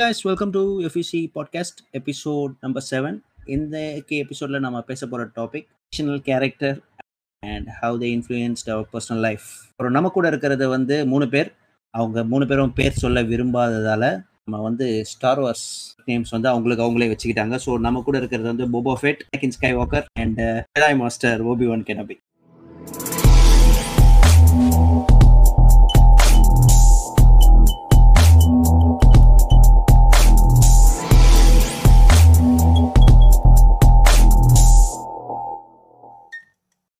guys welcome to FEC podcast episode number 7 இந்த எபிசோட்ல நம்ம பேச போகிற topic fictional character and how they influenced our personal life அப்புறம் நம்ம கூட இருக்கிறது வந்து மூணு பேர். அவங்க மூணு பேரும் பேர் சொல்ல விரும்பாததால நம்ம வந்து ஸ்டார் வார்ஸ் நேம்ஸ் வந்து அவங்களுக்கு அவங்களே வச்சுக்கிட்டாங்க. ஸோ நம்ம கூட இருக்கிறது வந்து Boba Fett Skywalker and master Obi-Wan Kenobi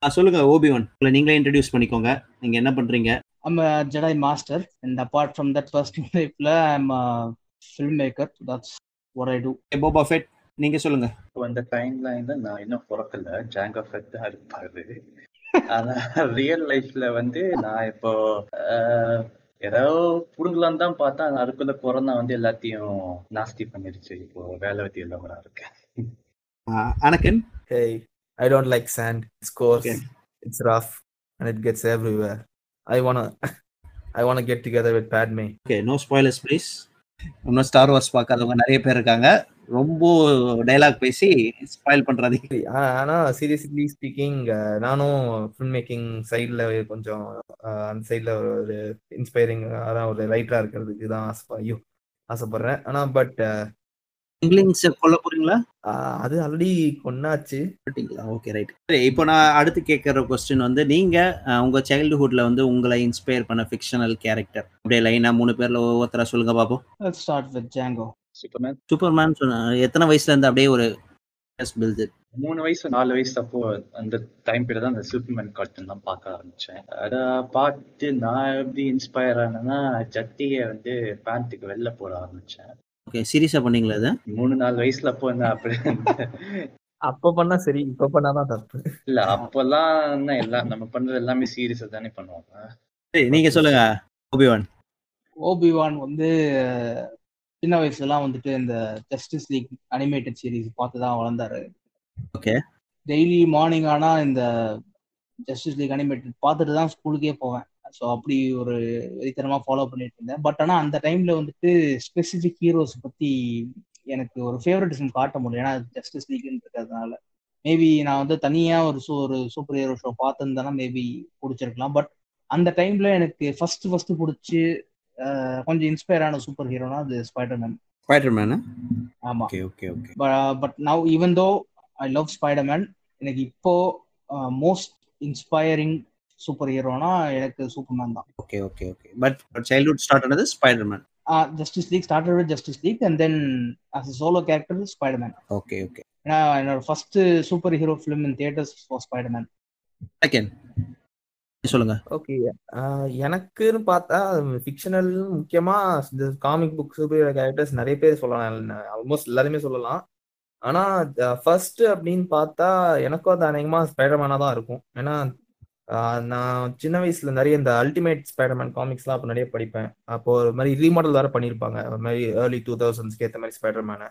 சொல்லுங்க ஓபி ஒன் உங்களை நீங்களே இன்ட்ரடியூஸ் பண்ணிக்கோங்க. நீங்க என்ன பண்றீங்க? I'm a Jedi Master, and apart from that personal life, I'm a filmmaker. That's what I do. Boba Fett நீங்க சொல்லுங்க. அந்த டைம் லைன்ல நான் இன்னும் பிறக்கல. ஜாங்கா ஃபெட் தான் இருப்பாரு. ஆனா ரியல் லைஃப்ல வந்து நான் இப்போ ஏதோ புடுங்கலாம் தான் பார்த்தா அதுக்குள்ள கொரோனா வந்து எல்லாத்தையும் நாஸ்தி பண்ணிருச்சு. இப்போ வேலை வெட்டி இல்லாம இருக்கேன். Anakin? Hey, I don't like sand. It's coarse, Okay. it's rough, and it gets everywhere. I wanna, I wanna get together with Padme. Okay no spoilers please இன்னும் ஸ்டார் வார்ஸ் பார்க்காதவங்க நிறைய பேர் இருக்காங்க ரொம்ப டைலாக் பேசி ஸ்பாயில் பண்றாதீங்க ஆ- ஆனா சீரியஸ்லி ஸ்பீக்கிங் நானும் ஃபில்ம் மேக்கிங் சைடில் கொஞ்சம் அந்த சைடில் ஒரு இன்ஸ்பைரிங் அதான் ஒரு ரைட்டராக இருக்கிறதுக்கு தான் ஆசை ஐயோ ஆசைப்படுறேன் ஆனா பட் இங்கிலீஷ் கொல்ல போறீங்களா? அது ஆல்ரெடி கொண்டாச்சு அப்படிங்களா ஓகே ரைட் இப்போ நான் அடுத்து கேட்குற கொஸ்டின் வந்து நீங்க உங்க சைல்டுஹுட்ல வந்து உங்களை இன்ஸ்பயர் பண்ண ஃபிக்ஷனல் கேரக்டர் அப்படியே லைனா மூணு பேர்ல ஒவ்வொருத்தரா சொல்லுங்க பாப்போம். Start with Django. Superman Superman சொன்ன எத்தனை வயசுல இருந்து அப்படியே ஒரு பில்து மூணு வயசு நாலு வயசு அப்போ அந்த டைம் பீரியட் தான் அந்த சூப்பர்மேன் கார்ட்டூன் தான் பார்க்க ஆரம்பிச்சேன். அதை பார்த்து நான் எப்படி இன்ஸ்பயர் ஆனேன்னா ஜட்டியை வந்து பேண்ட்டுக்கு வெளில போட ஆரம்பிச்சேன். ஓகே சீரியஸா பண்ணீங்களா அது மூணு நாலு வயசுல அப்போ என்ன அப்படி? அப்ப பண்ணா சரி இப்ப பண்ணாதான் தப்பு. இல்ல அப்பெல்லாம் என்ன எல்லாம் நம்ம பண்றது எல்லாமே சீரியஸா தானே பண்ணுவாங்க. சரி நீங்க சொல்லுங்க ஓபிவான் Obi-Wan வந்து சின்ன வயசுலாம் வந்துட்டு இந்த ஜஸ்டிஸ் லீக் அனிமேட்டட் சீரிஸ் பார்த்து தான் வளர்ந்தாரு. ஓகே டெய்லி மார்னிங் ஆனா இந்த ஜஸ்டிஸ் லீக் அனிமேட்டட் பார்த்துட்டு தான் ஸ்கூலுக்கே போவேன். ஸோ அப்படி ஒரு வெறித்தனமா ஃபாலோ பண்ணிட்டு இருந்தேன். பட் ஆனா அந்த டைம்ல வந்துட்டு ஸ்பெசிஃபிக் ஹீரோஸ் பத்தி எனக்கு ஒரு ஃபேவரட்டிசம் காட்ட முடியும் ஏன்னா ஜஸ்டிஸ் லீக்னு இருக்கிறதுனால மேபி நான் வந்து தனியா ஒரு சூ ஒரு சூப்பர் ஹீரோ ஷோ பார்த்துருந்தேன்னா மேபி பிடிச்சிருக்கலாம். பட் அந்த டைம்ல எனக்கு ஃபர்ஸ்ட் ஃபர்ஸ்ட் பிடிச்சி கொஞ்சம் இன்ஸ்பயர் ஆன சூப்பர் ஹீரோனா அது ஸ்பைடர்மேன் ஸ்பைடர்மேன் ஆமா. Okay okay okay but now even though I love Spiderman எனக்கு இப்போ மோஸ்ட் இன்ஸ்பைரிங் சூப்பர் ஹீரோனா எனக்கு சூப்பர்மேன் தான். Okay okay okay. But childhood start ஆனது Spiderman Justice League started with Justice League and then as a solo character Spiderman okay okay. ஏன்னா என்னோட first super hero film in theatres for Spiderman second சொல்லுங்க. Okay எனக்குன்னு பார்த்தா fictional முக்கியமா இந்த comic book super characters நிறைய பேர் சொல்லலாம். ஆல்மோஸ்ட் எல்லாருமே சொல்லலாம். ஆனா ஃபர்ஸ்ட் அப்படின்னு பார்த்தா எனக்கும் அது அநேகமா ஸ்பைடர்மேனா தான் இருக்கும். ஏன்னா நான் சின்ன வயசுல நிறைய இந்த அல்டிமேட் ஸ்பைடர்மேன் காமிக்ஸ்லாம் அப்போ நிறைய படிப்பேன். அப்போ ஒரு மாதிரி ரீமாடல் வேற பண்ணியிருப்பாங்க ஒரு மாதிரி ஏர்லி டூ தௌசண்ட்ஸ்க்கு ஏற்ற மாதிரி ஸ்பைடர்மேனை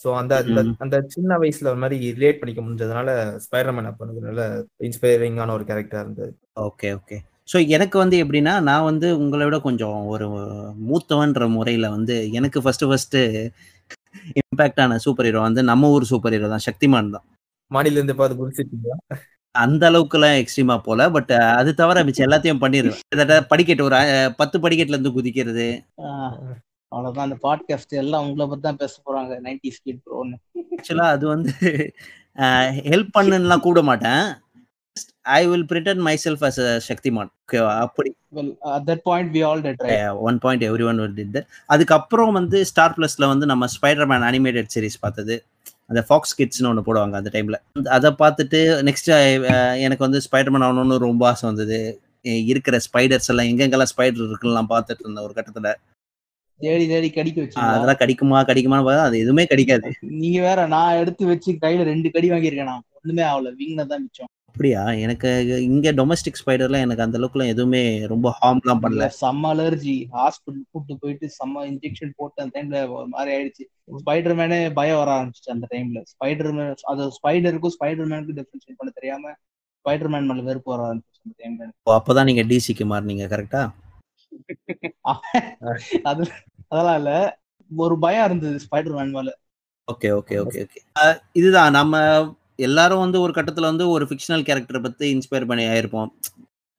ஸோ அந்த அந்த- சின்ன வயசுல ஒரு மாதிரி ரிலேட் பண்ணிக்க முடிஞ்சதுனால ஸ்பைடர்மேன் அப்போ எனக்கு நல்ல இன்ஸ்பைரிங்கான ஒரு கேரக்டர் இருந்தது. ஓகே ஓகே ஸோ எனக்கு வந்து எப்படின்னா நான் வந்து உங்களை விட கொஞ்சம் ஒரு மூத்தவன்ற முறையில் வந்து எனக்கு ஃபர்ஸ்ட் ஃபர்ஸ்ட் இம்பாக்ட் ஆன சூப்பர் ஹீரோ வந்து நம்ம ஊர் சூப்பர் ஹீரோ தான் சக்திமான் தான். மாடியில இருந்து பார்த்து குடிச்சிருக்கீங்களா அந்த அளவுக்குலாம் எக்ஸ்ட்ரீமா போல பட் அது தவிர மிச்சம் எல்லாத்தையும் பண்ணிடுவேன் கிட்டத்தட்ட படிக்கட்டு ஒரு பத்து படிக்கட்டுல இருந்து குதிக்கிறது. அவ்வளவுதான். அந்த பாட்காஸ்ட் எல்லாம் உங்களை பத்தி தான் பேச போறாங்க. நைன்டி ஸ்கிட் ப்ரோன்னு ஆக்சுவலா அது வந்து ஹெல்ப் பண்ணுலாம் கூட மாட்டேன். I will pretend myself as a Shaktimaan ஓகேவா அப்படி. Well at that point we all did one point everyone did அதுக்கப்புறம் வந்து ஸ்டார் பிளஸ்ல வந்து நம்ம ஸ்பைடர்மேன் அனிமேட்டட் சீரிஸ் பார்த்தது. அந்த ஃபாக்ஸ் கிட்ஸ்னு ஒன்று போடுவாங்க அந்த டைம்ல அதை பார்த்துட்டு நெக்ஸ்ட் எனக்கு வந்து ஸ்பைடர்மேன் ஆகணும்னு ரொம்ப ஆசை வந்தது. இருக்கிற ஸ்பைடர்ஸ் எல்லாம் எங்கெங்கெல்லாம் ஸ்பைடர் இருக்குன்னு பார்த்துட்டு இருந்தேன் ஒரு கட்டத்துல. தேடி தேடி கடிக்க வச்சீங்களா அதெல்லாம் கடிக்குமா கடிக்குமான்னு பார்த்தா அது எதுவுமே கடிக்காது. நீங்க வேற நான் எடுத்து வச்சு கையில ரெண்டு கடி வாங்கியிருக்கேன்? நான் ஒண்ணுமே ஆகல. வீங்கின தான் மிச்சம். அப்படியா? எனக்கு இங்க டொமஸ்டிக் ஸ்பைடர்ல எனக்கு அந்த அளவுக்குலாம் எதுவுமே ரொம்ப ஹார்ம்லாம் பண்ணல. செம்ம அலர்ஜி ஹாஸ்பிட்டல் கூட்டு போயிட்டு செம்ம இன்ஜெக்ஷன் போட்டு அந்த டைம்ல ஒரு மாதிரி ஆயிடுச்சு. ஸ்பைடர் மேனே பயம் வர ஆரம்பிச்சு அந்த டைம்ல ஸ்பைடர் மேன் அது ஸ்பைடருக்கும் ஸ்பைடர் மேனுக்கும் டிஃபரன்ஷியேட் பண்ண தெரியாம ஸ்பைடர் மேன் மேல வெறுப்பு வர ஆரம்பிச்சு அந்த டைம்ல ஓ, அப்பதான் நீங்க டிசிக்கு மாறினீங்க கரெக்டா அது அதெல்லாம் இல்ல. ஒரு பயம் இருந்தது ஸ்பைடர் மேன் மேல ஓகே ஓகே ஓகே ஓகே இதுதான் நம்ம எல்லாரும் வந்து ஒரு கட்டத்துல வந்து ஒரு ஃபிக்ஷனல் கேரக்டரை பத்தி இன்ஸ்பயர் பண்ணி ஆயிருப்போம்.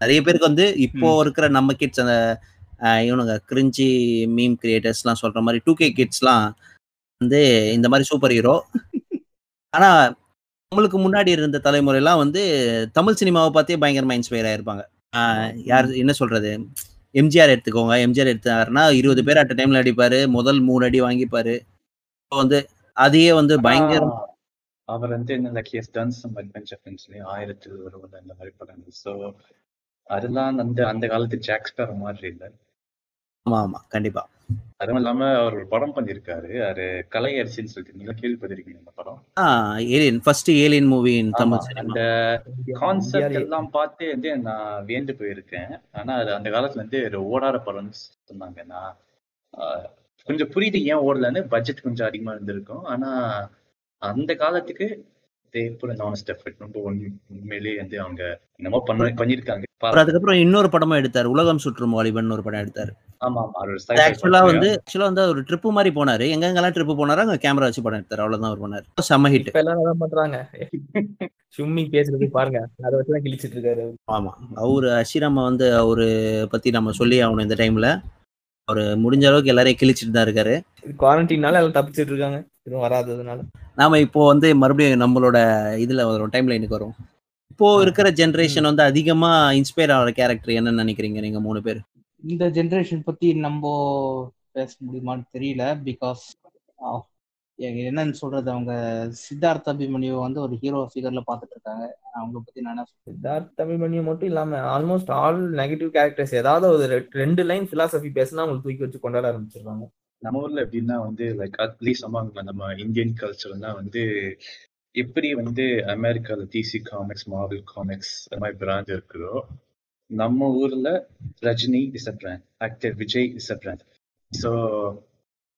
நிறைய பேருக்கு வந்து இப்போ. இருக்கிற நம்ம கிட்ஸ் அந்த இவனுங்க கிரிஞ்சி மீம் கிரியேட்டர்ஸ்லாம் சொல்ற மாதிரி டூ கே கிட்ஸ்லாம் வந்து இந்த மாதிரி சூப்பர் ஹீரோ ஆனா நம்மளுக்கு முன்னாடி இருந்த தலைமுறையெல்லாம் வந்து தமிழ் சினிமாவை பார்த்தே பயங்கரமா இன்ஸ்பயர் ஆயிருப்பாங்க. யார் என்ன சொல்றது? எம்ஜிஆர் எடுத்துக்கோங்க. எம்ஜிஆர் எடுத்தாருன்னா இருபது பேர் அட் டைம்ல அடிப்பாரு முதல் மூணு அடி வாங்கிப்பாரு. இப்போ வந்து அதையே வந்து பயங்கர ஆனா, அவர் வந்து என்ன like he's done some adventure ஃபிலிம்ஸ்லயும் Aayirathil Oruvan அந்த மாதிரி படங்கள். ஸோ அதெல்லாம் அந்த அந்த காலத்து ஜாக்ஸ்டர் மாதிரி இல்லை. ஆமா ஆமா கண்டிப்பா. அதுவும் இல்லாம அவர் ஒரு படம் பண்ணியிருக்காரு அது கலை அரிசின்னு சொல்லிட்டு நீங்க கேள்விப்பட்டிருக்கீங்க அந்த படம்? Alien first alien movie Tamil அந்த கான்செப்ட் எல்லாம் பார்த்து வந்து நான் வியந்து போயிருக்கேன். ஆனா அது அந்த காலத்துல வந்து ஓடாத படம்னு சொன்னாங்க. நான் கொஞ்சம் புரியுது ஏன் ஓடலன்னு பட்ஜெட் கொஞ்சம் அதிகமா இருந்திருக்கும். ஆனா அந்த காலத்துக்கு தேப்பூர் நானஸ்ட் எஃபர்ட் ரொம்ப உண்மை- உண்மையிலேயே வந்து அவங்க என்னமோ பண்ண பண்ணிருக்காங்க அப்புறம் அதுக்கப்புறம் இன்னொரு படமும் எடுத்தாரு. உலகம் சுற்றும் வாலிபன் ஒரு படம் எடுத்தாரு. ஆமா ஆமா. ஆக்சுவலா. வந்து ஆக்சுவலா வந்து ஒரு ட்ரிப் மாதிரி போனாரு. எங்கெங்கெல்லாம் ட்ரிப் போனாரோ அங்க கேமரா வச்சு படம் எடுத்தாரு. அவ்வளவுதான் அவர் பண்ணாரு. செம்ம ஹிட் இப்ப எல்லாரும் அதான் பண்றாங்க. சும்மி பேசுறது பாருங்க. அதை வச்சுதான் கிழிச்சிட்டு இருக்காரு. ஆமா. அவரு அஷிராம வந்து அவரு பத்தி நம்ம சொல்லி ஆகணும் இந்த டைம்ல அவரு முடிஞ்ச அளவுக்கு எல்லாரையும் கிழிச்சிட்டு தான் இருக்காரு. குவாரண்டைனால எல்லாம் தப்பிச்சிட்டு இருக்காங்க. எதுவும் வராததுனால. நாம இப்போ வந்து மறுபடியும் நம்மளோட இதுல வரும் டைம் லைனுக்கு வரும் இப்போ இருக்கிற ஜென்ரேஷன் வந்து அதிகமா இன்ஸ்பயர் ஆகிற கேரக்டர் என்னன்னு நினைக்கிறீங்க நீங்க மூணு பேர்? இந்த ஜென்ரேஷன் பத்தி நம்ம பேச முடியுமான்னு தெரியல பிகாஸ் என்னன்னு சொல்றது அவங்க சித்தார்த் அபிமன்யு வந்து ஒரு ஹீரோ ஃபிகர்ல பாத்துட்டு இருக்காங்க அவங்க பத்தி நான்? சித்தார்த் அபிமன்யு மட்டும் இல்லாம ஆல்மோஸ்ட் ஆல் நெகட்டிவ் கேரக்டர்ஸ் ஏதாவது ஒரு ரெ- ரெண்டு லைன் பிலாசபி பேசினா அவங்களுக்கு தூக்கி வச்சு கொண்டாட ஆரம்பிச்சிருக்காங்க நம்ம ஊர்ல எப்படின்னா வந்து லைக் அட்லீஸ்ட் அம்மாங்க நம்ம இந்தியன் கல்ச்சர்னா வந்து எப்படி வந்து அமெரிக்கால டிசி காமிக்ஸ் மார்வல் காமிக்ஸ் அந்த மாதிரி பிராண்ட் இருக்குதோ நம்ம ஊர்ல Rajini is a brand actor Vijay is a brand so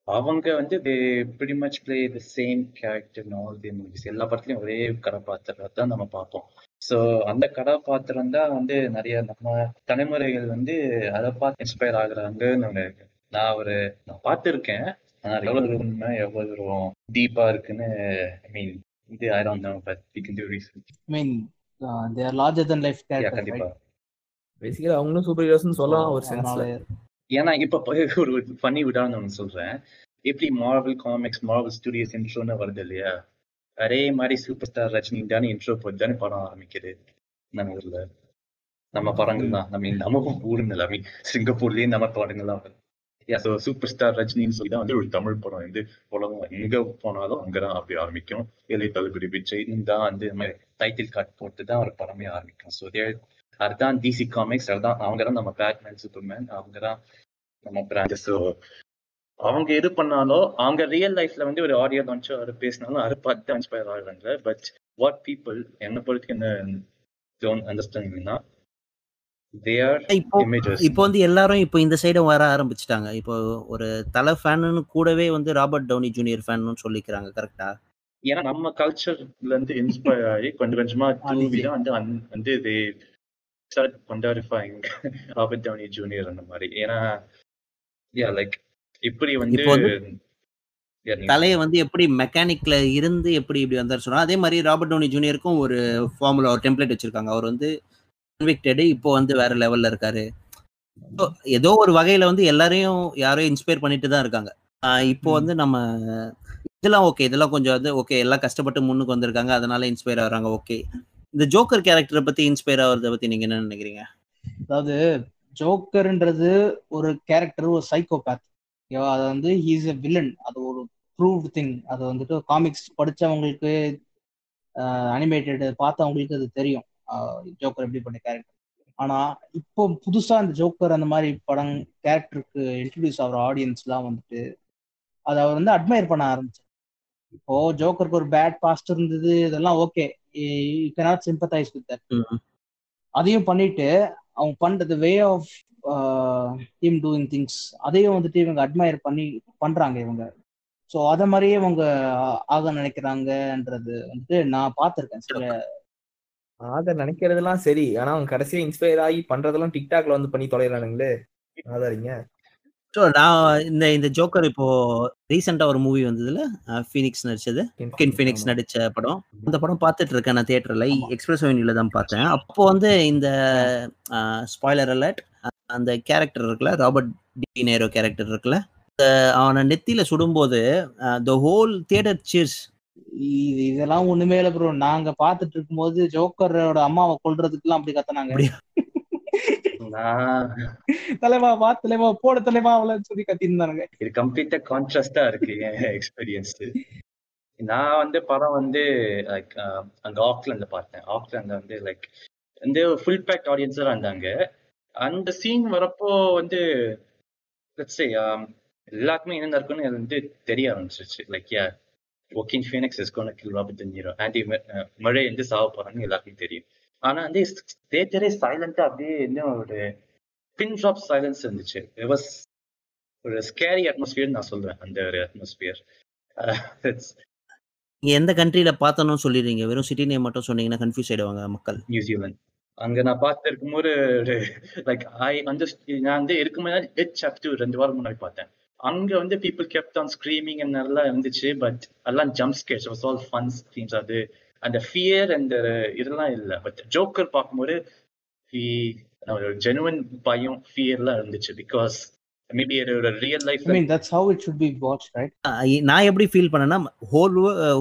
அவங்க வந்து they pretty much play the same character in all the movies. எல்லா படத்துலயும் ஒரே கதாபாத்திரம் தான் நம்ம பார்ப்போம். ஸோ அந்த கதாபாத்திரம் தான் வந்து நிறைய நம்ம தலைமுறைகள் வந்து அதை பார்த்து இன்ஸ்பயர் ஆகுறாங்கன்னு இருக்கு. நான் ஒரு நான் பார்த்துருக்கேன். ஆனா எவ்வளவு உண்மை எவ்வளவு டீப்பா இருக்குன்னு ஐ மீன் இது I don't know but we can do research I mean they're larger than life character கண்டிப்பா. பேசிக்கலி அவங்களும் சூப்பர் ஹீரோஸ்னு சொல்லலாம் ஒரு சென்ஸ்ல ஏன்னா இப்ப ஒரு பண்ணி உதாரணம் ஒன்று சொல்றேன். எப்படி மார்வல் காமிக்ஸ் மார்வல் ஸ்டுடியோஸ் இன்ட்ரோன்னு வருது இல்லையா? அதே மாதிரி சூப்பர் ஸ்டார் ரஜினி தானே இன்ட்ரோ போட்டு தானே படம் ஆரம்பிக்குது. நம்ம ஊர்ல. நம்ம படங்கள் தான். நம்ம நம்ம ஊருங்க எல்லாமே சிங்கப்பூர்லயே நம்ம படங்கள் தான் ஸோ சூப்பர் ஸ்டார் ரஜினின்னு சொல்லி தான் வந்து ஒரு தமிழ் படம் வந்து உலகம் எங்க போனாலும் அங்கதான் அப்படி ஆரம்பிக்கும். இலை தளபதி விஜய் தான் வந்து டைட்டில் கார்டு போட்டு தான் ஒரு படமே ஆரம்பிக்கும். ஸோ அதுதான் டிசி காமிக்ஸ் அதுதான் அவங்க தான் நம்ம பேட்மேன் சூப்பர்மேன் அவங்க தான் நம்ம பிராண்ட் ஸோ அவங்க எது பண்ணாலும் அவங்க ரியல் லைஃப்ல வந்து ஒரு ஆடியோ லான்ச்சோ அவர் பேசினாலும் அதை பார்த்து இன்ஸ்பயர் ஆகுறாங்க. பட் வாட் பீப்புள் என்னை பொறுத்து என்ன டோன்ட் அண்டர்ஸ்டாண்டிங்னா இப்போ வந்து எல்லாரும் இப்போ இந்த சைடு வர ஆரம்பிச்சிட்டாங்க. இப்போ ஒரு தலை ஃபேனுன்னு கூடவே வந்து ராபர்ட் டவுனி ஜூனியர் ஃபேன்னு சொல்லிக்கிறாங்க கரெக்டா ஏன்னா நம்ம கல்ச்சர்ல இருந்து இன்ஸ்பயர் ஆகி கொஞ்சம் கொஞ்சமா வந்து வந்து ஸ்டார்ட் கொண்டாடிஃபைங் ராபர்ட் டவுனி ஜூனியர் அந்த மாதிரி. ஏன்னா யா லைக் இப்படி வந்து தலையை வந்து எப்படி மெக்கானிக்ல இருந்து எப்படி இப்படி வந்தாரு சொன்னா அதே மாதிரி ராபர்ட் டவுனி ஜூனியருக்கும் ஒரு ஃபார்முலா ஒரு டெம்ப்ளேட் வச்சிருக்காங்க. அவர் வந்து கன்விக்டடு இப்போ வந்து வேற லெவல்ல இருக்காரு. ஏதோ ஒரு வகையில வந்து எல்லாரையும் யாரையும் இன்ஸ்பயர் பண்ணிட்டு தான் இருக்காங்க. இப்போ. வந்து நம்ம இதெல்லாம் ஓகே இதெல்லாம் கொஞ்சம் வந்து ஓகே எல்லாம் கஷ்டப்பட்டு முன்னுக்கு வந்திருக்காங்க. அதனால இன்ஸ்பயர் ஆகுறாங்க ஓகே இந்த ஜோக்கர் கேரக்டரை பத்தி இன்ஸ்பயர் ஆகுறத பத்தி நீங்க என்ன நினைக்கிறீங்க? அதாவது ஜோக்கர்ன்றது ஒரு கேரக்டர் ஒரு சைக்கோபேத் ஓகேவா? அது வந்து ஹீஸ் எ வில்லன் அது ஒரு ப்ரூவ்ட் திங் அது வந்துட்டு காமிக்ஸ் படிச்சவங்களுக்கு அனிமேட்டட் பார்த்தவங்களுக்கு அது தெரியும். ஜோக்கர் எப்படிப்பட்ட கேரக்டர் ஆனால் இப்போ புதுசாக இந்த ஜோக்கர் அந்த மாதிரி படம் கேரக்டருக்கு இன்ட்ரடியூஸ் ஆகிற ஆடியன்ஸ்லாம் வந்துட்டு அதை அவர் வந்து அட்மையர் பண்ண ஆரம்பிச்சு இப்போ ஜோக்கருக்கு ஒரு பேட் பாஸ்ட் இருந்தது இதெல்லாம் okay you sympathize with that. ம். அதையும் பண்ணிட்டு அவங்க பண்றது way of team doing things அதையும் வந்துட்டு இவங்க அட்மையர் பண்ணி பண்றாங்க இவங்க. ஸோ அத மாதிரியே இவங்க ஆக நினைக்கிறாங்கன்றது வந்துட்டு நான் பார்த்திருக்கேன். சில ஆக நினைக்கிறதெல்லாம் சரி. ஆனா அவங்க கடைசியா இன்ஸ்பயர் ஆகி பண்றதெல்லாம் டிக்டாக்ல வந்து பண்ணி தொலைறானுங்களே. ஆதாரிங்க. நான் இந்த இந்த ஜோக்கர் இப்போ ரீசெண்டா ஒரு மூவி வந்ததுல ஃபீனிக்ஸ் நடிச்சது. கின் ஃபீனிக்ஸ் நடிச்ச படம். அந்த படம் பார்த்துட்டு இருக்கேன் நான் தியேட்டர்ல. எக்ஸ்பிரஸ் அவென்யூல தான் பார்த்தேன் அப்போ வந்து இந்த ஸ்பாய்லர் அலர்ட் அந்த கேரக்டர் இருக்குல்ல ராபர்ட் டினேரோ கேரக்டர் இருக்குல்ல அவனை நெத்தியில சுடும்போது த ஹோல் தியேட்டர் சீர்ஸ் இது இதெல்லாம் ஒண்ணுமே இல்ல ப்ரோ நாங்க பாத்துட்டு இருக்கும்போது ஜோக்கரோட அம்மாவை கொல்றதுக்கு எல்லாம் அப்படி கத்துனாங்க. தலைவா வா தலைவா போட தலைவா அவள சொல்லி கத்திருந்தானுங்க இது கம்ப்ளீட்டா கான்ட்ராஸ்டா இருக்கு எக்ஸ்பீரியன்ஸ் நான் வந்து படம் வந்து லைக் அங்க ஆக்லாண்ட்ல பார்த்தேன். ஆக்லாண்ட்ல வந்து லைக் வந்து ஃபுல் பேக் ஆடியன்ஸா இருந்தாங்க. அந்த சீன் வரப்போ வந்து எல்லாருக்குமே என்ன நடக்கும்னு அது வந்து தெரிய ஆரம்பிச்சிருச்சு. Like yeah Joaquin Phoenix is gonna kill Robert De Niro and the மழை வந்து சாவ போறான்னு எல்லாருக்கும் தெரியும். ஆனா வந்து தேட்டரே சைலண்டா அப்படியே இன்னும் ஒரு பின் ட்ராப் சைலன்ஸ் இருந்துச்சு. Was ஒரு ஸ்கேரி அட்மாஸ்பியர் நான் சொல்றேன் அந்த ஒரு அட்மாஸ்பியர் எந்த கண்ட்ரில பார்த்தனும் சொல்லிடுறீங்க? வெறும் சிட்டி நேம் மட்டும் சொன்னீங்கன்னா கன்ஃபியூஸ் ஆயிடுவாங்க மக்கள். நியூசிலாந்து அங்க நான் பார்த்து இருக்கும்போது ஒரு லைக் ஐ வந்து நான் வந்து இருக்கும் முன்னாடி இட் சாப்டர் ரெண்டு வாரம் முன்னாடி பார்த்தேன். அங்க வந்து பீப்புள் கெப்ட் ஆன் ஸ்க்ரீமிங் நல்லா இருந்துச்சு பட் எல்லாம் jump scares was all fun screams அது. அந்த ஃபியர் அந்த இதெல்லாம் இல்லை. பட் ஜோக்கர் பார்க்கும்போது ஒரு ஜெனுவன் பயம் ஃபியர்லாம் இருந்துச்சு. பிகாஸ் மேபி ஒரு real life I mean that's how it should be watch right நான் எப்படி ஃபீல் பண்ணேன்னா ஹோல்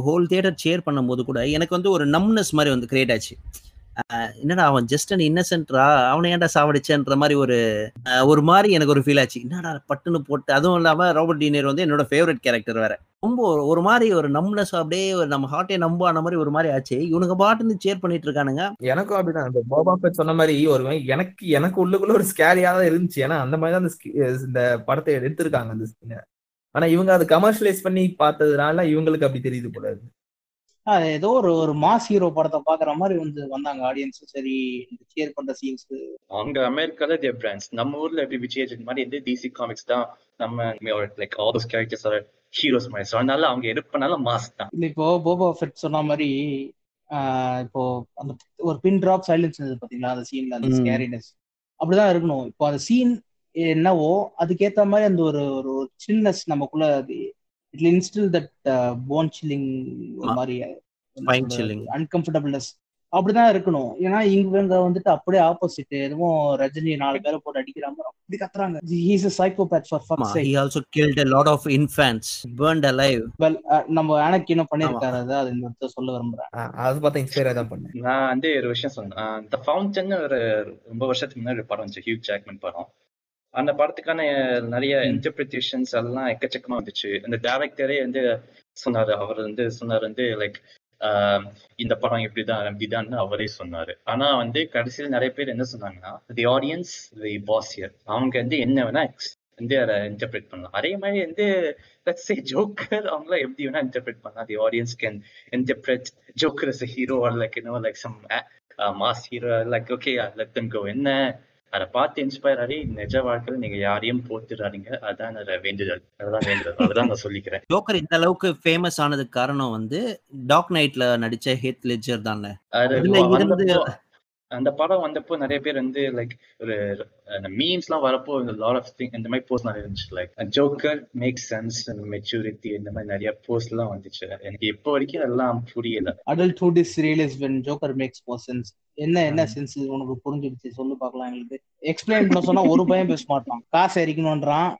ஹோல் தியேட்டர் சேர் பண்ணும்போது கூட எனக்கு வந்து ஒரு நம்னஸ் மாதிரி வந்து கிரியேட் ஆச்சு. என்னடா அவன் ஜஸ்ட் அண்ட் இன்னசென்ட்ரா அவனை ஏன்டா சாவடிச்சேன்ற மாதிரி ஒரு ஒரு மாதிரி எனக்கு ஒரு ஃபீல் ஆச்சு. என்னடா பட்டுன்னு போட்டு அதுவும் இல்லாம ராபர்ட் டீனியர் வந்து என்னோட ஃபேவரட் கேரக்டர் வேற. ரொம்ப ஒரு- மாதிரி ஒரு நம்னஸ் அப்படியே ஒரு நம்ம ஹார்ட்டே நம்ப ஆன மாதிரி ஒரு மாதிரி ஆச்சு. இவனுக்கு பாட்டு சேர் பண்ணிட்டு இருக்கானுங்க. எனக்கும் அப்படிதான். இந்த போபா சொன்ன மாதிரி ஒரு எனக்கு எனக்கு உள்ளுக்குள்ள ஒரு ஸ்கேரியா தான் இருந்துச்சு. ஏன்னா அந்த மாதிரி தான் அந்த இந்த படத்தை எடுத்திருக்காங்க அந்த ஆனா இவங்க அதை கமர்ஷியலைஸ் பண்ணி பார்த்ததுனால இவங்களுக்கு அப்படி தெரியுது போல இருக்கு. ஏதோ ஒரு ஒரு மாஸ் ஹீரோ படத்தை பாக்குற மாதிரி வந்து வந்தாங்க ஆடியன்ஸ் சரி சேர் பண்ற சீன்ஸ் அங்க அமெரிக்கால தேர் பிராண்ட்ஸ் நம்ம ஊர்ல எப்படி விஜய் மாதிரி வந்து டிசி காமிக்ஸ் தான் நம்ம like all those characters are heroes மாதிரி. அதனால அவங்க எடுப்பனால மாஸ் தான். இப்போ போபா ஃபெட் சொன்ன மாதிரி இப்போ அந்த ஒரு பின் டிராப் சைலன்ஸ் பாத்தீங்களா? அந்த சீன்ல அந்த. ஸ்கேரினஸ் அப்படிதான் இருக்கணும். இப்போ அந்த சீன் என்னவோ அதுக்கேத்த மாதிரி அந்த ஒரு ஒரு சில்னஸ் நமக்குள்ள இட்ல இன்ஸ்டில் தட் போன் சில்லிங் ஒரு. மாதிரி. அன்கம்ஃபர்டபிள்னஸ் அப்படிதான் இருக்கணும். ஏன்னா இவங்க வந்துட்டு அப்படியே ஆப்போசிட் எதுவும் ரஜினி நாலு பேரை போட்டு அடிக்கிற மாதிரி அப்படி கத்துறாங்க. He's a psychopath for fuck's sake he also killed a lot of infants. Burned alive. Well uh, நம்ம ஆனக்கினும் பண்ணிருக்காரு அது அது இந்த சொல்ல விரும்புறேன். அதை பார்த்தா இன்ஸ்பயர் தான் பண்ணேன். நான் வந்து ஒரு விஷயம் சொன்னேன் இந்த ஃபவுண்டன் ஒரு ரொம்ப வருஷத்துக்கு முன்னாடி ஒரு படம் வந்துச்சு. ஹியூ ஜாக்மன் படம். அந்த படத்துக்கான நிறைய. இன்டர்பிரிட்டேஷன்ஸ் எல்லாம் எக்கச்சக்கமா வந்துச்சு. அந்த டேரக்டரே வந்து சொன்னாரு. அவர் வந்து சொன்னார் வந்து லைக் இந்த படம் இப்படிதான் இப்படிதான் அவரே சொன்னாரு. ஆனா வந்து கடைசியில் நிறைய பேர் என்ன சொன்னாங்கன்னா the audience the past year அவங்க வந்து என்ன வேணா வந்து அதை இன்டர்பிரேட் பண்ணலாம். அதே மாதிரி வந்து let's say ஜோக்கர் அவங்களாம் எப்படி வேணா இன்டர்பிரேட் பண்ணலாம். The audience can interpret Joker as a hero or like you know like some uh, uh, mass hero like okay uh, let them go. என்ன? அதை பார்த்து இன்ஸ்பயர் ஆகி நிஜ வாழ்க்கையில நீங்க யாரையும் போத்துறாதீங்க அதான் வேண்டுதல். அதுதான் வேண்டுதல். அதுதான் நான் சொல்லிக்கிறேன். ஜோக்கர் இந்த அளவுக்கு ஃபேமஸ் ஆனதுக்கு காரணம் வந்து டாக் நைட்ல நடிச்ச ஹேத் லெஜர் தானே? அந்த படம் வந்தப்போ நிறைய பேர் வந்து லைக் ஒரு மீம்ஸ் எல்லாம் வரப்போ இந்த லாட் ஆஃப் திங் இந்த மாதிரி போஸ்ட் நிறைய இருந்துச்சு. Like Joker make sense maturity இந்த மாதிரி நிறைய போஸ்ட் எல்லாம் வந்துச்சு. எனக்கு இப்போ வரைக்கும் அதெல்லாம் புரியல. Adulthood is realized when joker makes more sense. என்ன என்ன சென்ஸ் உனக்கு புரிஞ்சிடுச்சு? சொல்லு பார்க்கலாம் எங்களுக்கு. எக்ஸ்பிளைன் பண்ண சொன்னா ஒரு பையன் பேச மாட்டான். காசு எரிக்கணும்ன்றான்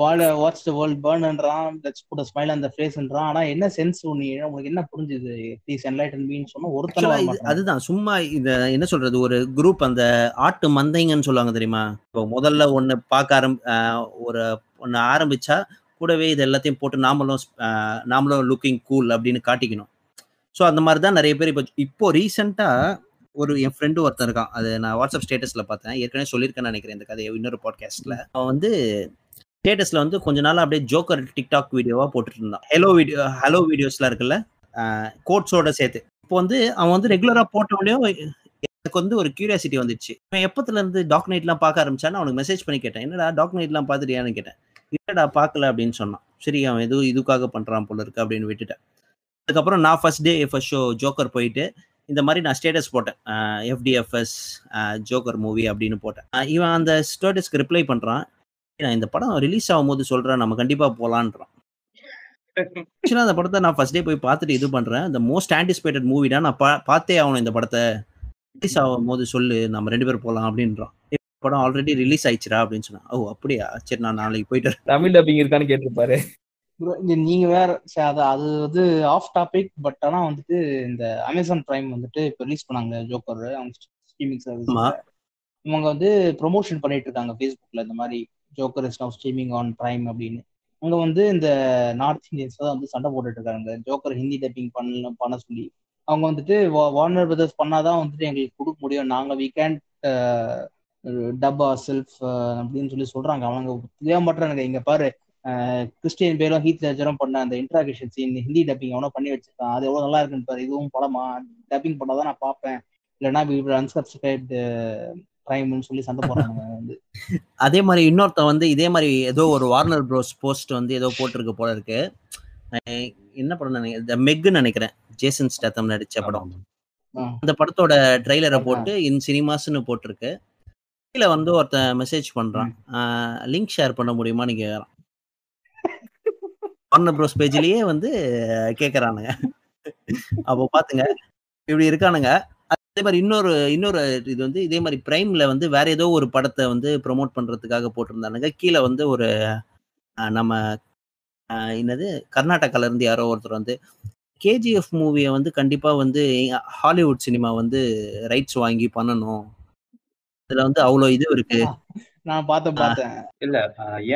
வாழ வாட்ச் த வேர்ல்ட் பர்ன்ன்றான் லெட்ஸ் புட் ஸ்மைல் அந்த ஃபேஸ்ன்றான் ஆனா என்ன சென்ஸ் நீ? உனக்கு என்ன புரிஞ்சுது? ப்ளீஸ் என்லைட்டன் மீன் சொன்னா ஒருத்தன அதுதான். சும்மா இத என்ன சொல்றது? ஒரு குரூப் அந்த ஆட்டு மந்தைங்கன்னு சொல்லுவாங்க தெரியுமா? இப்போ முதல்ல ஒண்ணு பார்க்க ஆரம் ஒரு ஒண்ணு ஆரம்பிச்சா கூடவே இது எல்லாத்தையும் போட்டு நாமளும் நாமளும் லுக்கிங் கூல் அப்படின்னு காட்டிக்கணும். ஸோ அந்த மாதிரி தான் நிறைய பேர் இப்போ இப்போ ரீசெண்டா ஒரு என் ஃப்ரெண்டு ஒருத்தன் இருக்கான். அது நான் வாட்ஸ்அப் ஸ்டேட்டஸ்ல பார்த்தேன். ஏற்கனவே சொல்லியிருக்கேன்னு நினைக்கிறேன் இந்த கதையை இன்னொரு பாட்காஸ்ட்ல அவன் வந்து ஸ்டேட்டஸ்ல வந்து கொஞ்ச நாள் அப்படியே ஜோக்கர் டிக்டாக் வீடியோவா போட்டுட்டு இருந்தான் ஹலோ வீடியோ ஹலோ வீடியோஸ்லாம் இருக்குல்ல கோட்ஸோட சேர்த்து. இப்போ வந்து அவன் வந்து ரெகுலரா போட்டவனையும் எனக்கு வந்து ஒரு கியூரியாசிட்டி வந்துச்சு. அவன் எப்பத்துல இருந்து டாக் நைட்லாம் பார்க்க ஆரம்பிச்சான்னு அவனுக்கு மெசேஜ் பண்ணி கேட்டேன். என்னடா டாக் நைட்லாம் பார்த்துட்டியான்னு கேட்டேன். இல்லடா பார்க்கல அப்படின்னு சொன்னான். சரி அவன் எதுவும் இதுக்காக பண்றான் போல இருக்கு அப்படின்னு விட்டுட்டேன். அதுக்கப்புறம் நான் first day first show Joker போயிட்டு இந்த மாதிரி நான் ஸ்டேட்டஸ் போட்டேன். எஃப்டிஎஃப்எஸ் ஜோக்கர் மூவி அப்படின்னு போட்டேன். இவன் அந்த ஸ்டேட்டஸ்க்கு ரிப்ளை பண்றான். நான் இந்த படம் ரிலீஸ் ஆகும்போது சொல்றேன் நம்ம கண்டிப்பா போலான்றான். ஆக்சுவலாக அந்த படத்தை நான் ஃபர்ஸ்ட் டே போய் பார்த்துட்டு இது பண்றேன். இந்த மோஸ்ட் ஆன்டிசிபேட்டட் மூவிடா நான் பா பார்த்தே ஆகணும் இந்த படத்தை. ரிலீஸ் ஆகும் போது சொல்லு நம்ம ரெண்டு பேரும் போகலாம் அப்படின்றான். "ஏய், படம் ஆல்ரெடி ரிலீஸ் ஆயிடுச்சுடா அப்படின்னு சொன்னேன். ஓ அப்படியா? சரி நான் நாளைக்கு போயிட்டு வரேன்." தமிழ் டப்பிங் இருக்கான்னு கேட்டிருப்பாரு. நீங்க வேற அது அது வந்து ஆஃப் டாபிக் பட் ஆனா வந்துட்டு இந்த அமேசான் பிரைம் வந்துட்டு இப்போ ரிலீஸ் பண்ணாங்க ஜோக்கர் அவங்க ஸ்ட்ரீமிங் சர்வீஸ். இவங்க வந்து ப்ரொமோஷன் பண்ணிட்டு இருக்காங்க ஃபேஸ்புக்ல இந்த மாதிரி. Joker is now streaming on Prime அப்படின்னு. அங்க வந்து இந்த நார்த் இந்தியன்ஸ் தான் வந்து சண்டை போட்டுட்டு இருக்காங்க ஜோக்கர் ஹிந்தி டப்பிங் பண்ண பண்ண சொல்லி. அவங்க வந்துட்டு வார்னர் பிரதர்ஸ் பண்ணாதான் வந்துட்டு எங்களுக்கு கொடுக்க முடியும். நாங்க வி கேன் டப் செல்ஃப் அப்படின்னு சொல்லி சொல்றாங்க. அவங்க தெரிய மாட்டாங்க இங்க பாரு கிறிஸ்டியன் பேரும் ஹீத் லெஜரும் பண்ண அந்த இன்ட்ராகேஷன் சீன் ஹிந்தி டப்பிங் எவனோ பண்ணி வச்சிருக்கான். அது எவ்வளவு நல்லா இருக்குன்னு பாரு. இதுவும் படமா? டப்பிங் பண்ணாதான் நான் பார்ப்பேன். இல்லைன்னா அன்சப்ஸ்கிரைப்டு பிரைம்னு சொல்லி சண்டை போடுறாங்க வந்து. அதே மாதிரி இன்னொருத்தன் வந்து இதே மாதிரி ஏதோ ஒரு வார்னர் ப்ரோஸ் போஸ்ட் வந்து ஏதோ போட்டிருக்கு போல இருக்கு. என்ன படம் நினைக்கிறேன் த மெக்குன்னு நினைக்கிறேன். ஜேசன் ஸ்டேத்தம் நடிச்ச படம். அந்த படத்தோட ட்ரெய்லரை. போட்டு இன் சினிமாஸ்னு போட்டிருக்கு. கீழே வந்து ஒருத்தன் மெசேஜ் பண்றான். லிங்க் ஷேர் பண்ண முடியுமா நீங்க வார்னர் ப்ரோஸ் பேஜ்லயே வந்து கேக்குறானுங்க. அப்போ பாத்துங்க. இப்படி இருக்கானுங்க. அதே மாதிரி இன்னொரு இன்னொரு இது வந்து இதே மாதிரி பிரைம்ல வந்து வேற ஏதோ ஒரு படத்தை வந்து ப்ரோமோட் பண்றதுக்காக போட்டிருந்தானுங்க. கீழே வந்து ஒரு நம்ம என்னது கர்நாடகால இருந்து யாரோ ஒருத்தர் வந்து கேஜிஎஃப் மூவியை வந்து கண்டிப்பா வந்து ஹாலிவுட் சினிமா வந்து ரைட்ஸ் வாங்கி பண்ணணும். இதுல வந்து அவ்வளோ இது இருக்கு. நான் பார்த்தேன் பார்த்தேன். இல்ல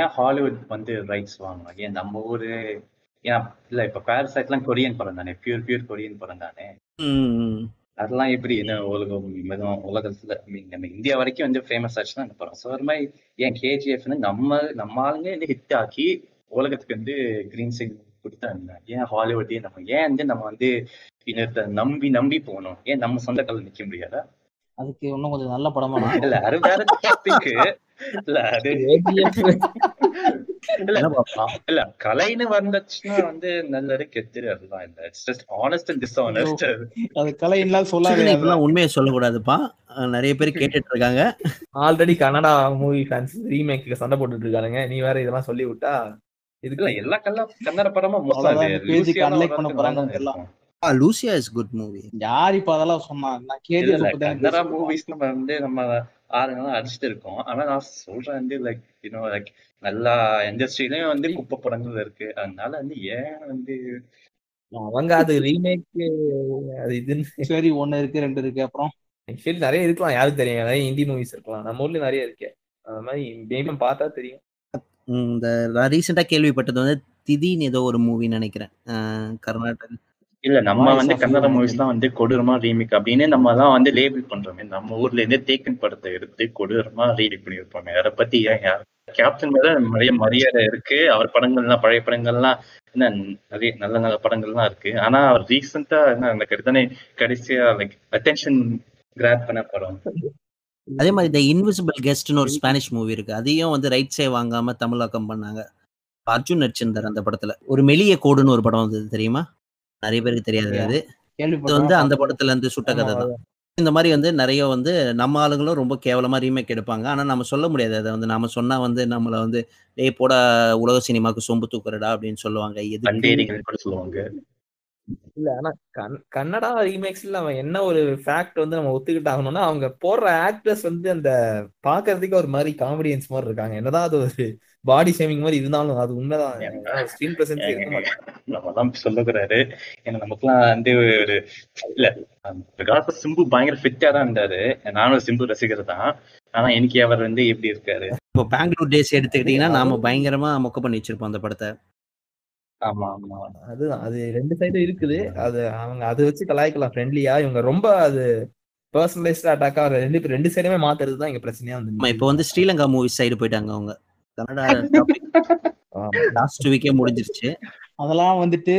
ஏன் ஹாலிவுட் வந்து ரைட்ஸ் வாங்கணும்? ஏன் நம்ம ஊரு ஏன் இல்ல இப்ப பேரசைட்லாம் கொரியன் படம் தானே? பியூர் பியூர் கொரியன் படம் தானே? ம், அதெல்லாம் எப்படி? என்ன உலகம் மிதம் உலகத்துல நம்ம இந்தியா வரைக்கும் வந்து ஃபேமஸ் ஆச்சுன்னா அந்த படம்? ஸோ அது மாதிரி ஏன் கேஜிஎஃப்னு நம்ம நம்ம ஆளுங்க வந்து ஹிட் ஆக்கி உலகத்துக்கு வந்து கிரீன் சிக்னல் கொடுத்தாங்க. ஏன் ஹாலிவுட்டே நம்ம ஏன் வந்து நம்ம வந்து இன்னொருத்த நம்பி நம்பி போகணும்? ஏன் நம்ம சொந்த கால நிக்க முடியாதா? அதுக்கு இன்னும் கொஞ்சம் நல்ல படமா இல்ல அது வேற டாபிக் இல்ல அது இல்ல. என்ன பாப்பா? இல்ல கலைன்னு வந்துச்சுன்னா வந்து நல்லது கெத்துரு அதுதான் இல்ல. It's just honest and dishonest அது கலை இல்லாத சொல்லாது உண்மையை சொல்லக்கூடாதுப்பா. நிறைய பேர் கேட்டுட்டு இருக்காங்க already Kannada movie fans remake சண்டை போட்டுட்டு இருக்கானுங்க நீ வேற இதெல்லாம் சொல்லி விட்டா இல்ல இதுக்கு எல்லா கல்ல கன்னட பண்ண போறாங்கன்னு தெரியல. லூசியா இஸ் குட் மூவி யார் இப்ப அதெல்லாம் சொன்னா? நான் கன்னடா மூவிஸ் நம்ம வந்து நம்ம ஆளுங்கெல்லாம் அடிச்சுட்டு இருக்கோம். ஆனா நான் சொல்றேன் வந்து லைக் யூனோ லைக் எல்லா இண்டஸ்ட்ரியிலயும் வந்து குப்பை படங்கள் இருக்கு. அதனால வந்து ஏன் வந்து அவங்க அது ரீமேக் அது இதுன்னு சரி ஒண்ணு இருக்கு ரெண்டு இருக்கு அப்புறம்? ஆக்சுவலி நிறைய இருக்கலாம். யாருக்கு தெரியும்? நிறைய ஹிந்தி மூவிஸ் இருக்கலாம். நம்ம ஊர்ல நிறைய இருக்கு. அந்த மாதிரி மேபி பார்த்தா தெரியும். இந்த நான் ரீசெண்டா கேள்விப்பட்டது வந்து திதின்னு ஏதோ ஒரு மூவி நினைக்கிறேன். கர்நாடகா இல்ல நம்ம வந்து கன்னட. மூவிஸ் தான் வந்து கொடூரமா ரீமேக் அப்படின்னு நம்ம தான் வந்து லேபிள் பண்றோமே நம்ம ஊர்ல இருந்தே தேக்கன் படத்தை எடுத்து கொடூரமா ரீமேக் பண்ணியிருப்பாங்க. அதை பத்தி ஏன் யார் கேப்டன் மேல நிறைய மரியாதை இருக்கு. அவர் படங்கள்லாம் பழைய படங்கள்லாம் என்ன நிறைய நல்ல நல்ல படங்கள்லாம் இருக்கு. ஆனா அவர் ரீசெண்டா என்ன அந்த கடிதானே கடைசியா லைக் அட்டென்ஷன் கிராப் பண்ண படம். அதே மாதிரி இந்த இன்விசிபிள் கெஸ்ட்னு ஒரு ஸ்பானிஷ் மூவி இருக்கு. அதையும் வந்து ரைட்ஸே வாங்காம தமிழாக்கம் பண்ணாங்க. அர்ஜுன் நடிச்சிருந்தார் அந்த படத்துல. ஒரு மெலிய கோடுன்னு ஒரு படம் வந்தது தெரியுமா? நிறைய பேருக்கு தெரியாது அது. இது வந்து அந்த படத்துல இருந்து சுட்ட கதை தான். இந்த மாதிரி வந்து நிறைய வந்து நம்ம ஆளுங்களும் ரொம்ப கேவலமா ரீமேக் எடுப்பாங்க. ஆனா நம்ம சொல்ல முடியாது. அதை வந்து நாம சொன்னா வந்து நம்மள வந்து டேய் போட உலக சினிமாக்கு சொம்பு தூக்குறடா அப்படின்னு சொல்லுவாங்க. கூட சொல்லுவாங்க. இல்ல ஆனா கன்- கன்னடா ரீமேக்ஸ்ல அவன் என்ன ஒரு ஃபேக்ட் வந்து நம்ம ஒத்துக்கிட்டாகணும்னா அவங்க போடுற ஆக்டர்ஸ் வந்து அந்த பாக்குறதுக்கு ஒரு மாதிரி காமெடியன்ஸ் மாதிரி இருக்காங்க. என்னதான் அது ஒரு பாடி ஷேமிங் மாதிரி இருந்தாலும் அது உண்மைதான். ஸ்கிரீன் பிரசன்ஸ் இருக்க சொல்லக்கூடாது ஏன்னா நமக்குலாம் வந்து ஒரு இல்ல காலத்துல சிம்பு பயங்கர ஃபிட்டா தான் இருந்தாரு. நானும் சிம்பு ரசிகர் தான். ஆனா இன்னைக்கு அவர் வந்து எப்படி இருக்காரு? இப்போ பெங்களூர் டேஸ் எடுத்துக்கிட்டீங்கன்னா நாம பயங்கரமா மொக்க பண்ணி வச்சிருப்போம் அந்த படத்தை. ஆமா ஆமா. அதுதான் அது ரெண்டு சைடும் இருக்குது. அது அவங்க அதை வச்சு கலாய்க்கலாம். ஃப்ரெண்ட்லியா இவங்க ரொம்ப அது பர்சனலைஸ்டா அட்டாக்கா ரெண்டு ரெண்டு சைடுமே மாத்துறது தான் இங்க பிரச்சனையா வந்து இப்போ வந்து ஸ்ரீலங்கா மூவிஸ் சைடு போயிட்டாங்க அவங்க. லாஸ்ட் வீக்கே முடிஞ்சிருச்சு. அதெல்லாம் வந்துட்டு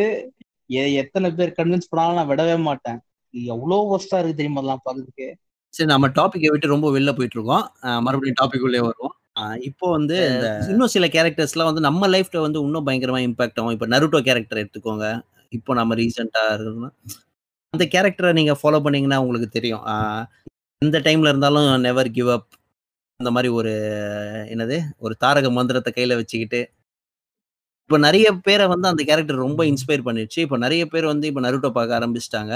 எத்தனை பேர் கன்வின்ஸ் பண்ணாலும் நான் விடவே மாட்டேன். இது எவ்வளவு ஒஸ்டா இருக்கு தெரியுமா அதெல்லாம் பாக்குறதுக்கு? சரி நம்ம டாபிக்கை விட்டு ரொம்ப வெளில போயிட்டு இருக்கோம். மறுபடியும் டாபிக் உள்ளே வருவோம். இப்போ வந்து இந்த இன்னும் சில கேரக்டர்ஸ்லாம் வந்து நம்ம லைஃப்ல வந்து இன்னும் பயங்கரமா இம்பாக்ட் ஆகும். இப்போ நருட்டோ கேரக்டர் எடுத்துக்கோங்க. இப்போ நம்ம ரீசெண்டா இருக்கணும்னா அந்த கேரக்டரை நீங்க ஃபாலோ பண்ணீங்கன்னா உங்களுக்கு தெரியும். எந்த டைம்ல இருந்தாலும் நெவர் கிவ் அப் அந்த மாதிரி ஒரு என்னது ஒரு தாரக மந்திரத்தை கையில வச்சுக்கிட்டு இப்போ நிறைய பேரை வந்து அந்த கேரக்டர் ரொம்ப இன்ஸ்பயர் பண்ணிடுச்சு. இப்போ நிறைய பேர் வந்து இப்போ நருட்டோ பார்க்க ஆரம்பிச்சிட்டாங்க.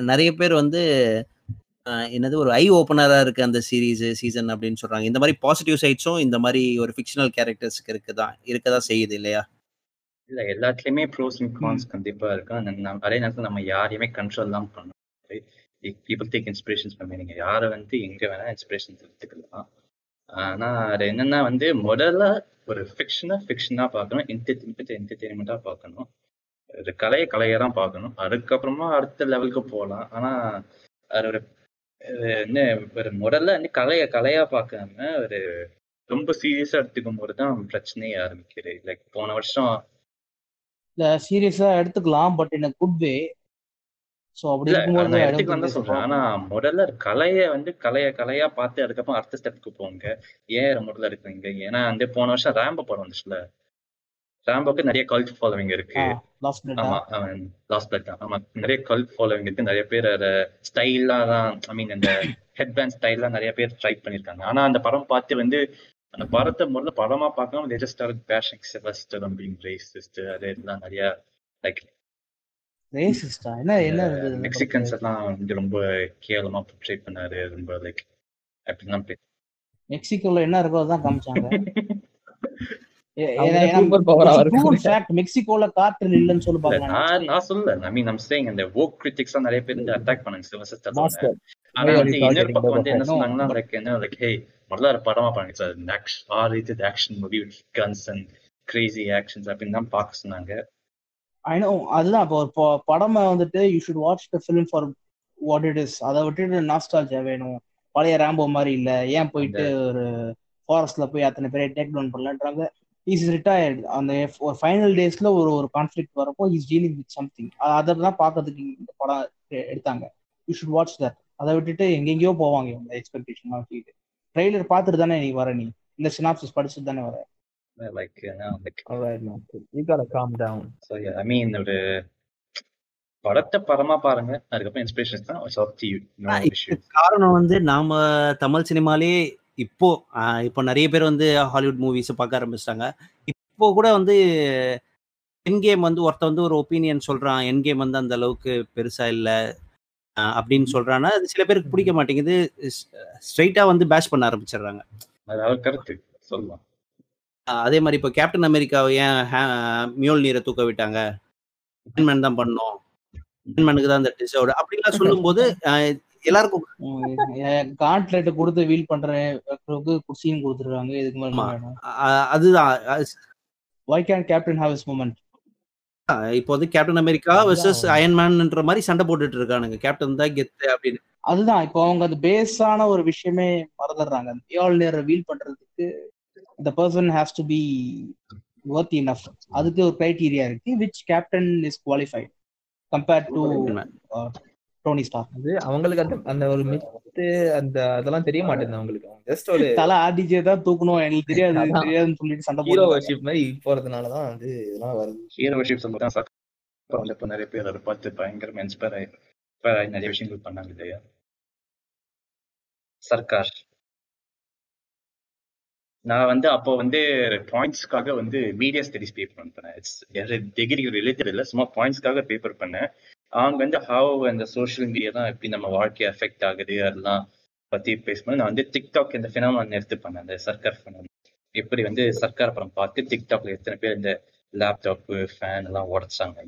நிறைய பேர் வந்து என்னது ஒரு ஐ ஓப்பனரா இருக்கு அந்த சீரீஸ் சீசன் அப்படின்னு சொல்றாங்க. இந்த மாதிரி பாசிட்டிவ் சைட்ஸும் இந்த மாதிரி ஒரு ஃபிக்ஷனல் கேரக்டர்ஸ்க்கு இருக்குதான் இருக்கதான் செய்யுது இல்லையா? இல்ல எல்லாத்துலயுமே ப்ரோஸ் அண்ட் கான்ஸ் கண்டிப்பா இருக்கு நம்ம- அதே நேரத்துல நம்ம யாரையுமே கண்ட்ரோல் தான் பண்ணணும் பீப்புள் டேக் இன்ஸ்பிரேஷன்ஸ் பண்ணி நீங்க யாரை வந்து எங்க வேணா இன்ஸ்பிரேஷன்ஸ் எடுத்துக்கலாம். ஆனா அது என்னன்னா வந்து முதல்ல ஒரு ஃபிக்ஷனை ஃபிக்ஷனா பார்க்கணும். என்டர்டைன்மெண்ட் என்டர்டைன்மெண்டா பார்க்கணும். ஒரு கலையை கலையை தான் பார்க்கணும். அதுக்கப்புறமா அடுத்த லெவலுக்கு போகலாம். ஆனா அது ஒரு என்ன ஒரு முதல்ல வந்து கலையை கலையா பார்க்காம ஒரு ரொம்ப சீரியஸா எடுத்துக்கும் போது தான் பிரச்சனையே ஆரம்பிக்குது. லைக் போன வருஷம் இல்லை சீரியஸாக எடுத்துக்கலாம் பட் இன் குட் வே ஆனா முதல்ல கலைய வந்து கலைய கலையா பார்த்து அதுக்கப்புறம் அடுத்த ஸ்டெப்புக்கு போங்க. ஏன் முதல்ல இருக்குங்க ஏன்னா வந்து போன வருஷம் ரேம்போ படம் வந்துச்சுல. ரேம்போக்கு நிறைய கல்ட் ஃபாலோவிங் இருக்கு. ஆமா லாஸ்ட் பிளட் ஆமா நிறைய கல்ட் ஃபாலோவிங் இருக்கு. நிறைய பேர் அதை ஸ்டைலா தான் ஐ மீன் அந்த ஹெட் பேண்ட் ஸ்டைல்லாம் நிறைய பேர் ட்ரை பண்ணிருக்காங்க. ஆனா அந்த படம் பார்த்து வந்து அந்த படத்தை முதல்ல படமா பார்க்காம bashing Sylvester and being racist அது எல்லாம் நிறைய லைக் ஆ? என்ன என்ன மெக்சிகன்ஸ்? எல்லாம் வந்து ரொம்ப கேவலமா ட்ரை பண்ணாரு ரொம்ப லைக் அப்படிலாம் பே- மெக்சிகோல என்ன இருக்கோ அதான் காமிச்சாங்க மெக்சிகோல காற்று இல்லைன்னு சொல்லி இல்ல, பாக்கலாம் நான் நான் சொல்லல ஐ மீன் சேயிங் அந்த வோக் கிரிட்டிக்ஸ் நிறைய பேர் அட்டாக் பண்ணாங்க Master. ஆனா வந்து இன்னொரு பக்கம் வந்து என்ன? சொன்னாங்கன்னா லைக் என்ன லைக் ஹே முதல்ல ஒரு படமா பாருங்க சார் ஆர் இது action movie with guns and crazy actions அப்படின்னு தான் பார்க்க சொன்னாங்க ஐ நோ அதுதான் இப்போ ஒரு படமா வந்துட்டு you should watch the film for what it is அதை விட்டுட்டு நாஸ்டாலஜியா வேணும். பழைய ரேம்போ மாதிரி இல்ல. ஏன் போயிட்டு ஒரு ஃபாரஸ்ட்ல போய் அத்தனை பேரை டேக் டவுன் பண்ணலன்றாங்க இஸ் ரிட்டையர்ட் அந்த ஒரு ஃபைனல் டேஸ்ல ஒரு ஒரு கான்ஃபிளிக் வரப்போ இஸ் டீலிங் வித் சம்திங் அதை தான் பார்க்கறதுக்கு இந்த படம் எடுத்தாங்க. யூ ஷுட் வாட்ச் தட் அதை விட்டுட்டு எங்கெங்கேயோ போவாங்க இவங்க எக்ஸ்பெக்டேஷன் வச்சுக்கிட்டு ட்ரெய்லர் பார்த்துட்டு தானே நீ வர நீ. இந்த சினாப்சிஸ் படிச்சுட்டு தானே வர. Master. You gotta calm down. So I mean ஒரு படத்தை படமா பாருங்க. அதுக்கப்புறம் இன்ஸ்பிரேஷன் தான். It's up to you no issue காரணம் வந்து நாம தமிழ் சினிமாலே இப்போ இப்போ நிறைய பேர் வந்து ஹாலிவுட் மூவிஸ் பார்க்க ஆரம்பிச்சிட்டாங்க. இப்போ கூட வந்து என் கேம் வந்து ஒருத்த வந்து ஒரு ஒப்பீனியன் சொல்றான். என் கேம் வந்து அந்த அளவுக்கு பெருசா இல்ல அப்படின்னு சொல்றான்னா அது சில பேருக்கு பிடிக்க மாட்டேங்குது. ஸ்ட்ரைட்டா வந்து பேஷ் பண்ண ஆரம்பிச்சிடுறாங்க. அது அவர் கருத்து. சொல்லலாம் அதே மாதிரி இப்போ கேப்டன் அமெரிக்காவை ஏன் மியோல் நீரை தூக்க விட்டாங்க? மேன் தான் பண்ணோம். மேனுக்கு தான் அந்த டிசர்வ்டு அப்படிலாம் சொல்லும்போது எல்லாருக்கும் கான்ட்ராக்ட் கொடுத்து வீல் பண்றேன் குர்சியும் கொடுத்துருக்காங்க. இதுக்கு மேல அதுதான். Why can Captain have his moment இப்போ வந்து கேப்டன் அமெரிக்கா வெர்சஸ் அயன்மேன்ன்ற மாதிரி சண்டை போட்டுட்டு இருக்கானுங்க கேப்டன் தான் கெத்து அப்படின்னு. அதுதான். இப்போ அவங்க அது பேஸான ஒரு விஷயமே மறந்துடுறாங்க. ஏழு நேரம் வீல் பண்றதுக்கு the person has to be worth enough. அதுக்கு ஒரு கிரைட்டீரியா இருக்கு which Captain is qualified compared to Tony Stark அது அவங்களுக்கு அந்த அந்த ஒரு மித்து அந்த அதெல்லாம் தெரிய மாட்டேங்குது அவங்களுக்கு. ஜஸ்ட் ஒரு தலை ஆர்டிஜே தான் தூக்கணும் எனக்கு தெரியாது. தெரியாதுன்னு சொல்லிட்டு சண்டை ஹீரோ வர்ஷிப் மாதிரி போறதுனாலதான் வந்து இதெல்லாம் வருது. ஹீரோ ஷிப் சொல்லி தான் சார் வந்து இப்போ நிறைய பேர் அதை பார்த்து பயங்கரமா இன்ஸ்பயர் ஆகி நிறைய விஷயங்கள் பண்ணாங்க இல்லையா சர்க்கார் நான் வந்து அப்போ வந்து பாயிண்ட்ஸ்க்காக வந்து மீடியா ஸ்டடிஸ் பேப்பர் பண்ணேன். இட்ஸ் டிகிரி ரிலேட்டட் இல்லை சும்மா பாயிண்ட்ஸ்க்காக பேப்பர் பண்ணேன். அவங்க வந்து ஹவ் அந்த சோஷியல் மீடியா தான் எப்படி நம்ம வாழ்க்கை அஃபெக்ட் ஆகுது அதெல்லாம் பத்தி பேசும்போது நான் வந்து டிக்டாக் இந்த ஃபினாமன் எடுத்து பண்ணேன் அந்த சர்க்கார் ஃபினாமன் எப்படி வந்து சர்க்கார் படம் பார்த்து டிக்டாக்ல எத்தனை பேர் இந்த லேப்டாப் ஃபேன் எல்லாம் உடைச்சாங்க.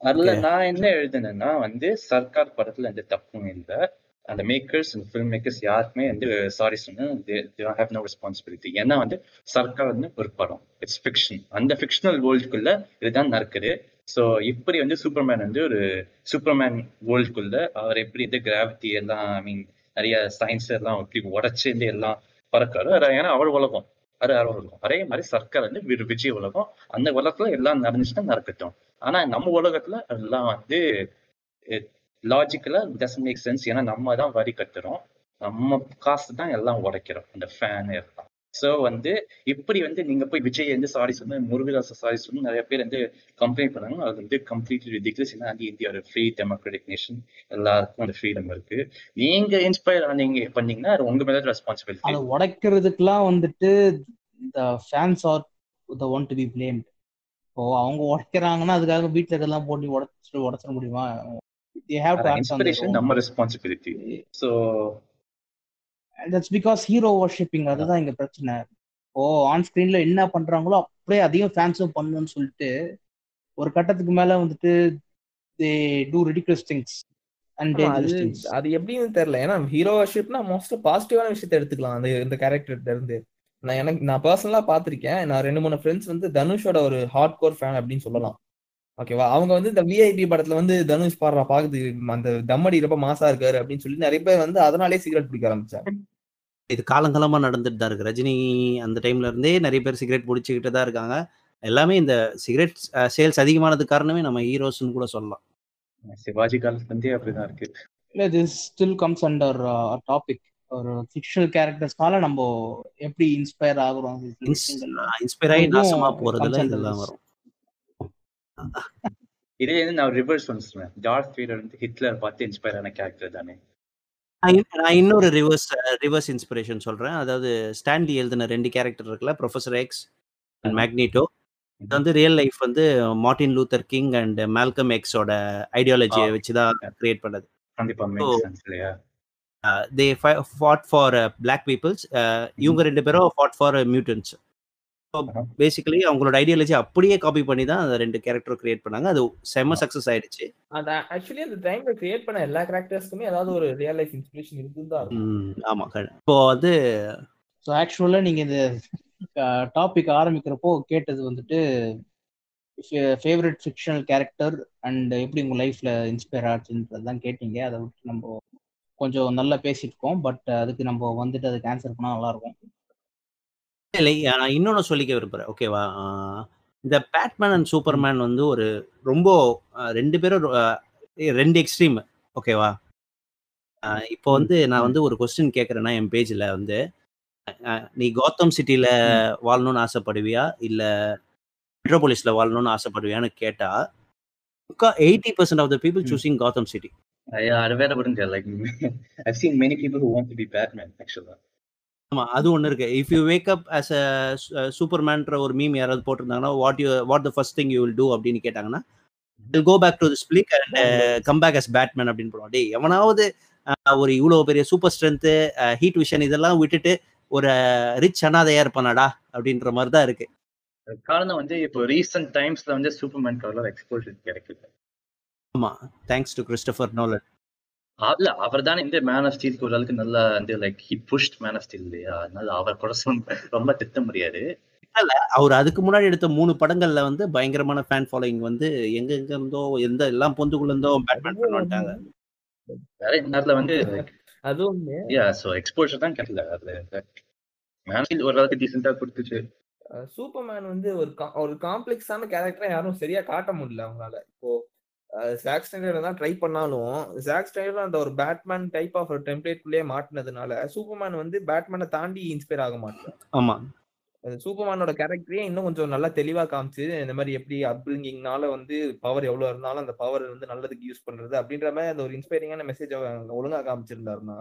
அதுல. நான் என்ன எழுதுனேன்னா வந்து சர்க்கார் படத்துல எந்த தப்பும் இல்லை. அந்த மேக்கர்ஸ் அந்த ஃபில்ம் மேக்கர்ஸ் யாருக்குமே வந்து சாரி சொன்னா ஹேவ் நோ ரெஸ்பான்சிபிலிட்டி ஏன்னா வந்து சர்க்கார் வந்து ஒரு படம். இட்ஸ் ஃபிக்ஷன் அந்த ஃபிக்ஷனல் வேர்ல்டுக்குள்ள இதுதான் நடக்குது. ஸோ இப்படி வந்து சூப்பர்மேன் வந்து ஒரு சூப்பர்மேன் வேர்ல்டுக்குள்ள அவர் எப்படி இந்த கிராவிட்டி எல்லாம் ஐ மீன் நிறைய சயின்ஸ் எல்லாம் எப்படி உடச்சிருந்து எல்லாம் பறக்காரு ஏன்னா அவர் உலகம். அது அவர் உலகம். அதே மாதிரி சர்க்கார் வந்து வி- விஜய் உலகம். அந்த உலகத்துல எல்லாம் நடந்துச்சுன்னா நடக்கட்டும். ஆனா நம்ம உலகத்துல எல்லாம் வந்து லாஜிக்கலா டசன் மேக் சென்ஸ் ஏன்னா நம்ம தான் வரி கட்டுறோம். நம்ம காசு தான் எல்லாம் உடைக்கிறோம். அந்த ஃபேன் எல்லாம் ஸோ வந்து இப்படி வந்து நீங்க போய் விஜய் வந்து சாரி சொன்ன முருகதாஸ் சாரி சொன்னு நிறைய பேர் வந்து கம்ப்ளைண்ட் பண்ணாங்க அது வந்து கம்ப்ளீட்லி ரிடிகுலஸ் ஏன்னா வந்து இந்தியா ஒரு ஃப்ரீ டெமோக்ராட்டிக் நேஷன் எல்லாருக்கும் அந்த ஃப்ரீடம் இருக்கு. நீங்க இன்ஸ்பயர் ஆனீங்க பண்ணீங்கன்னா அது உங்க மேல ரெஸ்பான்சிபிலிட்டி அதை உடைக்கிறதுக்குலாம் வந்துட்டு இந்த fans are the one to be blamed இப்போ அவங்க உடைக்கிறாங்கன்னா அதுக்காக வீட்டில் இதெல்லாம் போட்டு உடச்சிட்டு உடச்சிட முடியுமா? They have to act on their inspiration own. நம்ம responsibility so that's because hero worshipping அதுதான் இங்க பிரச்சனை. ஓ ஆன் ஸ்கிரீன்ல என்ன பண்றாங்களோ அப்படியே அதையும் ஃபேன்ஸும் பண்ணணும்னு சொல்லிட்டு ஒரு கட்டத்துக்கு மேல வந்துட்டு தே டூ ரிடிகுலஸ் திங்ஸ் அது எப்படின்னு தெரியல. ஏன்னா ஹீரோ வர்ஷிப்னா மோஸ்ட் பாசிட்டிவான விஷயத்த எடுத்துக்கலாம். அந்த இந்த கேரக்டர்ல இருந்து. நான் எனக்கு நான் பர்சனலா பாத்திருக்கேன் நான் ரெண்டு மூணு ஃப்ரெண்ட்ஸ் வந்து தனுஷோட ஒரு ஹார்ட் கோர் ஃபேன் அப்படின்னு சொல்லலாம். ஓகேவா அவங்க வந்து இந்த விஐபி படத்துல வந்து தனுஷ் பாடுறா பாக்குது அந்த தம்மடி ரொம்ப மாசா இருக்காரு அப்படின்னு சொல்லி நிறைய பேர் வந்து அதனாலே சிகரெட் பிடிக்க ஆரம்பிச்சாங்க. இது காலங்காலமா நடந்துட்டு தான் இருக்கு. ரஜினி அந்த டைம்ல இருந்தே நிறைய பேர் சிகரெட் பிடிச்சிக்கிட்டு தான் இருக்காங்க. எல்லாமே இந்த சிகரெட் சேல்ஸ் அதிகமானதுக்கு காரணமே நம்ம ஹீரோஸ்னு கூட சொல்லலாம். சிவாஜி காலத்துல இருந்தே அப்படிதான் இருக்கு. இல்ல this still comes under topic ஒரு ஃபிக்ஷனல் கேரக்டர்ஸ்னால நம்ம எப்படி இன்ஸ்பயர் ஆகுறோம். இன்ஸ்பயர் ஆகி நாசமா போறதுல இதெல்லாம். வரும். இதே வந்து நான் ரிவர்ஸ் ஒன்று சொல்லுவேன் டார்த் ஃபீடர் வந்து ஹிட்லர் பார்த்து இன்ஸ்பயர் ஆன கேரக்டர் தானே? நான் இன்- நான் இன்னொரு ரிவர்ஸ் ரிவர்ஸ் இன்ஸ்பிரேஷன் சொல்றேன். அதாவது ஸ்டான்லி எழுதின ரெண்டு கேரக்டர் இருக்குல்ல ப்ரொஃபசர் எக்ஸ் அண்ட் மேக்னிட்டோ இது வந்து ரியல் லைஃப் வந்து Martin Luther King and Malcolm எக்ஸோட ஐடியாலஜியை. வச்சு தான் கிரியேட் பண்ணது. They fought for black peoples இவங்க ரெண்டு பேரும் ஃபாட் ஃபார் மியூட்டன்ஸ். பேசிக்கலி அவங்களோட ஐடியாலஜி அப்படியே காப்பி பண்ணி தான் அந்த ரெண்டு கேரக்டர் கிரியேட் பண்ணாங்க. அது செம்ம சக்சஸ் ஆயிடுச்சு. அந்த ஆக்சுவலி அந்த டைம்ல கிரியேட் பண்ண எல்லா கேரக்டர்ஸ்க்குமே ஏதாவது ஒரு ரியல் லைஃப் இன்ஸ்பிரேஷன் இருக்குதான் இருக்கும். ஆமா. இப்போ வந்து ஸோ ஆக்சுவலாக நீங்கள் இந்த டாபிக் ஆரம்பிக்கிறப்போ கேட்டது வந்துட்டு ஃபேவரட் ஃபிக்ஷனல் கேரக்டர் அண்ட் எப்படி உங்கள் லைஃப்பில் இன்ஸ்பயர் ஆச்சுன்றது தான் கேட்டீங்க. அதை விட்டு நம்ம கொஞ்சம் நல்லா பேசியிருக்கோம் பட் அதுக்கு நம்ம வந்துட்டு அதுக்கு ஆன்சர் பண்ணால் நல்லாயிருக்கும் இல்லை. நான் இன்னொன்னு சொல்லிக்க விரும்புறேன். ஓகேவா இந்த பேட்மேன் அண்ட் சூப்பர்மேன் வந்து ஒரு ரொம்ப ரெண்டு பேரும் ரெண்டு எக்ஸ்ட்ரீம் ஓகேவா இப்போ வந்து நான் வந்து ஒரு கொஸ்டின் கேட்குறேன்னா என் பேஜில் வந்து நீ கௌதம் சிட்டில வாழணும்னு ஆசைப்படுவியா? இல்ல மெட்ரோபோலிஸ்ல வாழணும்னு ஆசைப்படுவியான்னு கேட்டா eighty percent of the people. Choosing Gotham city அது வேற விடுங்க like I seen many people who want to be Batman ஆக்சுவலா ஆமா அது ஒன்று இருக்கு. If you wake up as a சூப்பர்மேன்ற ஒரு மீம் யாராவது போட்டிருந்தாங்கன்னா what you what the first thing you will do அப்படின்னு கேட்டாங்கன்னா go back to this flick and come back as Batman அப்படின்னு போடுவோம் டேய் எவனாவது ஒரு இவ்வளோ பெரிய சூப்பர் ஸ்ட்ரென்த்து ஹீட் விஷன் இதெல்லாம் விட்டுட்டு ஒரு ரிச் அனாதையா இருப்பானாடா அப்படின்ற மாதிரி தான் இருக்கு. காரணம் வந்து இப்போ ரீசெண்ட் டைம்ஸ்ல வந்து சூப்பர்மேன் அவ்வளோ எக்ஸ்போசர் கிடைக்குது ஆமா தேங்க்ஸ் டு கிறிஸ்டபர் நோலன் இல்ல அவர் தானே இந்த மேன் ஆஃப் ஸ்டீல் ஒரு அளவுக்கு நல்லா வந்து like he pushed Man of Steel இல்லையா? அதனால அவர் கூட சொன்ன- ரொம்ப திட்ட முடியாது. அவர் அதுக்கு முன்னாடி எடுத்த மூணு படங்கள்ல வந்து பயங்கரமான ஃபேன் ஃபாலோயிங் வந்து எங்க எங்க இருந்தோ எந்த எல்லாம் பொந்துக்குள்ள இருந்தோ பேட்மேன் பண்ண வந்துட்டாங்க வேற நேரத்துல வந்து அதுவும் யா ஸோ எக்ஸ்போஷர் தான் கிடைக்கல அதுல. மேன் ஸ்டீல் ஓரளவுக்கு டீசெண்டா கொடுத்துச்சு. சூப்பர்மேன் வந்து ஒரு கா- ஒரு காம்ப்ளெக்ஸான கேரக்டரை யாரும் சரியா காட்ட முடியல அவங்களால. இப்போ ஜாக் ஸ்டைலர் தான் ட்ரை பண்ணாலும் ஜாக் ஸ்டைலர் அந்த ஒரு பேட்மேன் டைப் ஆஃப் ஒரு டெம்ப்ளேட் குள்ளேயே மாட்டினதுனால சூப்பர்மேன் வந்து பேட்மேனை தாண்டி இன்ஸ்பயர் ஆக மாட்டான் ஆமா. சூப்பர்மேனோட கேரக்டரே இன்னும் கொஞ்சம் நல்லா தெளிவா காமிச்சு இந்த மாதிரி எப்படி அப்ரிங்கிங்னால வந்து பவர் எவ்வளவு இருந்தாலும் அந்த பவர் வந்து நல்லதுக்கு யூஸ் பண்றது அப்படின்ற மாதிரி அந்த ஒரு இன்ஸ்பைரிங்கான மெசேஜ் ஒழுங்கா காமிச்சிருந்தாருன்னா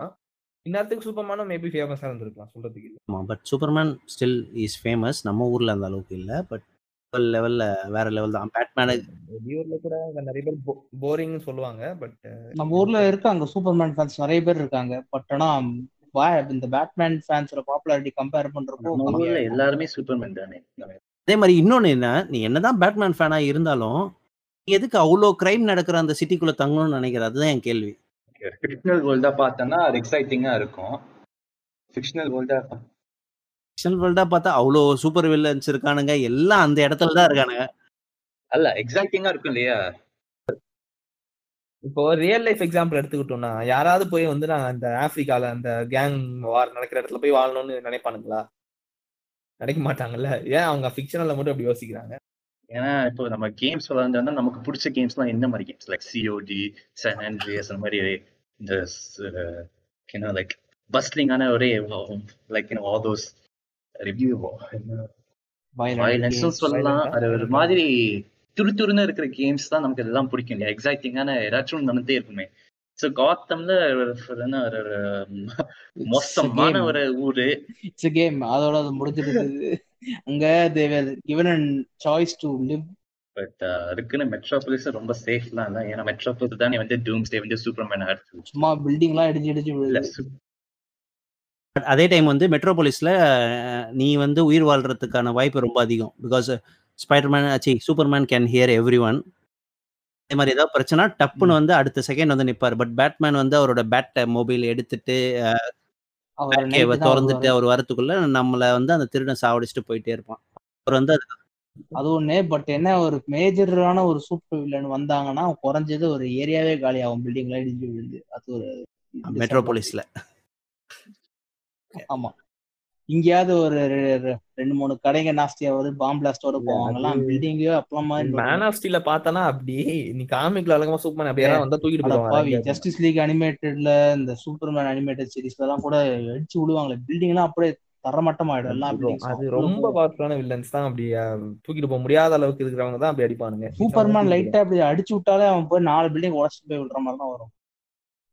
இந்நேரத்துக்கு சூப்பர்மேனும் மேபி ஃபேமஸா இருந்திருக்கலாம் சொல்றதுக்கு இல்ல. But Superman still is famous நம்ம ஊர்ல அந்த அளவுக்கு இல்ல பட் லெவல்ல வேற லெவல் தான். பேட்மேன் வெளியூர்ல கூட அங்க நிறைய பேர் போரிங்னு சொல்லுவாங்க பட் நம்ம ஊர்ல இருக்காங்க சூப்பர்மேன் ஃபேன்ஸ் நிறைய பேர் இருக்காங்க. பட் ஆனா இந்த பேட்மேன் ஃபேன்ஸோட பாப்புலாரிட்டி கம்பேர் பண்றப்போ நம்ம கம்மியா ஊர்ல இருக்கு. எல்லாருமே சூப்பர்மேன் தானே. அதே மாதிரி இன்னொன்னு என்ன நீ என்னதான் பேட்மேன் ஃபேனா இருந்தாலும் நீ எதுக்கு அவ்வளோ கிரைம் நடக்கிற அந்த சிட்டிக்குள்ள தங்கணும்னு நினைக்கிற? அதுதான் என் கேள்வி. ஃபிக்ஷனல் வேர்ல்டா பார்த்தோன்னா அது எக்ஸைட்டிங்கா இருக்கும். ஃபிக்ஷனல் வேர்ல்டா ஃபிக்ஷனல் வேர்ல்டா பார்த்தா அவ்வளோ சூப்பர் வில்லன்ஸ் இருக்கானுங்க. எல்லாம் அந்த இடத்துல தான் இருக்கானுங்க. அல்ல எக்ஸைட்டிங்கா இருக்கும் இல்லையா? இப்போ ரியல் லைஃப் எக்ஸாம்பிள் எடுத்துக்கிட்டோம்னா யாராவது போய் வந்து நான் அந்த ஆப்பிரிக்கால அந்த கேங் வார் நடக்கிற இடத்துல போய் வாழணும்னு நினைப்பானுங்களா? நினைக்க மாட்டாங்கல்ல. ஏன் அவங்க ஃபிக்ஷனல்ல மட்டும் அப்படி யோசிக்கிறாங்க? ஏன்னா இப்போ நம்ம கேம்ஸ் விளாண்டோம்னா நமக்கு பிடிச்ச கேம்ஸ்லாம் என்ன மாதிரி games like COD San Andreas அந்த மாதிரி இந்த லைக் பஸ்லிங்கான ஒரே லைக் ஆல் தோஸ் ரிவ்யூவோ வயலன்ஸும் சொல்லலாம்? அது ஒரு மாதிரி துரு துருன்னு இருக்கிற கேம்ஸ் தான் நமக்கு இதெல்லாம் பிடிக்கும் இல்லையா? எக்ஸைட்டிங்கான ஏதாச்சும் நடந்தே இருக்குமே. ஸோ காத்தம்ல ஒரு மோசமான game. ஒரு ஊரு. It's a game. அதோட அது முடிஞ்சிருக்குது அங்க they were given a choice to live. But அதுக்குன்னு மெட்ரோபாலிஸ் ரொம்ப சேஃப்லாம் இல்லை. ஏன்னா மெட்ரோபாலிஸ் தானே வந்து டூம்ஸ்டே வந்து சூப்பர்மேன் அடிச்சு சும்மா பில்டிங் எல்லாம் இடிச்சு இடிச்சு அதே டைம் வந்து மெட்ரோபோலிஸ்ல நீ வந்து உயிர் வாழ்றதுக்கான வாய்ப்பு ரொம்ப அதிகம். பிகாஸ் ஸ்பைடர்மேன் சி Superman can hear every one அதே மாதிரி ஏதாவது பிரச்சனை டப்புன்னு வந்து அடுத்த செகண்ட் வந்து நிப்பாரு. பட் பேட்மேன் வந்து அவரோட பேட் மொபைல் எடுத்துட்டு திறந்துட்டு. அவர் வரத்துக்குள்ள நம்மள வந்து அந்த திருடன் சாவடிச்சுட்டு போயிட்டே இருப்பான். அவர் வந்து அது அது ஒண்ணு. பட் என்ன ஒரு மேஜரான ஒரு சூப்பர் வில்லன் வந்தாங்கன்னா குறைஞ்சது ஒரு ஏரியாவே காலி ஆகும் பில்டிங் எல்லாம் இடிஞ்சு விழுது அது ஒரு மெட்ரோபோலிஸ்ல ஆமா. இங்கேயாவது ஒரு ரெண்டு மூணு கடைங்க நாஸ்தியா வருது பாம் பிளாஸ்டோட அது- பில்டிங்கே அப்பளமா மேன் ஆஃப் ஸ்டீல பார்த்தானா அப்படி. நீ காமிக்ல அழகமா சூப்பர் அப்படி யாராவது வந்தா தூக்கிட்டு பாவி போயிடுவாங்க ஜஸ்டிஸ் லீக் அனிமேட்டட்ல இந்த சூப்பர்மேன் அனிமேட்டட் சீரிஸ்ல எல்லாம் கூட அடிச்சு விடுவாங்களே பில்டிங் எல்லாம் அப்படியே தரமட்டமாயிடும் எல்லா buildings உம். அது ரொம்ப பவர்ஃபுல்லான வில்லன்ஸ் தான் அப்படி தூக்கிட்டு போக முடியாத அளவுக்கு இருக்கிறவங்க தான் அப்படி அடிப்பானுங்க. சூப்பர்மேன் லைட்டா அப்படி அடிச்சு விட்டாலே அவன் போய் நாலு பில்டிங் உடச்சிட்டு போய் விடுற மாதிரி தான் வரும்.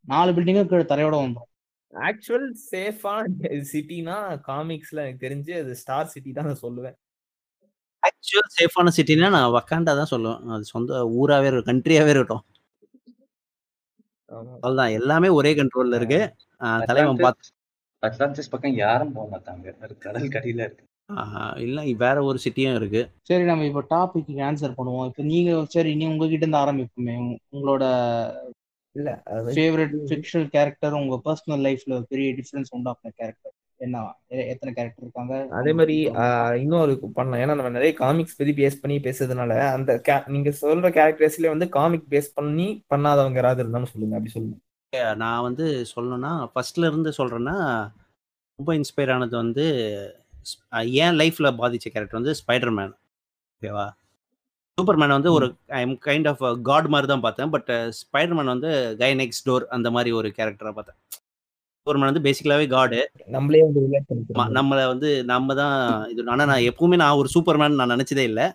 நாலு பில்டிங்கும் கீழே தரையோட வந்துடும் ஆக்சுவல் சேஃபான சிட்டினா காமிக்ஸ்ல எனக்கு தெரிஞ்சு அது ஸ்டார் சிட்டி தான் நான் சொல்லுவேன். ஆக்சுவல் சேஃபான சிட்டினா நான் வக்காண்டா தான் சொல்லுவேன். அது சொந்த ஊராவே இருக்கும் கண்ட்ரியாவே இருக்கட்டும். அவ்வளவுதான். எல்லாமே ஒரே கண்ட்ரோல்ல இருக்கு. ஆஹ் தலைவன் பார்த்து அட்லாண்டிஸ் பக்கம் யாரும் போக மாட்டாங்க. கடல் கடியில இருக்கு. ஆஹ் இல்ல வேற ஒரு சிட்டியும் இருக்கு. சரி நம்ம இப்போ டாபிக் ஆன்சர் பண்ணுவோம். இப்போ நீங்க சரி நீ உங்ககிட்ட இருந்து ஆரம்பிப்போமே. உங்க- உங்களோட இல்ல அது ஃபேவரட் ஃபிக்ஷனல் கேரக்டர் உங்க பர்சனல் லைஃப்ல பெரிய டிஃபரன்ஸ் உண்டாக்குன கேரக்டர் என்ன எத்தனை கேரக்டர் இருக்காங்க? அதே மாதிரி இன்னொரு பண்ணலாம். ஏன்னா நம்ம நிறைய காமிக்ஸ் பத்தி பேஸ் பண்ணி பேசுறதுனால அந்த நீங்க சொல்ற கேரக்டர்ஸ்ல வந்து காமிக் பேஸ் பண்ணி பண்ணாதவங்க யாராவது இருந்தாலும் சொல்லுங்க. அப்படி சொல்லுங்க. நான் வந்து சொல்லணும்னா ஃபர்ஸ்ட்ல இருந்து சொல்றேன்னா ரொம்ப இன்ஸ்பயர் ஆனது வந்து என் லைஃப்ல பாதிச்ச கேரக்டர் வந்து ஸ்பைடர்மேன் ஓகேவா? சூப்பர்மேன் வந்து ஒரு I am kind of god மாதிரி தான் பார்த்தேன். பட் ஸ்பைடர்மேன் வந்து கை நெக்ஸ்ட் டோர் அந்த மாதிரி ஒரு கேரக்டரா பார்த்தேன். சூப்பர்மேன் வந்து பேசிக்கலாவே காடு நம்மளே வந்து நம்மளை வந்து நம்ம தான் இது. ஆனா நான் எப்பவுமே நான் ஒரு சூப்பர்மேன் நான் நினைச்சதே இல்லை.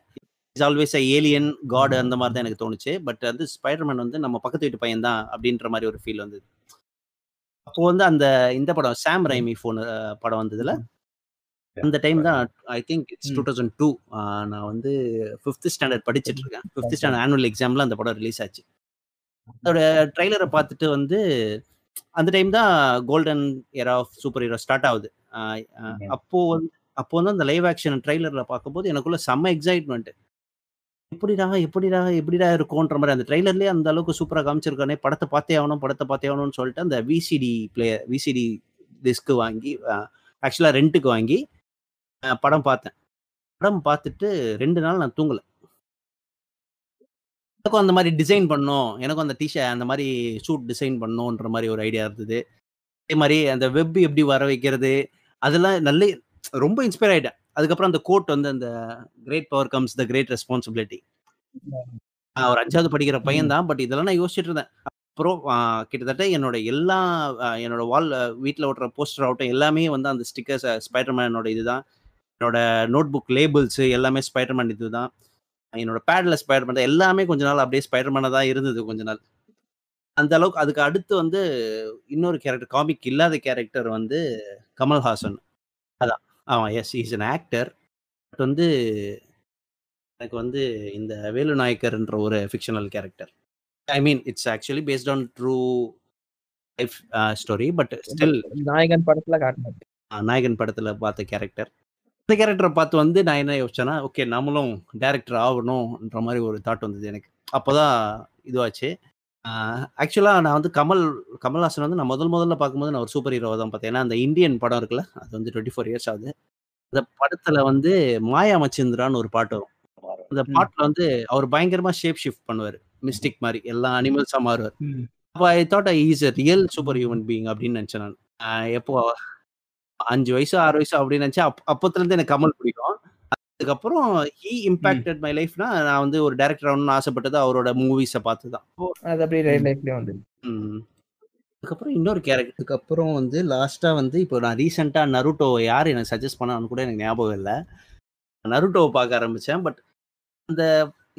It's always a alien god அந்த மாதிரி தான் எனக்கு தோணுச்சு. பட் வந்து ஸ்பைடர்மேன் வந்து நம்ம பக்கத்து வீட்டு பையன் தான் அப்படின்ற மாதிரி ஒரு ஃபீல் வந்தது. அப்போ வந்து அந்த இந்த படம் சாம் ரைமி ஃபோன் படம் வந்ததுல அந்த டைம் தான் I think it's two thousand two நான் வந்து ஃபிஃப்த் ஸ்டாண்டர்ட் படிச்சுட்டு இருக்கேன் ஃபிஃப்த் ஸ்டாண்டர்ட் ஆனுவல் எக்ஸாம்ல அந்த படம் ரிலீஸ் ஆச்சு. அதோட ட்ரைலரை பார்த்துட்டு வந்து அந்த டைம் தான் golden era of superhero start ஆகுது. அப்போ வந்து அப்போ வந்து அந்த லைவ் ஆக்ஷன் ட்ரைலர்ல பார்க்கும்போது எனக்குள்ள செம்ம எக்ஸைட்மெண்ட் எப்படிடா எப்படிடா எப்படிடா இருக்கும்ன்ற மாதிரி அந்த ட்ரைலர்லயே அந்த அளவுக்கு சூப்பரா காமிச்சிருக்கானே. படத்தை பார்த்தே ஆகணும் படத்தை பார்த்தே ஆகணும்னு சொல்லிட்டு அந்த விசிடி பிளேயர் விசிடி டிஸ்க் வாங்கி ஆக்சுவலா ரெண்ட்டுக்கு வாங்கி படம் பார்த்தேன் படம் பார்த்துட்டு ரெண்டு நாள் நான் தூங்கல. எனக்கும் அந்த மாதிரி டிசைன் பண்ணணும் எனக்கும் அந்த டிஷர்ட் அந்த மாதிரி சூட் டிசைன் பண்ணணுன்ற மாதிரி ஒரு ஐடியா இருந்தது. அதே மாதிரி அந்த வெப் எப்படி வர வைக்கிறது அதெல்லாம் நல்ல ரொம்ப இன்ஸ்பயர் ஆயிட்டேன். அதுக்கப்புறம் அந்த கோட் வந்து அந்த great power comes the great responsibility ஒரு அஞ்சாவது படிக்கிற பையன் தான் பட் இதெல்லாம் நான் யோசிச்சுட்டு இருந்தேன். அப்புறம் கிட்டத்தட்ட என்னோட எல்லா என்னோட வால் வீட்டில் ஓட்டுற போஸ்டர் ஆகட்டும் எல்லாமே வந்து அந்த ஸ்டிக்கர்ஸ் ஸ்பைடர்மேனோட இதுதான் என்னோட நோட் புக் லேபிள்ஸ் எல்லாமே ஸ்பைடர்மேன் இதுதான் என்னோட பேட்ல ஸ்பைடர்மேன் தான். எல்லாமே கொஞ்ச நாள் அப்படியே ஸ்பைடர்மேனாக தான் இருந்தது கொஞ்ச நாள். அந்த அளவுக்கு அதுக்கு அடுத்து வந்து இன்னொரு கேரக்டர் காமிக் இல்லாத கேரக்டர் வந்து கமல்ஹாசன். அதான். ஆமாம் yes is an actor but வந்து எனக்கு வந்து இந்த வேலு நாயக்கர்ன்ற ஒரு fictional character I mean it's actually based on true life story but still Nayakan படத்துல காட்டினது நாயகன் படத்தில் பார்த்த கேரக்டர் இந்த கேரக்டரை பார்த்து வந்து நான் என்ன யோசிச்சேன்னா ஓகே நம்மளும் டேரக்டர் ஆகணும்ன்ற மாதிரி ஒரு தாட் வந்தது எனக்கு. அப்போதான் இதுவாச்சு. ஆக்சுவலாக நான் வந்து கமல் கமல்ஹாசன் வந்து நான் முதல் முதல்ல பார்க்கும்போது நான் ஒரு சூப்பர் ஹீரோ தான் பார்த்தேன். ஏன்னா அந்த இந்தியன் படம் இருக்குல்ல அது வந்து டுவெண்ட்டி ஃபோர் இயர்ஸ் ஆகுது. அந்த படத்தில் வந்து மாயா மச்சிந்திரான்னு ஒரு பாட்டு வரும். அந்த. பாட்டில் வந்து அவர் பயங்கரமாக ஷேப் ஷிஃப்ட் பண்ணுவார். மிஸ்டிக் மாதிரி எல்லா அனிமல்ஸாக மாறுவார். அப்போ I thought I is a real super human being அப்படின்னு நினச்சேன் நான். எப்போ அஞ்சு வயசு ஆறு வயசு அப்படின்னு நினச்சேன் அப் அப்போத்துலேருந்து எனக்கு கமல் பிடிக்கும். அதுக்கப்புறம் ஹீ இம்பாக்டட் மை. லைஃப்னா நான் வந்து ஒரு டேரக்டர் ஆகணும்னு ஆசைப்பட்டது அவரோட மூவிஸை பார்த்து தான் அது அப்படியே ரியல் லைஃப்லயே வந்து ம். அதுக்கப்புறம் இன்னொரு கேரக்டருக்கு அப்புறம் வந்து லாஸ்ட்டாக வந்து இப்போ நான் ரீசெண்டாக நருட்டோ யார் எனக்கு சஜஸ்ட் பண்ணான்னு கூட எனக்கு ஞாபகம் இல்லை. நருட்டோவை பார்க்க ஆரம்பித்தேன் பட் அந்த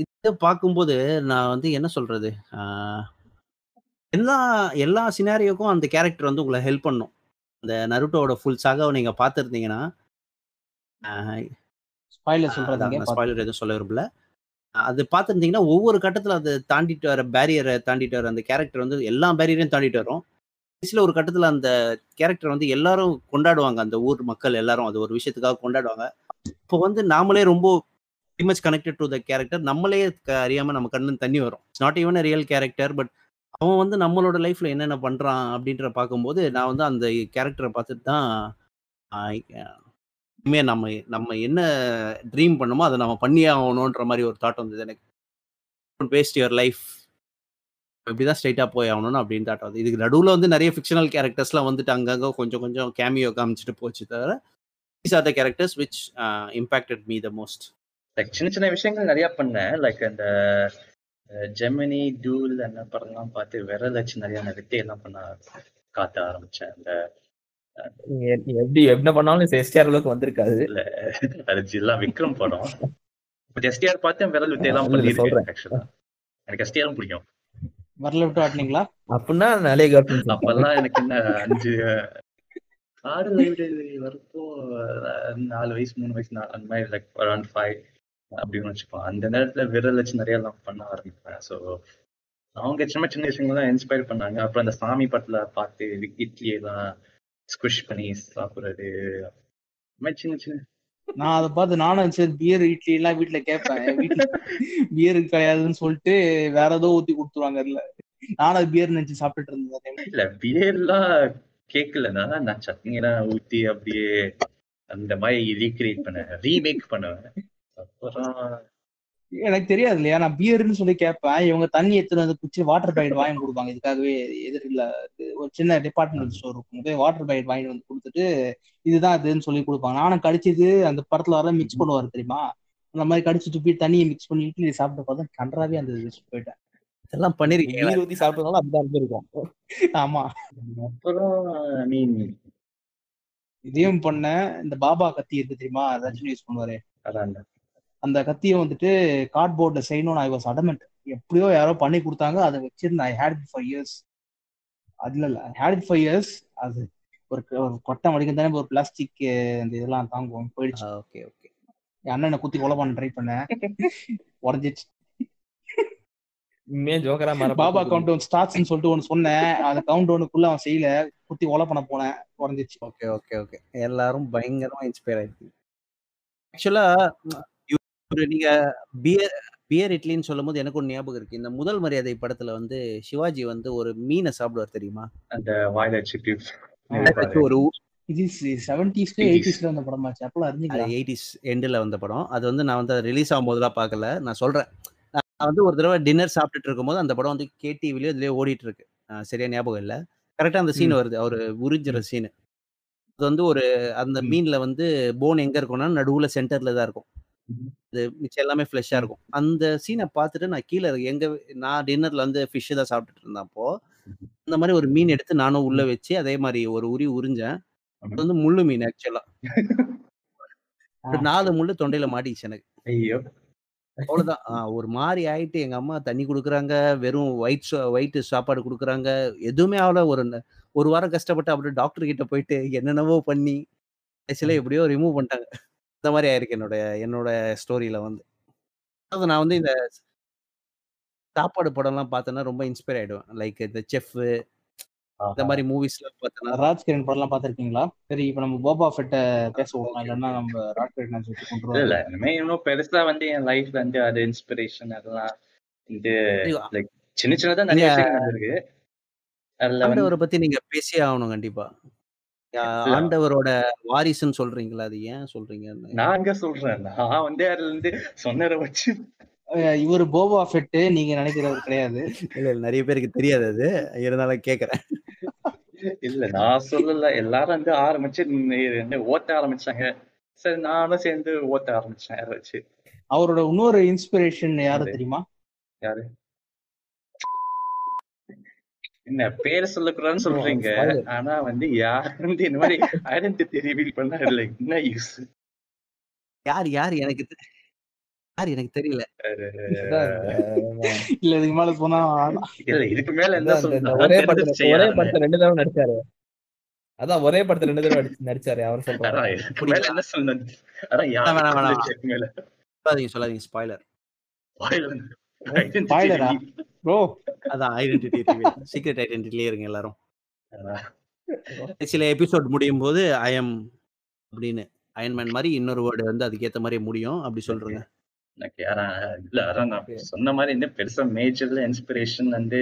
இதை பார்க்கும்போது நான் வந்து என்ன சொல்கிறது எல்லா எல்லா சினாரியோக்கும் அந்த கேரக்டர் வந்து உங்களை ஹெல்ப் பண்ணும். இந்த நருட்டோவோட ஃபுல் சாகாவை நீங்கள் பார்த்துருந்தீங்கன்னா ஸ்பாயிலர் சொல்றதுங்க ஸ்பாயிலர் எதுவும் சொல்ல விரும்பல. அது பார்த்துருந்தீங்கன்னா ஒவ்வொரு கட்டத்தில் அதை தாண்டிட்டு வர பேரியரை தாண்டிட்டு வர அந்த கேரக்டர் வந்து எல்லா பேரியரையும் தாண்டிட்டு வரும். கடைசியில் ஒரு கட்டத்தில் அந்த கேரக்டர் வந்து எல்லாரும் கொண்டாடுவாங்க அந்த ஊர் மக்கள் எல்லாரும். அது ஒரு விஷயத்துக்காக கொண்டாடுவாங்க. இப்போ வந்து நாமளே ரொம்ப much connected to the character நம்மளே க- அறியாம நம்ம கண்ணு தண்ணி வரும். It's not even real character but அவன் வந்து நம்மளோட லைஃப்ல என்னென்ன பண்றான் அப்படின்ற பார்க்கும்போது நான் வந்து அந்த கேரக்டரை பார்த்துட்டு தான் இனிமே நம்ம நம்ம என்ன ட்ரீம் பண்ணமோ அதை நம்ம பண்ணியே ஆகணுன்ற மாதிரி ஒரு தாட் வந்தது எனக்கு. வேஸ்ட் யுவர் லைஃப் இப்படிதான் ஸ்ட்ரைட்டா போய் ஆகணும்னு அப்படின்னு தாட் வந்து இதுக்கு நடுவில் வந்து நிறைய ஃபிக்ஷனல் கேரக்டர்ஸ்லாம் வந்துட்டு அங்கங்க கொஞ்சம் கொஞ்சம் கேமியோ காமிச்சிட்டு போச்சு தவிர these are the characters which impacted me the most like சின்ன சின்ன விஷயங்கள் நிறைய பண்ணேன். லைக் அந்த ஜெமினி டூல் அந்த படம்லாம் பார்த்து விரல் வச்சு நிறைய வித்தை எல்லாம் பண்ண காட்ட ஆரம்பிச்சேன் அந்த எப்படி என்ன பண்ணாலும் எஸ்டிஆர் அளவுக்கு வந்திருக்காது. இல்ல அது ஜில்லா விக்ரம் படம். பட் எஸ்டிஆர் பார்த்து விரல் வித்தை எல்லாம் இல்ல, இல்ல, பண்ணிருக்கேன் சொல்றேன். ஆக்சுவலா எனக்கு எஸ்டிஆரும் பிடிக்கும். வரல விட்டு ஆட்டினீங்களா அப்படின்னா நிறைய ஃபிரெண்ட்ஸ் அப்பெல்லாம் எனக்கு என்ன அஞ்சு ஆறு லைப்ரரி வரப்போ நாலு வயசு மூணு வயசு அந்த மாதிரி லைக் அரௌண்ட் ஃபைவ் அப்படின்னு வச்சுப்போம் அந்த நேரத்துல விரல் வச்சு நிறைய எல்லாம் பண்ண ஆரம்பிப்பேன். ஸோ அவங்க சின்ன சின்ன விஷயங்கள்லாம் இன்ஸ்பயர் பண்ணாங்க. அப்புறம் அந்த சாமி படத்துல பார்த்து இட்லி எல்லாம் ஸ்குஷ் பண்ணி சாப்பிடுறது. சின்ன சின்ன நான் அதை பார்த்து நானும் சரி பியர் இட்லி எல்லாம் வீட்டுல கேட்பேன். வீட்டுல பியர் கிடையாதுன்னு சொல்லிட்டு வேற ஏதோ ஊத்தி கொடுத்துருவாங்க அதுல. நானும் பியர் நினைச்சு சாப்பிட்டுட்டு இருந்தேன். இல்ல பியர்லாம் கேட்கலன்னா நான் சட்னி எல்லாம் ஊத்தி அப்படியே அந்த மாதிரி ரீக்ரியேட் பண்ணுவேன் ரீமேக் பண்ணுவேன். எனக்கு தெரியாது இல்லையா நான் பியர்னு சொல்லி கேட்பேன். இவங்க தண்ணி எடுத்துட்டு வந்து குச்சி வாட்டர் பேக்கெட் வாங்கி கொடுப்பாங்க. இதுக்காகவே எதிரில் ஒரு சின்ன டிபார்ட்மெண்ட் ஸ்டோர் இருக்கும். போய் வாட்டர் பேக்கெட் வாங்கி வந்து கொடுத்துட்டு இதுதான் இதுன்னு சொல்லி கொடுப்பாங்க. நானும் கடிச்சது அந்த படத்துல வர மிக்ஸ் பண்ணுவாரு தெரியுமா? அந்த மாதிரி கடிச்சிட்டு போய் தண்ணியை மிக்ஸ் பண்ணி இட்லி சாப்பிட்டு பார்த்தா கன்றாவே அந்த போயிட்டேன். இதெல்லாம் பண்ணிருக்கீங்களா நீர் ஊத்தி சாப்பிட்டதுனால அப்படிதான் இருந்திருக்கும். ஆமா. அப்புறம் இதையும் பண்ணேன். இந்த பாபா கத்தி இருக்கு தெரியுமா? ரஜினி யூஸ் பண்ணுவாரு. அதான் அந்த கத்தியை வந்துட்டு கார்ட்போர்ட்ல செய்யணும்னு ஐ வாஸ் அடமெண்ட் எப்படியோ யாரோ பண்ணி கொடுத்தாங்க. அதை வச்சிருந்தேன். ஐ ஹேட் ஃபைவ் இயர்ஸ் அதுல இல்ல ஹேட் ஃபைவ் இயர்ஸ் அது ஒரு ஒரு கொட்டை மடிக்கும் தானே ஒரு பிளாஸ்டிக் இந்த இதெல்லாம் தாங்குவோம் போயிடுச்சு. Okay okay. என் அண்ணனை குத்தி கொலை பண்ண ட்ரை பண்ணேன் உடஞ்சிச்சு உண்மையா ஜோக்கரா மாற பாபா கவுண்ட் ஒன் ஸ்டார்ட்ஸ்னு சொல்லிட்டு ஒன்னு சொன்னேன். அந்த கவுண்ட் ஒன்னுக்குள்ள அவன் செய்யல. குத்தி கொலை பண்ண போனேன். உடஞ்சிச்சு ஓகே ஓகே ஓகே. எல்லாரும் பயங்கரமா இன்ஸ்பயர் ஆயிருக்கு. ஆக்சுவலா ஒரு நீங்க பியர் பியர் இட்லின்னு சொல்லும் போது எனக்கு ஒரு ஞாபகம் இருக்கு. இந்த முதல் மரியாதை படத்துல வந்து சிவாஜி வந்து ஒரு மீனை சாப்பிடுவார் தெரியுமா? அந்த வாயில வச்சுட்டு ஒரு எயிட்டிஸ் எண்டில் வந்த படம் அது வந்து நான் வந்து ரிலீஸ் ஆகும் போதெல்லாம் பார்க்கல. நான் சொல்றேன். நான் வந்து ஒரு தடவை டின்னர் சாப்பிட்டுட்டு இருக்கும்போது அந்த படம் வந்து கேடிவிலயோ இதுலயே ஓடிட்டு இருக்கு. சரியா ஞாபகம் இல்லை. கரெக்டா அந்த சீன் வருது. அவர் உறிஞ்சுற சீன் அது வந்து ஒரு அந்த. மீன்ல வந்து போன் எங்க இருக்கும்னா நடுவுல சென்டர்ல தான் இருக்கும். அது மிச்சம் எல்லாமே ஃப்ளெஷ்ஷா இருக்கும். அந்த சீனை பார்த்துட்டு நான் கீழே எங்க நான் டின்னர்ல வந்து ஃபிஷ் தான் சாப்பிட்டுட்டு இருந்தேன் அப்போ அந்த மாதிரி ஒரு மீன் எடுத்து நானும் உள்ள வச்சு அதே மாதிரி ஒரு உரி உறிஞ்சேன். அது வந்து முள்ளு மீன் ஆக்சுவலா. ஒரு நாலு முள்ளு தொண்டையில மாட்டிச்சு எனக்கு. ஐயோ. அவ்வளவுதான். ஒரு மாதிரி ஆயிட்டு எங்க அம்மா தண்ணி குடுக்குறாங்க வெறும் ஒயிட் ஒயிட் சாப்பாடு குடுக்குறாங்க. எதுவுமே ஆகல ஒரு ஒரு வாரம் கஷ்டப்பட்டு அப்படியே டாக்டர் கிட்ட போயிட்டு என்னென்னவோ பண்ணி கடைசியில எப்படியோ ரிமூவ் பண்ணிட்டாங்க. இந்த மாதிரி ஆயிருக்கு என்னோட என்னோட ஸ்டோரியில வந்து. அதாவது நான் வந்து இந்த சாப்பாடு படம்லாம் பார்த்தேன்னா ரொம்ப இன்ஸ்பயர் ஆயிடுவேன். லைக் இந்த செஃப் இந்த மாதிரி மூவிஸ்லாம் பார்த்தேன்னா ராஜ்கிரண் படம்லாம் பாத்திருக்கீங்களா சரி இப்ப நம்ம போபா ஃபெட்ட பேச விடலாம். இல்லைன்னா நம்ம ராஜ்கிரண் சொல்லி கொண்டு இல்ல இல்ல. இனிமே இன்னும் பெருசா வந்து என் லைஃப்ல வந்து அது இன்ஸ்பிரேஷன் அதெல்லாம் இது ஐயோ, லைக் சின்ன சின்னதா நிறைய நீங்க நடந்திருக்கு. அதுல வந்து ஆண்டவரை பத்தி நீங்க பேசியே ஆகணும் கண்டிப்பா. ஆஹ். ஆண்டவரோட வாரிசுன்னு சொல்றீங்களா? அது ஏன் சொல்றீங்கன்னு? நான் அங்க சொல்றேன். நான் வந்து அதுல இருந்து சொன்னதை வச்சு. இவரு போபா ஃபெட்டு நீங்க நினைக்கிறவர் கிடையாது. இல்ல இல்ல நிறைய பேருக்கு தெரியாது அது. இருந்தாலும் கேக்குறேன். இல்ல நான் சொல்லல. எல்லாரும் வந்து ஆரம்பிச்சு ஓட்ட ஆரம்பிச்சாங்க. சரி நானும் சேர்ந்து ஓட்ட ஆரம்பிச்சேன் வச்சு அவரோட இன்னொரு இன்ஸ்பிரேஷன் யாரு? தெரியுமா? யாரு? என்ன பேர் சொல்லக்கூடாதுன்னு சொல்றீங்க. ஆனா வந்து யார் வந்து இந்த மாதிரி ஐடென்டிட்டி ரிவீல் பண்ணா இல்ல என்ன யூஸ் யார் யார் எனக்கு யார் எனக்கு தெரியல. இல்ல இதுக்கு மேல வேணாம். இல்ல இதுக்கு மேல என்ன சொல்லணும் ஒரே படத்துல ஒரே. படத்துல ரெண்டு தடவை நடிச்சாரு. அதான் ஒரே படத்துல ரெண்டு தடவை நடிச்சு- நடிச்சாரு அவர் சொல்றாரு அதான் இதுக்கு மேல என்ன சொல்லணும் அதான் யார் வேணாம், வேணாம். சொல்லாதீங்க சொல்லாதீங்க ஸ்பாய்லர் Identity ப்ரோ அதான் ஐடென்டிட்டி சீக்ரெட் ஐடென்டிட்டிலே இருங்க எல்லாரும். சில எபிசோட் முடியும் போது ஐஎம் அப்படின்னு அயன்மேன் மாதிரி இன்னொரு வேர்டு வந்து அதுக்கேத்த மாதிரி முடியும் அப்படி சொல்றேங்க. எனக்கு யாரா இல்ல அதான் நான். சொன்ன மாதிரி இந்த பெருசா மேஜர்ல இன்ஸ்பிரேஷன் வந்து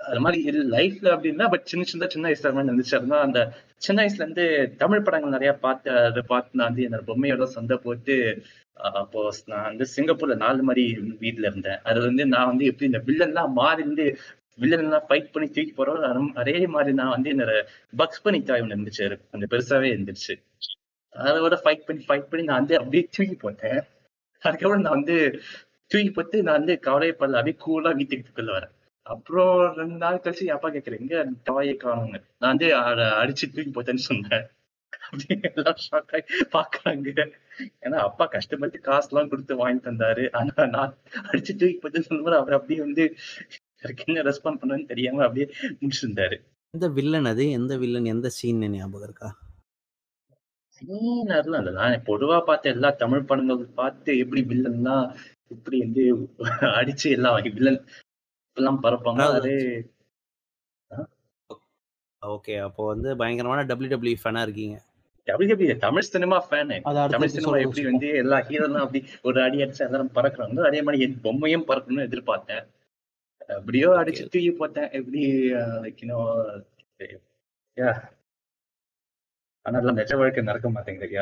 அது மாதிரி லைஃப்ல அப்படின்னா பட் சின்ன சின்ன சின்ன வயசுல மாதிரி இருந்துச்சு அப்படின்னா அந்த சின்ன வயசுல இருந்து தமிழ் படங்கள் நிறைய பார்த்து அதை பார்த்து நான் வந்து என்னோட பொம்மையோட சந்தை போட்டு அப்போ நான் வந்து சிங்கப்பூர்ல நாலு மாதிரி வீட்ல இருந்தேன். அது வந்து நான் வந்து எப்படி இந்த வில்லன்லாம் மாறி இருந்து வில்லன் எல்லாம் ஃபைட் பண்ணி தூக்கி போறோம் அதே மாதிரி நான் வந்து என்னோட பக்ஸ் பண்ணி தாய் ஒன்று இருந்துச்சு. அது கொஞ்சம் பெருசாவே இருந்துச்சு. அதோட ஃபைட் பண்ணி ஃபைட் பண்ணி நான் வந்து அப்படியே தூக்கி போட்டேன். அதுக்கப்புறம் நான் வந்து தூக்கி போட்டு நான் வந்து கவலைப்படல அப்படியே கூலா வீட்டுக்கு வரேன். அப்புறம் ரெண்டு நாள் கழிச்சு அப்பா கேட்கறேன் எங்க டாயை காணுங்க நான் வந்து அதை அடிச்சு தூக்கி போட்டேன்னு சொன்னேன். பாக்குறாங்க ஏன்னா அப்பா கஷ்டப்பட்டு காசு எல்லாம் கொடுத்து வாங்கி தந்தாரு. ஆனா நான் அடிச்சு தூக்கி போட்டேன்னு சொல்லும்போது அவர் அப்படியே வந்து என்ன ரெஸ்பாண்ட் பண்ணுன்னு தெரியாம அப்படியே முடிச்சிருந்தாரு எந்த வில்லன் அது? எந்த வில்லன் எந்த சீன் ஞாபகம் இருக்கா? சீனர்லாம் இல்ல. நான் பொதுவா பார்த்த எல்லா தமிழ் படங்கள் பார்த்து எப்படி வில்லன்லாம் இப்படி வந்து அடிச்சு எல்லாம் வில்லன் எல்லாம் பரப்பாங்க. அது ஓகே. அப்போ வந்து பயங்கரமான டபிள்யூ டபிள்யூ ஃபேனா இருக்கீங்க. WWE Tamil cinema fan Tamil cinema எப்படி. வந்து எல்லா ஹீரோலாம் அப்படி ஒரு அடி அடிச்சு எல்லாரும் பறக்குறாங்க அதே மாதிரி என் பொம்மையும் பறக்கணும்னு எதிர்பார்த்தேன். எப்படியோ அடிச்சு தூக்கி போட்டேன். எப்படி லைக் யூனோ ஆனா எல்லாம் நிஜ வாழ்க்கை நடக்க மாட்டேங்குது.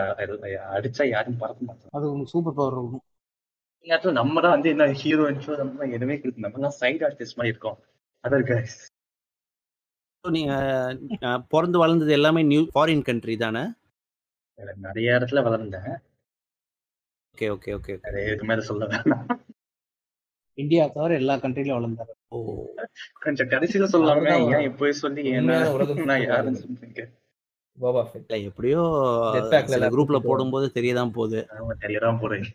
அடிச்சா யாரும் பறக்க மாட்டாங்க. அது உங்களுக்கு சூப்பர் பவர் இருக்கும். நேரத்துல நம்ம தான் வந்து என்ன ஹீரோ நம்ம தான் எதுவுமே கொடுத்து நம்ம தான் சைடு ஆர்டிஸ்ட் மாதிரி இருக்கோம். guys. So, நீங்க பிறந்து வளர்ந்தது எல்லாமே நியூ ஃபாரின் கண்ட்ரி தானே? நிறைய இடத்துல வளர்ந்தேன். ஓகே ஓகே ஓகே நிறைய இதுக்கு மேல சொல்ல வேணாம். இந்தியா தவிர எல்லா கண்ட்ரிலும் வளர்ந்தாரு. ஓ. கொஞ்சம் கடைசியில சொல்லாம ஏன் இப்போ சொல்லி என்ன உண்மையான உலக நான் யாருன்னு சொல்றீங்க? எப்படியோ குரூப்ல போடும்போது தெரியதான் போகுது. தெரியதான் போறேன்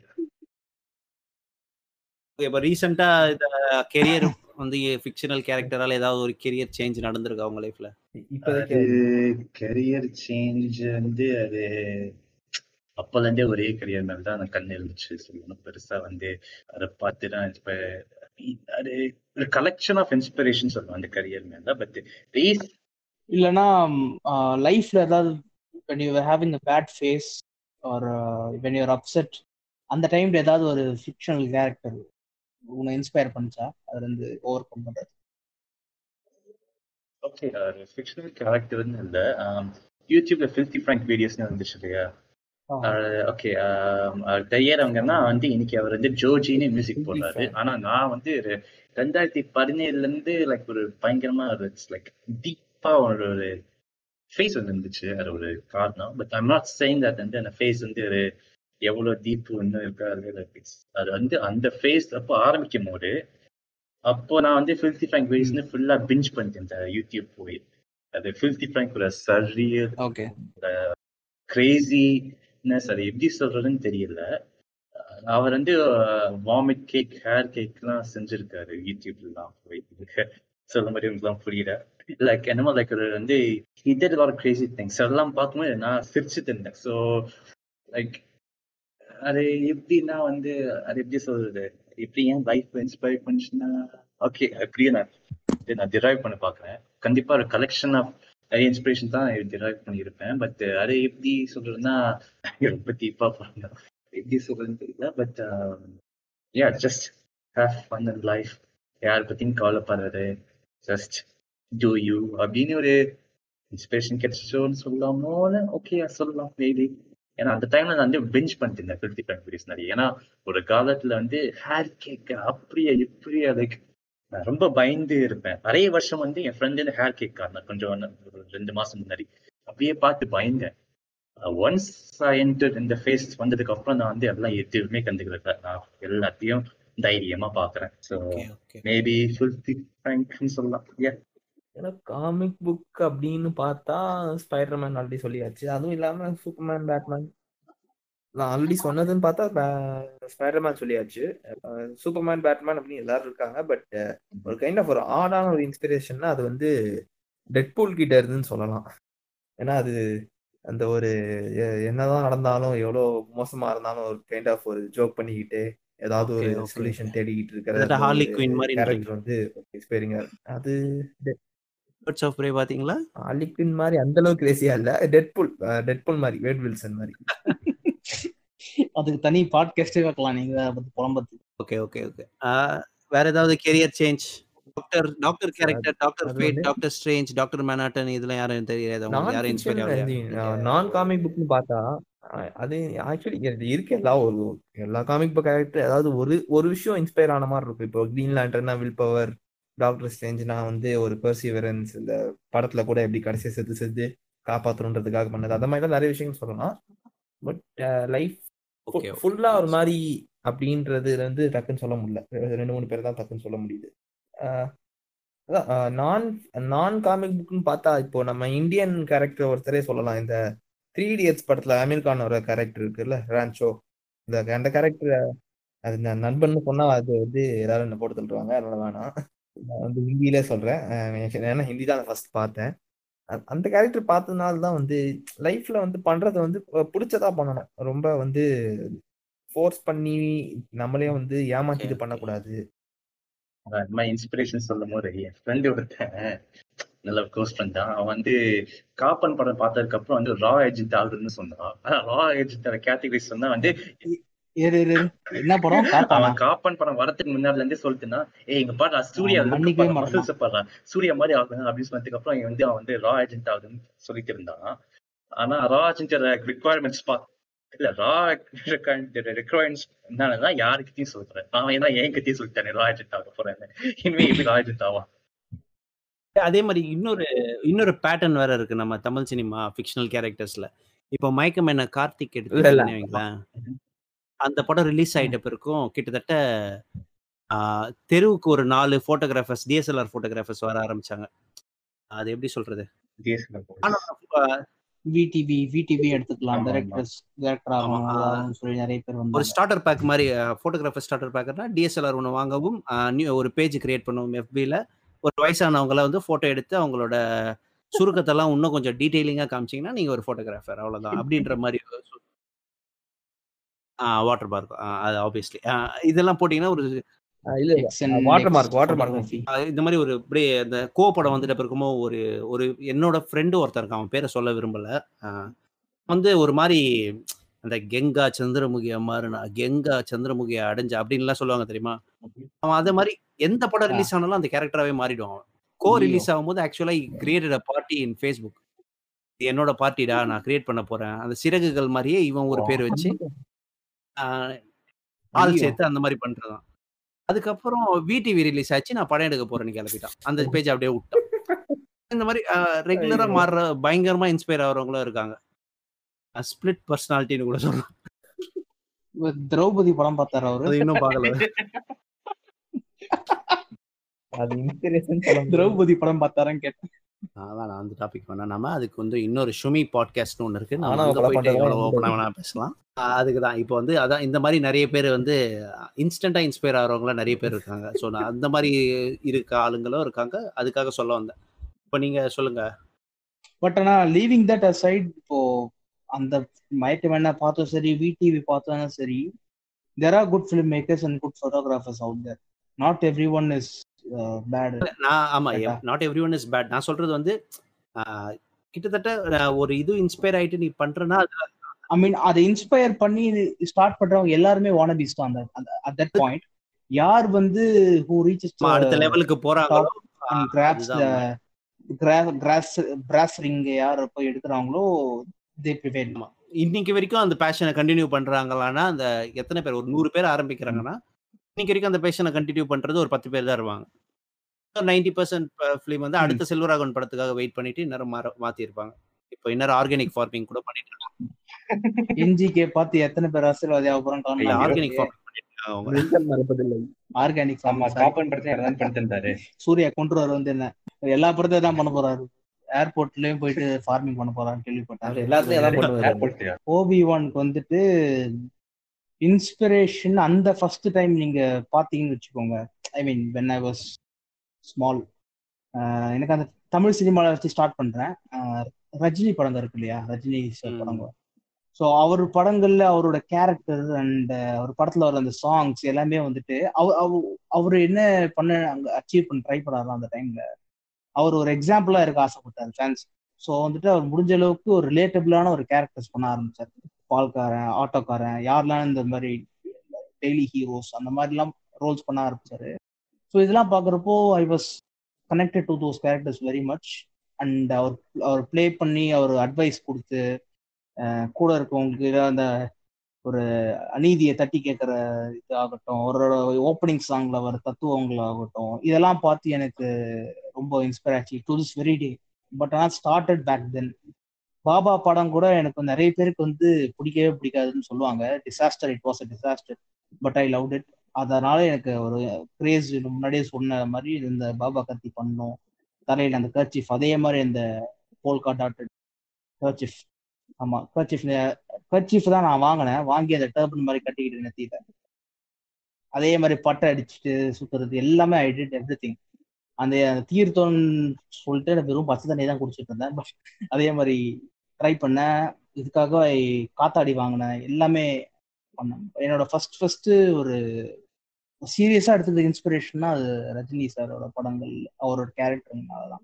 இப்ப ரீசெண்டா இந்த கெரியர் வந்து ஃபிக்ஷனல் கேரக்டரால ஏதாவது ஒரு கெரியர் சேஞ்ச் நடந்திருக்கா உங்க லைஃப்ல இப்போதைக்கு கரியர் சேஞ்ச் வந்து அது அப்பல இருந்தே ஒரே கரியர் மேல தான் கண்ணு இருந்துச்சு. சொல்லணும் பெருசா வந்து அதை பார்த்து தான் இப்ப அது ஒரு கலெக்ஷன் ஆஃப் இன்ஸ்பிரேஷன் சொல்லுவேன் அந்த கரியர் மேல பட் ரீஸ் இல்லைன்னா லைஃப்ல ஏதாவது when you were having a bad face or uh, when you're upset அந்த டைம்ல ஏதாவது ஒரு ஃபிக்ஷனல் கேரக்டர் உன்னை இன்ஸ்பயர் பண்ணுச்சா? அதுல இருந்து ஓவர் கம் பண்றது ஓகே ஃபிக்ஷனல் கேரக்டர்னு இல்ல யூடியூப்ல ஃபில்தி ஃப்ராங்க் வீடியோஸ்னு வந்துச்சு இல்லையா? ஓகே தெரியறவங்கன்னா வந்து இன்னைக்கு அவர் வந்து ஜோஜின்னு மியூசிக் போடுறாரு. ஆனா நான் வந்து ரெண்டாயிரத்தி பதினேழுல இருந்து லைக் ஒரு பயங்கரமா ஒரு லைக் டீப்பா ஒரு ஒரு ஃபேஸ் வந்து இருந்துச்சு. அது ஒரு காரணம். But I'm not saying that வந்து அந்த ஃபேஸ் வந்து ஒரு எவ்வளவு டீப் இன்னும் it's- அது வந்து அந்த ஃபேஸ் அப்போ ஆரம்பிக்கும் போது அப்போ நான் வந்து ஃபில்தி ஃப்ராங்க் வீடியோஸ்னு ஃபுல்லா பிஞ்ச் பண்ணிட்டேன் இந்த யூடியூப் போய். அது ஃபில்தி ஃப்ராங்க் ஒரு சரிய கிரேசினஸ் அது எப்படி சொல்றதுன்னு தெரியல. அவர் வந்து வாமிட் கேக் ஹேர் கேக்லாம் செஞ்சிருக்காரு யூடியூப்லாம் போய். சொல்ல மாதிரி உங்களுக்குலாம் புரியல. லைக் என்னமோ லைக் ஒரு வந்து இதர் கிரேசி திங்ஸ் அதெல்லாம் பார்க்கும்போது நான் சிரிச்சுட்டு இருந்தேன். ஸோ லைக் அது எப்படின்னா வந்து அது எப்படி சொல்றது? எப்படி ஏன் லைஃப் இன்ஸ்பயர் பண்ணுச்சுன்னா ஓகே அப்படியே நான் நான் டிரைவ் பண்ண பார்க்குறேன். கண்டிப்பா ஒரு கலெக்ஷன் ஆஃப் நிறைய இன்ஸ்பிரேஷன் தான் டிரைவ் பண்ணியிருப்பேன். பட் அது எப்படி சொல்றதுன்னா ரொம்ப டீப்பா பாருங்க எப்படி சொல்றதுன்னு தெரியல but yeah just have fun and life யார் பத்தியும் கவலைப்படுறது ஜஸ்ட் டூ யூ அப்படின்னு ஒரு இன்ஸ்பிரேஷன் கிடைச்சோன்னு சொல்லாமோன்னு ஓகே சொல்லலாம் மேபி ஏன்னா அந்த டைம்ல நான் வந்து பெஞ்ச் பண்ணிட்டு இருந்தேன் ஃபிஃப்டி ஃபைவ் நிறைய. ஏன்னா ஒரு காலத்துல வந்து ஹேர் கேக் அப்படியே இப்படியே லைக் நான் ரொம்ப பயந்து இருப்பேன். நிறைய வருஷம் வந்து என் ஃப்ரெண்டு ஹேர் கேக் காரணம் கொஞ்சம் ரெண்டு மாசம் முன்னாடி அப்படியே பார்த்து பயந்தேன். ஒன்ஸ் என்டர் இந்த ஃபேஸ் வந்ததுக்கு அப்புறம் நான் வந்து எல்லாம் எதுவுமே கண்டுக்கல. நான் எல்லாத்தையும் தைரியமா பாக்குறேன் ஸோ மேபி சொல்லலாம். ஏன்னா காமிக் புக் அப்படின்னு பார்த்தா ஸ்பைடர்மேன் ஆல்ரெடி சொல்லியாச்சு. அதுவும் இல்லாம சூப்பர்மேன் பேட்மேன் நான் ஆல்ரெடி சொன்னதுன்னு பார்த்தா ஸ்பைடர்மேன் சொல்லியாச்சு. சூப்பர்மேன் பேட்மேன் அப்படின்னு எல்லாரும் இருக்காங்க. பட் ஒரு கைண்ட் ஆஃப் ஒரு ஆடான ஒரு இன்ஸ்பிரேஷன்னா அது வந்து டெட்பூல் கிட்ட இருந்துன்னு சொல்லலாம். ஏன்னா அது அந்த ஒரு என்னதான் நடந்தாலும் எவ்வளோ மோசமா இருந்தாலும் ஒரு கைண்ட் ஆஃப் ஒரு ஜோக் பண்ணிக்கிட்டு ஏதாவது ஒரு சொல்யூஷன். தேடிக்கிட்டு இருக்கிற ஹார்லி குயின் மாதிரி வந்து அது பேர்ட்ஸ் ஆஃப் ப்ரே பாத்தீங்களா? ஹார்லிக்வின் மாதிரி அந்த அளவுக்கு கிரேசியா இல்ல. டெட்புல் டெட்புல் மாதிரி வேட் வில்சன் மாதிரி. அதுக்கு தனி பாட்காஸ்டே வைக்கலாம். நீங்க அதை பத்தி புலம்பத்து ஓகே ஓகே ஓகே வேற ஏதாவது career change doctor doctor character doctor Fate doctor Strange doctor Manhattan இதெல்லாம் யாரும் தெரியாது உங்களுக்கு யாரும் இன்ஸ்பைர் ஆகலையா? நான் காமிக் புக்னு பார்த்தா அது ஆக்சுவலி இருக்கு எல்லா ஒரு எல்லா காமிக் புக் கேரக்டர் அதாவது ஒரு ஒரு விஷயம் இன்ஸ்பயர் ஆன மாதிரி இருக்கும். இப்போ கிரீன் லேண்டர்னா வில் பவர் டாக்டர் ஸ்ட்ரேஞ்ச்னா வந்து ஒரு பெர்சிவரன்ஸ் இந்த படத்துல கூட எப்படி கடைசியா செத்து செத்து காப்பாற்றணுன்றதுக்காக பண்ணது. அந்த மாதிரிலாம் நிறைய விஷயங்கள் சொல்லலாம். பட் லைஃப் ஓகே ஃபுல்லா ஒரு மாதிரி அப்படின்றது வந்து டக்குன்னு சொல்ல முடியல. ரெண்டு மூணு பேர் தான் டக்குன்னு சொல்ல முடியுது. நான் நான் காமிக் புக்னு பார்த்தா இப்போ நம்ம இந்தியன் கேரக்டர் ஒருத்தரே சொல்லலாம். இந்த த்ரீ இடியட்ஸ் படத்துல அமீர் கான் ஒரு கேரக்டர் இருக்குல்ல ரான்ச்சோ இந்த அந்த கேரக்டர் அது நான் நண்பன் சொன்னா அது வந்து எல்லாரும் என்ன போட்டு தள்ளுவாங்க. அதனால வேணாம். நான் வந்து ஹிந்தியிலே சொல்றேன். அஹ் ஏன்னா ஹிந்தி தான் ஃபர்ஸ்ட் பார்த்தேன். அ- அந்த கேரக்டர் பார்த்ததுனால தான் வந்து லைஃப்ல வந்து பண்றதை வந்து ப- பிடிச்சதா பண்ணணும். ரொம்ப வந்து ஃபோர்ஸ் பண்ணி நம்மளே வந்து ஏமாத்திட்டு Okay. பண்ணக்கூடாது. மாதிரி இன்ஸ்பிரேஷன் சொல்லும் போது என் ஃப்ரெண்டு ஒருத்தன் நல்ல க்ளோஸ் ஃப்ரெண்ட் தான். அவன் வந்து காப்பன் படம் பார்த்ததுக்கு அப்புறம் வந்து ரா ஏஜென்ட் ஆகுதுன்னு சொன்னான். ரா ஏஜென்ட் கேட்டகரி சொன்னா வந்து ஏறு ஏறு. என்ன படம்? அவன் காப்பன் படம் வரதுக்கு முன்னாடில இருந்தே சொல்லிட்டுனா ஏய் இங்க பாரு சூர்யா. மசில்ஸ் சூர்யா மாதிரி ஆகுது அப்படின்னு சொன்னதுக்கு அப்புறம் இவன் வந்து அவன் வந்து ரா ஏஜென்ட் ஆகுதுன்னு சொல்லிட்டு இருந்தான். ஆனா ரா ஏஜென்ட் பார்த்து இல்ல ரா ரெக்குவயர்மெண்ட்ஸ் என்னன்னா யாருக்கிட்டையும் சொல்றேன். நான் ஏன்னா என் கிட்டயும் சொல்லிட்டேன் ரா ஏஜென்ட் ஆக போறேன் இனிமே எப்படி ரா ஏஜென்ட் ஆவான்? அதே மாதிரி இன்னொரு இன்னொரு பேட்டர்ன் வேற இருக்கு நம்ம தமிழ் சினிமா ஃபிக்ஷனல் கேரக்டர்ஸ்ல இப்போ மயக்கம் என்ன கார்த்திக். எடுத்து வைங்களேன் அந்த படம் ரிலீஸ் ஆயிட்ட பிறகும் கிட்டத்தட்ட ஆஹ், தெருவுக்கு ஒரு நாலு போட்டோகிராஃபர்ஸ் டிஎஸ்எல்ஆர் போட்டோகிராஃபர்ஸ் வர ஆரம்பிச்சாங்க. அது எப்படி சொல்றது? DSLR ஆனா ஆஹ், விடிவி விடிவி எடுத்துக்கலாம். டைரக்டர்ஸ் டைரக்டர் சொல்லி நிறைய பேர் ஒரு வந்தாங்க ஸ்டார்டர் பேக் மாதிரி போட்டோகிராஃபர் ஸ்டார்டர் பேக்கர்னா டிஎஸ்எல்ஆர் ஒன்று வாங்கவும் நியூ ஒரு பேஜ் கிரியேட் பண்ணுவோம் FB-ல ஒரு வயசானவங்கள வந்து போட்டோ எடுத்து அவங்களோட சுருக்கத்தெல்லாம் இன்னும் கொஞ்சம் டீடைலிங்கா காமிச்சீங்கன்னா நீங்க ஒரு போட்டோகிராஃபர் அவ்வளவுதான். அப்படின்ற மாதிரி வாட்டர் பார்க் அது ஆப்வியஸ்லி இதெல்லாம் போட்டீங்கன்னா ஒரு இல்ல வாட்டர் மார்க் வாட்டர் மார்க் இந்த மாதிரி ஒரு இப்படியே இந்த கோ படம் வந்துட்ட பிறகுமோ ஒரு ஒரு என்னோட ஃப்ரெண்டு ஒருத்தர் இருக்கான். அவன் பேரை சொல்ல விரும்பல. ஆஹ் வந்து ஒரு மாதிரி அந்த கெங்கா சந்திரமுகி அம்மாருனா கெங்கா சந்திரமுகி அடைஞ்ச அப்படின்லாம் சொல்லுவாங்க தெரியுமா? அவன் அதே மாதிரி எந்த படம். ரிலீஸ் ஆனாலும் அந்த கேரக்டராகவே மாறிடுவான் அவன். கோ. ரிலீஸ் ஆகும்போது ஆக்சுவலா created a party in Facebook என்னோட பார்ட்டிடா நான் கிரியேட் பண்ண போறேன். அந்த சிறகுகள் மாதிரியே இவன் ஒரு பேர் வச்சு ஆள். சேர்த்து அந்த மாதிரி பண்றதான். அதுக்கப்புறம் விடிவி ரிலீஸ் ஆச்சு. நான் படம் எடுக்க போறேன்னு கிளப்பிட்டான் அந்த பேஜ் அப்படியே விட்டான். இந்த மாதிரி ரெகுலரா. மாறுற பயங்கரமா இன்ஸ்பயர் ஆகிறவங்களும் இருக்காங்க. ஸ்பிளிட் பர்சனாலிட்டின்னு கூட சொல்றோம் இவர் திரௌபதி படம் பார்த்தாரு அவரு? அது இன்னும் பார்க்கல. அது. திரௌபதி படம் பார்த்தாரான்னு கேட்டேன். அதான் நான் அந்த டாபிக் வேணாம். நம்ம அதுக்கு வந்து இன்னொரு ஷுமி பாட்காஸ்ட்னு ஒன்று இருக்கு. நம்ம அங்க போயிட்டு எவ்வளோ உண்டு. ஓப்பனா வேணா பேசலாம். அதுக்கு தான் இப்போ வந்து அதான் இந்த மாதிரி நிறைய பேர் வந்து இன்ஸ்டண்டா இன்ஸ்பயர் ஆகிறவங்களாம் நிறைய பேர் இருக்காங்க. ஸோ நான் அந்த மாதிரி இருக்க ஆளுங்களும் இருக்காங்க. அதுக்காக சொல்ல வந்தேன். இப்போ நீங்க சொல்லுங்க. பட் ஆனா லீவிங் தட் aside இப்போ அந்த மயக்க வேணா பார்த்தோம் சரி விடிவி பார்த்தோம் சரி there are good film makers and good photographers out there not everyone is bad நான் ஆமா? Not everyone is bad நான் சொல்றது வந்து கிட்டத்தட்ட ஒரு இது இன்ஸ்பயர் ஆயிட்டு நீ பண்றேன்னா ஐ மீன் அதை இன்ஸ்பயர் பண்ணி ஸ்டார்ட் பண்றவங்க எல்லாருமே வானபிஸ் தான். அந்த அட் தட் பாயிண்ட் யார் வந்து ஹூ ரீச்சஸ் நம்ம அடுத்த லெவலுக்கு போறாங்களோ கிராப்ஸ் கிராஸ் கிராஸ் ரிங் யார் போய் எடுக்கிறாங்களோ தே ப்ரிவேல் இன்னைக்கு வரைக்கும் அந்த பேஷனை கண்டினியூ பண்றாங்களான்னா அந்த எத்தனை பேர் ஒரு நூறு பேர் ஆரம்பிக்கிறாங்கன்னா இன்னைக்கு வரைக்கும் அந்த பேஷனை கண்டினியூ பண்றது ஒரு பத்து பேர் தான் இருப்பாங்க நைன்டி பர்சன்ட் ஃபிலிம் வந்து அடுத்த செல்வராகவன் படத்துக்காக வெயிட் பண்ணிட்டு இன்னும் மாற மாத்தி இருப்பாங்க இப்போ இன்னொரு ஆர்கானிக் ஃபார்மிங் கூட பண்ணிட்டு இருக்காங்க. என்ஜிகே பார்த்து எத்தனை பேர் இல்ல காரணம் ஆர்கானிக் ஃபார்மிங் மறப்பதில்லை ஆர்கானிக் சூர்யா கொண்டு வர வந்து என்ன? எல்லா படத்தையும் தான் பண்ண போறாரு. ஏர்போர்ட்லயும் போயிட்டு ஃபார்மிங் பண்ண போறான்னு பண்ணுவாரு. ஏர்போர்ட்லயா ஓபி ஒன்க்கு வந்துட்டு இன்ஸ்பிரேஷன் அந்த ஃபர்ஸ்ட் டைம் நீங்க பாத்தீங்கன்னு வச்சுக்கோங்க. I mean when I was small எனக்கு அந்த தமிழ் சினிமால வச்சு ஸ்டார்ட் பண்றேன். ரஜினி படங்க இருக்கு இல்லையா? ரஜினி சார். படங்க. ஸோ அவர் படங்கள்ல அவரோட கேரக்டர் அண்ட் அவர் படத்துல வர அந்த சாங்ஸ் எல்லாமே வந்துட்டு அவர் அவர் என்ன பண்ண அங்க அச்சீவ் பண்ண ட்ரை பண்ணாரு அந்த டைம்ல அவர் ஒரு எக்ஸாம்பிளா இருக்க ஆசைப்பட்டார் ஃபேன்ஸ் ஸோ வந்துட்டு அவர் முடிஞ்ச அளவுக்கு ஒரு ரிலேட்டபிளான ஒரு கேரக்டர்ஸ் பண்ண ஆரம்பிச்சார். பால்காரன் ஆட்டோக்காரன் யாரெல்லாம் இந்த மாதிரி டெய்லி ஹீரோஸ் அந்த மாதிரிலாம் ரோல்ஸ் பண்ண ஆரம்பிச்சாரு. ஸோ இதெல்லாம் பார்க்குறப்போ I was connected to those characters very much and அவர் அவர் ப்ளே பண்ணி அவர் அட்வைஸ் கொடுத்து கூட இருக்கவங்களுக்கு அந்த ஒரு அநீதியை தட்டி கேட்குற இது ஆகட்டும் அவரோட ஓப்பனிங் சாங்ல வர தத்துவங்களாகட்டும் இதெல்லாம் பார்த்து எனக்கு ரொம்ப இன்ஸ்பயர் ஆச்சு. To this very day but ஆனால் ஸ்டார்டட் பேக் தென் பாபா படம் கூட எனக்கு நிறைய பேருக்கு வந்து பிடிக்கவே பிடிக்காதுன்னு சொல்லுவாங்க. Disaster it was a disaster but I love it அதனால எனக்கு ஒரு கிரேஸ் முன்னாடியே சொன்ன மாதிரி இந்த பாபா கத்தி பண்ணும். தலையில அந்த கர்ச்சிஃப் அதே மாதிரி இந்த போல்கா டாட்டட் கர்ச்சிஃப் ஆமா கர்ச்சிஃப் கர்ச்சிஃப் தான் நான் வாங்கினேன். வாங்கி அந்த டர்பன் மாதிரி கட்டிக்கிட்டு நெத்தியில அதே மாதிரி பட்டை அடிச்சுட்டு சுத்துறது எல்லாமே ஐ டிட் எவ்ரி திங் அந்த தீர்த்தம் சொல்லிட்டு எனக்கு வெறும் பச்சை தண்ணி தான் குடிச்சிட்டு இருந்தேன். பட் அதே மாதிரி ட்ரை பண்ணேன். இதுக்காக காத்தாடி வாங்கினேன். எல்லாமே பண்ணேன். என்னோட ஃபர்ஸ்ட் ஃபர்ஸ்ட் ஒரு சீரியஸாக எடுத்தது இன்ஸ்பிரேஷன்னா அது ரஜினி சாரோட படங்கள் அவரோட கேரக்டர்னால தான்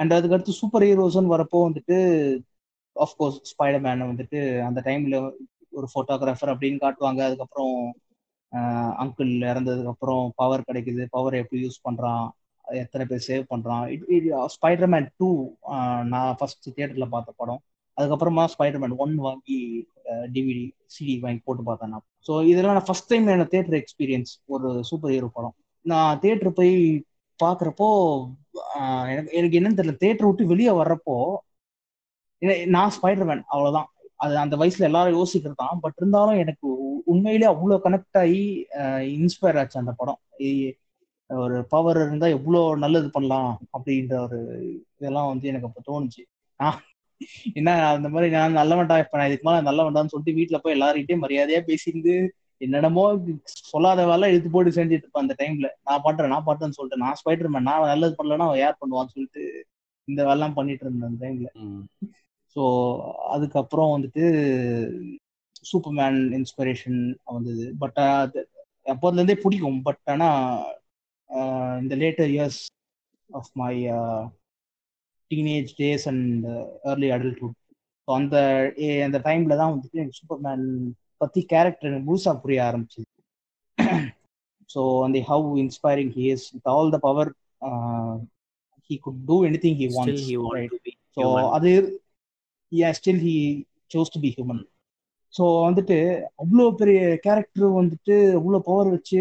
அண்ட் அதுக்கடுத்து சூப்பர் ஹீரோஸ்ன்னு வரப்போ வந்துட்டு ஆஃப்கோர்ஸ் ஸ்பைடர் மேனை வந்துட்டு அந்த டைம்ல ஒரு ஃபோட்டோகிராஃபர் அப்படின்னு காட்டுவாங்க. அதுக்கப்புறம் அங்கிள் இறந்ததுக்கப்புறம் பவர் கிடைக்குது. பவர் எப்படி யூஸ் பண்ணுறான் எத்தனை பேர் சேவ் பண்றான். ஸ்பைடர்மேன் டூ நான் ஃபர்ஸ்ட் தியேட்டர்ல பார்த்த படம். அதுக்கப்புறமா ஸ்பைடர்மேன் ஒன் வாங்கி டிவிடி சிடி வாங்கி போட்டு பார்த்தேன் நான். ஸோ இதெல்லாம் நான் ஃபர்ஸ்ட் டைம் என்ன தேட்டர் எக்ஸ்பீரியன்ஸ் ஒரு சூப்பர் ஹீரோ படம். நான் தேட்டர் போய் பார்க்குறப்போ எனக்கு எனக்கு என்னன்னு தெரியல. தேட்டர் விட்டு வெளியே வர்றப்போ நான் ஸ்பைடர்மேன் அவ்வளோதான் அது அந்த வயசுல எல்லாரும் யோசிக்கிறது தான். பட் இருந்தாலும் எனக்கு உண்மையிலே அவ்வளோ கனெக்ட் ஆகி இன்ஸ்பயர் ஆச்சு அந்த படம். ஒரு பவர் இருந்தா எவ்வளோ நல்லது பண்ணலாம் அப்படின்ற ஒரு இதெல்லாம் வந்து எனக்கு அப்போ தோணுச்சு. என்ன அந்த மாதிரி நான் நல்லவன்டா இப்ப நான் இதுக்கு மேலே நல்லவன்டான்னு சொல்லிட்டு வீட்டுல போய் எல்லார்கிட்டயும் மரியாதையா பேசிட்டு என்னென்னமோ சொல்லாத வேலை இழுத்து போட்டு செஞ்சுட்டு இருப்பேன் அந்த டைம்ல நான் பண்றேன் நான் பண்றேன்னு சொல்லிட்டு நான் ஸ்பைடர் மேன் நான் நல்லது பண்ணலன்னா அவன் யார் பண்ணுவான்னு சொல்லிட்டு இந்த வேலைலாம் பண்ணிட்டு இருந்தேன் அந்த டைம்ல ஸோ அதுக்கப்புறம் வந்துட்டு சூப்பர்மேன் இன்ஸ்பிரேஷன் வந்தது. பட் அது அப்போதுலேருந்தே பிடிக்கும். பட் ஆனால் இந்த later years of my teenage days and early adulthood so அந்த அந்த டைம்ல தான் வந்துட்டு எனக்கு சூப்பர்மேன் பற்றி கேரக்டர் எனக்கு முழுசா புரிய ஆரம்பிச்சு ஸோ அந்த how inspiring he is with all the power he could do anything he wants so அது yeah still he chose to be human. So வந்துட்டு அவ்வளோ பெரிய கேரக்டர் வந்துட்டு அவ்வளோ பவர் வச்சு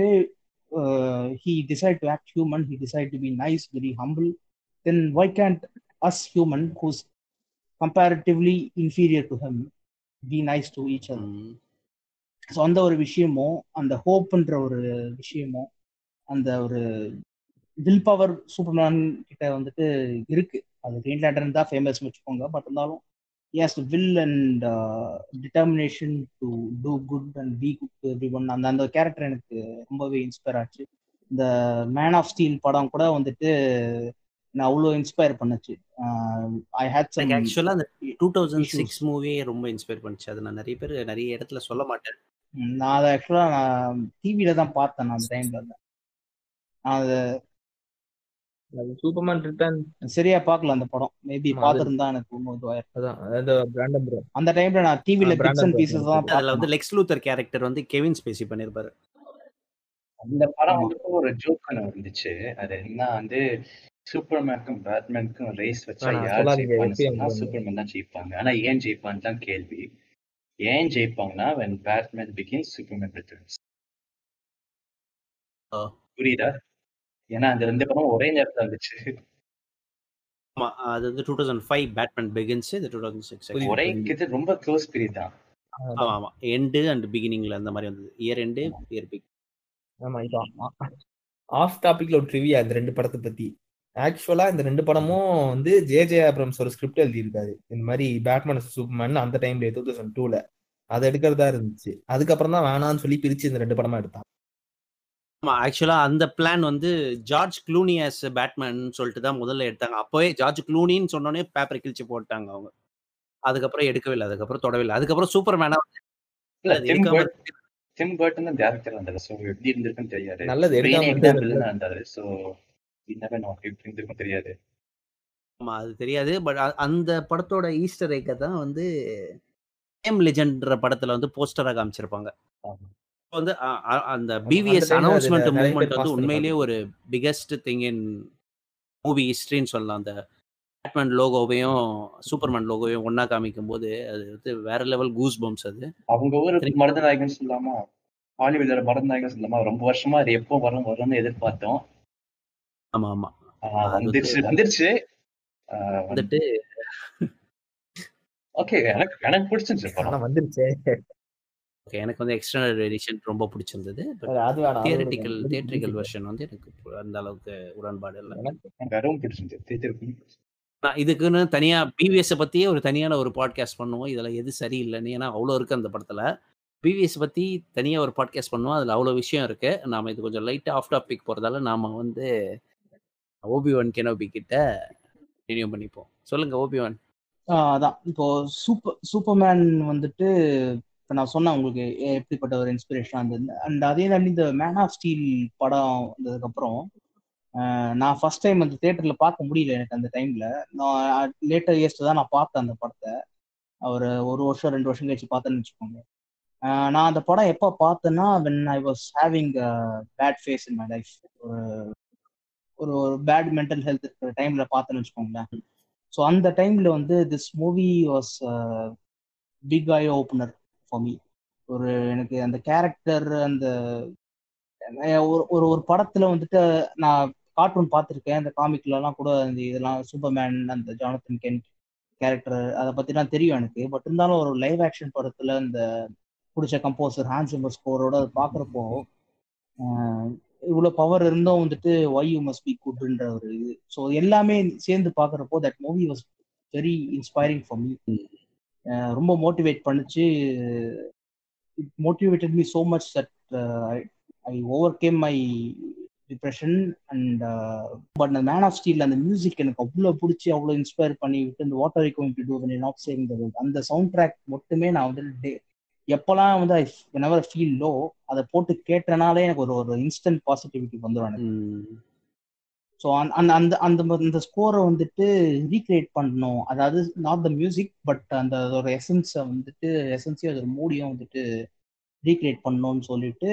he decide to act human he decide to be nice very humble then why can't us human who's comparatively inferior to them be nice to each other so அந்த ஒரு விஷயமும் அந்த ஹோப்ன்ற ஒரு விஷயமும் அந்த ஒரு வில் பவர் சூப்பர்மேன் கிட்ட வந்துட்டு இருக்கு. அது கிரீன் லேண்டர்ன் தான் ஃபேமஸ் வச்சுக்கோங்க. பட் இருந்தாலும் yes will and uh, determination to do good and be good to everyone. அந்த அந்த கேரக்டர் எனக்கு ரொம்பவே இன்ஸ்பயர் ஆச்சு. இந்த மேன் ஆஃப் ஸ்டீல் படம் கூட வந்துட்டு நான் அவ்வளோ இன்ஸ்பயர் பண்ணுச்சு. ஐ ஹேட் சம் ஆக்சுவலா அந்த டூ தௌசண்ட் சிக்ஸ் மூவியே ரொம்ப இன்ஸ்பயர் பண்ணுச்சு. அது நான் நிறைய பேர் நிறைய இடத்துல சொல்ல மாட்டேன். நான் அதை ஆக்சுவலா நான் டிவியில தான் பார்த்தேன் நான் அந்த டைம்ல நான் அதை சூப்பர்மேன் ரிட்டர்ன் சரியா பார்க்கல அந்த படம். மேபி பார்த்திருந்தா எனக்கு இன்னும் அதான் அது பிராண்டன் ப்ரோ அந்த டைம்ல நான் டிவில ஆ, பிக்ஸ் அண்ட் பீசஸ் தான் அதுல வந்து லெக்ஸ் லூத்தர் கேரக்டர் வந்து கெவின் ஸ்பேசி பண்ணிருப்பாரு. அந்த படம் வந்துட்டு ஒரு ஜோக் இருந்துச்சு அது என்ன வந்து சூப்பர்மேனுக்கும் பேட்மேனுக்கும் ரேஸ் வச்சா யார் வந்து- சூப்பர்மேன் தான் ஜெயிப்பாங்க. ஆனா ஏன் ஜெயிப்பான்னு தான் கேள்வி. ஏன் ஜெயிப்பாங்கன்னா when Batman Begins Superman Returns. புரியுதா? ஏன்னா அந்த ரெண்டு படம் ஒரே நேரத்துல வந்துச்சு. ஆமா அது வந்து two thousand five Batman Begins இது டூ தௌசண்ட் சிக்ஸ். ஒரே இது ரொம்ப க்ளோஸ் பீரியட் தான். ஆமா ஆமா. எண்டு அண்ட் பிகினிங்ல அந்த மாதிரி வந்தது. இயர் எண்டு இயர் பிக் ஆமா இப்போ ஆஃப் டாபிக்ல ஒரு ட்ரிவியா இந்த ரெண்டு படத்தை பத்தி. ஆக்சுவலா இந்த ரெண்டு படமும் வந்து ஜே ஜே அப்ரம்ஸ் ஒரு ஸ்கிரிப்ட் எழுதியிருக்காரு. இந்த மாதிரி பேட்மேன் சூப்பர்மேன் அந்த டைம்ல டூ தௌசண்ட் டூல அதை எடுக்கிறதா இருந்துச்சு. அதுக்கப்புறம் தான் வேணாம்னு சொல்லி பிரிச்சு இந்த ரெண்டு படமா எடுத்தான். ஆமா ஆக்சுவலா அந்த பிளான் வந்து ஜார்ஜ் க்ளூனி ஆஸ் பேட்மேன் சொல்லிட்டு தான் முதல்ல எடுத்தாங்க. அப்போவே ஜார்ஜ் க்ளூனின்னு சொன்னோடனே பேப்பரை கிழிச்சு போட்டாங்க அவங்க. அதுக்கப்புறம் எடுக்கவே இல்லை அதுக்கப்புறம் தொடவே இல்லை. அதுக்கப்புறம் சூப்பர் மேனா டிம் எடுக்காம பர்ட் டிம் பர்டன் தான் டேரக்டர் வந்தாரு ஸோ எப்படி இருந்திருக்குன்னு தெரியாது. நல்லது இருந்தாரு ஸோ இன்னமே நமக்கு எப்படி இருந்திருக்கும் தெரியாது. ஆமா அது தெரியாது. பட் அந்த படத்தோட ஈஸ்டர் ஏக்கை தான் வந்து கேம் லெஜெண்ட்ன்ற படத்துல வந்து போஸ்டரா காமிச்சிருப்பாங்க. வந்து அந்த அந்த பிவிஎஸ் அனௌன்ஸ்மெண்ட் மூவ்மெண்ட் வந்து உண்மையிலேயே ஒரு பிகெஸ்ட் திங் இன் மூவி ஹிஸ்ட்ரின்னு சொல்லலாம். அந்த பேட்மேன் லோகோவையும் சூப்பர்மேன் லோகோவையும் ஒண்ணா காமிக்கும் போது அது வந்து வேற லெவல் கூஸ் பம்ப்ஸ் அது. அவங்க ஊர். மருதநாயகன் சொல்லாமா ஹாலிவுட்ல மருதநாயகன் சொல்லாமா ரொம்ப வருஷமா அது எப்போ வரும் வரும்னு எதிர்பார்த்தோம். ஆமா ஆமா வந்துருச்சு வந்து- வந்துருச்சு. வந்துட்டு ஓகே எனக்கு எனக்கு படம். வந்துருச்சே. Okay, எனக்கு வந்து எக்ஸ்டர்னல் எடிஷன் ரொம்ப பிடிச்சிருந்தது. அது விடுங்க. தியேட்ரிக்கல் வெர்ஷன் வந்து எனக்கு அந்த அளவுக்கு உடன்பாடு இல்லை. எனக்கு தேத்திருக்கும் நான் இதுக்குன்னு தனியா பிவிஎஸ் பத்தியே ஒரு தனியான ஒரு பாட்காஸ்ட் பண்ணுவோம். இதுல எது சரியில்லைன்னு ஏன்னா அவ்வளோ இருக்கு அந்த படத்துல. பிவிஎஸ் பத்தி தனியா ஒரு பாட்காஸ்ட் பண்ணுவோம். அதுல அவ்வளோ விஷயம் இருக்கு. நாம இது கொஞ்சம் லைட்டா ஆஃப் டாபிக் போறதால நாம வந்து ஓபி ஒன் கெனோபி கிட்ட ரினியூ பண்ணிப்போம். சொல்லுங்க ஓபி ஒன் அதான். இப்போ சூப்பர் சூப்பர்மேன் வந்துட்டு இப்போ நான் சொன்னேன் உங்களுக்கு எப்படிப்பட்ட ஒரு இன்ஸ்பிரேஷன் இருந்தது அண்ட் அதே தாண்டி இந்த மேன் ஆஃப் ஸ்டீல் படம் வந்ததுக்கப்புறம் நான் ஃபர்ஸ்ட் டைம் அந்த தேட்டர்ல பார்க்க முடியல எனக்கு அந்த டைம்ல நான் லேட்டர் இயர்ஸ் தான் நான் பார்த்தேன் அந்த படத்தை. ஒரு ஒரு வருஷம் ரெண்டு வருஷம் கழிச்சு பார்த்தேன்னு வச்சுக்கோங்க. நான் அந்த படம் எப்போ பார்த்தேன்னா when I was having bad phase in my life ஒரு ஒரு ஒரு பேட் மென்டல் ஹெல்த் இருக்கிற டைம்ல பார்த்தேன்னு வச்சுக்கோங்களேன். ஸோ அந்த டைம்ல வந்து this movie was big eye opener for me ஒரு எனக்கு அந்த கேரக்டர் அந்த ஒரு ஒரு படத்துல வந்துட்டு நான் கார்ட்டூன் பார்த்துருக்கேன். அந்த காமிக்லலாம் கூட அந்த இதெல்லாம் சூப்பர்மேன் அந்த ஜானத்தன் கென்ட் கேரக்டர் அதை பத்திலாம் தெரியும் எனக்கு. பட் இருந்தாலும் ஒரு லைவ் ஆக்ஷன் படத்துல இந்த பிடிச்ச கம்போசர் ஹான்ஸ் சிம்பர் ஸ்கோரோட அதை பார்க்குறப்போ இவ்வளோ பவர் இருந்தும் வந்துட்டு ஒய் யூ மஸ்ட் பி குட்ன்ற ஒரு இது. ஸோ எல்லாமே சேர்ந்து பார்க்குறப்போ that movie was very inspiring for me. ரொம்ப மோட்டிவேட் பண்ணுச்சு. It motivated me so much that I overcame my depression and but அந்த மேன் ஆஃப் ஸ்டீல் அந்த மியூசிக் எனக்கு அவ்வளோ பிடிச்சி அவ்வளோ இன்ஸ்பயர் பண்ணி விட்டு இந்த water going to do not saving the world அந்த சவுண்ட் ட்ராக் மட்டுமே நான் வந்து டே எப்போல்லாம் வந்து ஐ whenever ஃபீல் லோ அதை போட்டு கேட்டனாலே எனக்கு ஒரு ஒரு இன்ஸ்டன்ட் பாசிட்டிவிட்டி வந்துடும் எனக்கு. ஸோ அந்த அந்த அந்த அந்த ஸ்கோரை வந்துட்டு ரீக்ரியேட் பண்ணணும். அதாவது நாட் த மியூசிக் பட் அந்த ஒரு எசன்ஸை வந்துட்டு எசன்ஸையும் அதோட மூடியும் வந்துட்டு ரீக்ரியேட் பண்ணணும்னு சொல்லிட்டு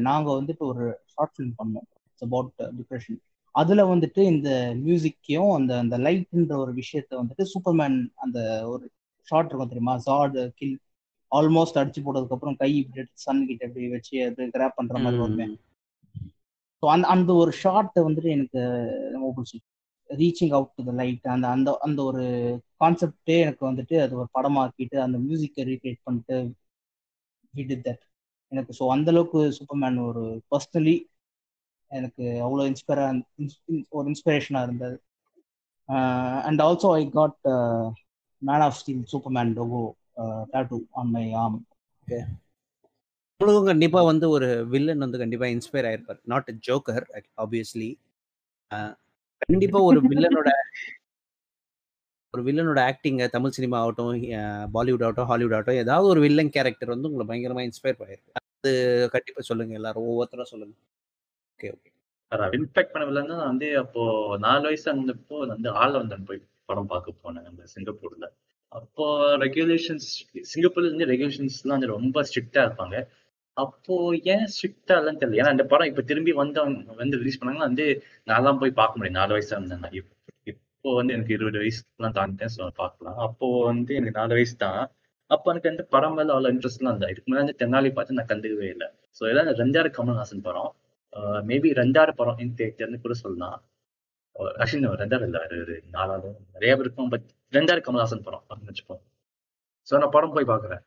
நாங்கள் வந்துட்டு ஒரு ஷார்ட் ஃபிலிம் பண்ணோம். இட்ஸ் அபவுட் டிப்ரெஷன் அதில் வந்துட்டு இந்த மியூசிக்கையும் அந்த அந்த லைட்ன்ற ஒரு விஷயத்த வந்துட்டு சூப்பர்மேன் அந்த ஒரு ஷார்ட் இருக்கும் தெரியுமா? ஜாட் கில் ஆல்மோஸ்ட் அடிச்சு போட்டதுக்கப்புறம் கை இப்படி சன் கிட்ட இப்படி வச்சு கிராப் பண்ற மாதிரி வருமே. ஸோ அந்த அந்த ஒரு ஷார்ட்டை வந்துட்டு எனக்கு ரொம்ப பிடிச்சிருக்கு reaching out to the light அந்த அந்த அந்த ஒரு கான்செப்டே எனக்கு வந்துட்டு அது ஒரு படமாக்கிட்டு அந்த மியூசிக்கை ரீக்ரியேட் பண்ணிட்டு விட் தட் எனக்கு ஸோ அந்த அளவுக்கு சூப்பர்மேன் ஒரு பர்சனலி எனக்கு அவ்வளோ இன்ஸ்பைரா ஒரு இன்ஸ்பிரேஷனாக இருந்தது. And also I got Man of Steel Superman logo tattoo on my arm okay உங்களுக்கும் கண்டிப்பா வந்து ஒரு வில்லன் வந்து கண்டிப்பா இன்ஸ்பயர் ஆயிருப்பார். நாட் ஜோக்கர் ஆப்வியஸ்லி கண்டிப்பா ஒரு வில்லனோட ஒரு வில்லனோட ஆக்டிங்க தமிழ் சினிமா ஆகட்டும் பாலிவுட் ஆகட்டும் ஹாலிவுட் ஆகட்டும் ஏதாவது ஒரு வில்லன் கேரக்டர் வந்து உங்களை பயங்கரமா இன்ஸ்பயர் பண்ணிருக்கு அது கண்டிப்பா சொல்லுங்க எல்லாரும் ஒவ்வொருத்தரும் சொல்லுங்க. ஓகே ஓகே இன்ஃபேக்ட் பண்ண வில்லன்னா நான் வந்து அப்போ நாலு வயசு இருந்தப்போ வந்து ஆள் வந்தன் போய் படம் பார்க்க போனேன் அந்த சிங்கப்பூர்ல. அப்போ ரெகுலேஷன்ஸ் சிங்கப்பூர்ல இருந்து ரெகுலேஷன்ஸ்லாம் வந்து ரொம்ப ஸ்ட்ரிக்டா இருப்பாங்க. அப்போ ஏன் ஸ்ட்ரிக்டா இல்லைன்னு தெரியல. ஏன்னா அந்த படம் இப்ப திரும்பி வந்து அவங்க வந்து ரிலீஸ் பண்ணாங்கன்னா வந்து நான் போய் பார்க்க முடியும். நாலு வயசா இருந்தேன் நான் இப்போ வந்து எனக்கு இருபது வயசுலாம் தாண்டிட்டேன் ஸோ பார்க்கலாம். அப்போ வந்து எனக்கு நாலு வயசு தான். அப்போ எனக்கு அந்த படம் மேல அவ்வளோ இன்ட்ரெஸ்ட்லாம் இல்லை. இதுக்கு முன்னாடி தென்னாலி பார்த்து நான் கண்டுக்கவே இல்லை. ஸோ எல்லாம் ரெண்டாயிரம் கமல்ஹாசன் படம். மேபி ரெண்டாயிரம் படம் இன் தேட்டர்னு கூட சொல்லலாம். அஷின் ரெண்டாயிரம் இல்லை. ஒரு நாலாவது. நிறைய பேருக்கும் பட் ரெண்டாயிரம் கமல்ஹாசன் படம் அப்படின்னு வச்சுப்போம் ஸோ நான் படம் போய் பார்க்குறேன்.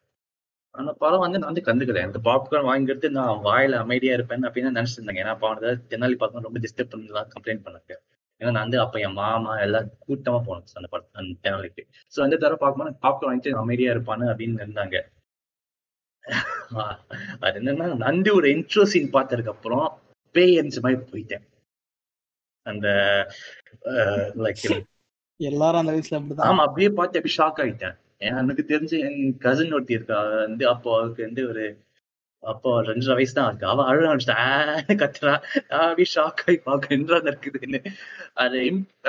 அந்த படம் வந்து நான் வந்து கண்டுக்கல. எனக்கு பாப்கார்ன் வாங்கிட்டு நான் வாயில அமைதியா இருப்பேன் அப்படின்னு நினைச்சிட்டு ஏன்னா அப்ப வந்து தென்னாலி பார்க்க ரொம்ப டிஸ்டர்ப் பண்ணலாம் கம்ப்ளைண்ட் பண்ணாங்க. ஏன்னா நான் வந்து அப்ப என் மாமா எல்லாம் கூட்டமா போனோம் அந்த படம் அந்த தெனாலிக்கு சோ அந்த தடவை பார்க்கும்போது பாப்கார்ன் வாங்கிட்டு அமைதியா இருப்பானு அப்படின்னு இருந்தாங்க அது என்னன்னா நந்தி ஒரு இன்ட்ரோ சீன் பார்த்ததுக்கு அப்புறம் பேய் எரிஞ்ச மாதிரி போயிட்டேன். அந்த லைக் எல்லாரும் அந்த வயசுல ஆமா அப்படியே பார்த்து அப்படியே ஷாக் ஆயிட்டேன். எனக்கு தெரிஞ்ச என் கசின் ஒருத்தி இருக்கா. அவ வந்து அப்போ அவளுக்கு வந்து ஒரு அப்போ ரெண்டரை வயசு தான் இருக்கு. அவ அழ ஆரம்பிச்சிட்டா. கத்துறா. நான் அப்படியே ஷாக் ஆகி பார்க்க என்ன இருக்குதுன்னு அது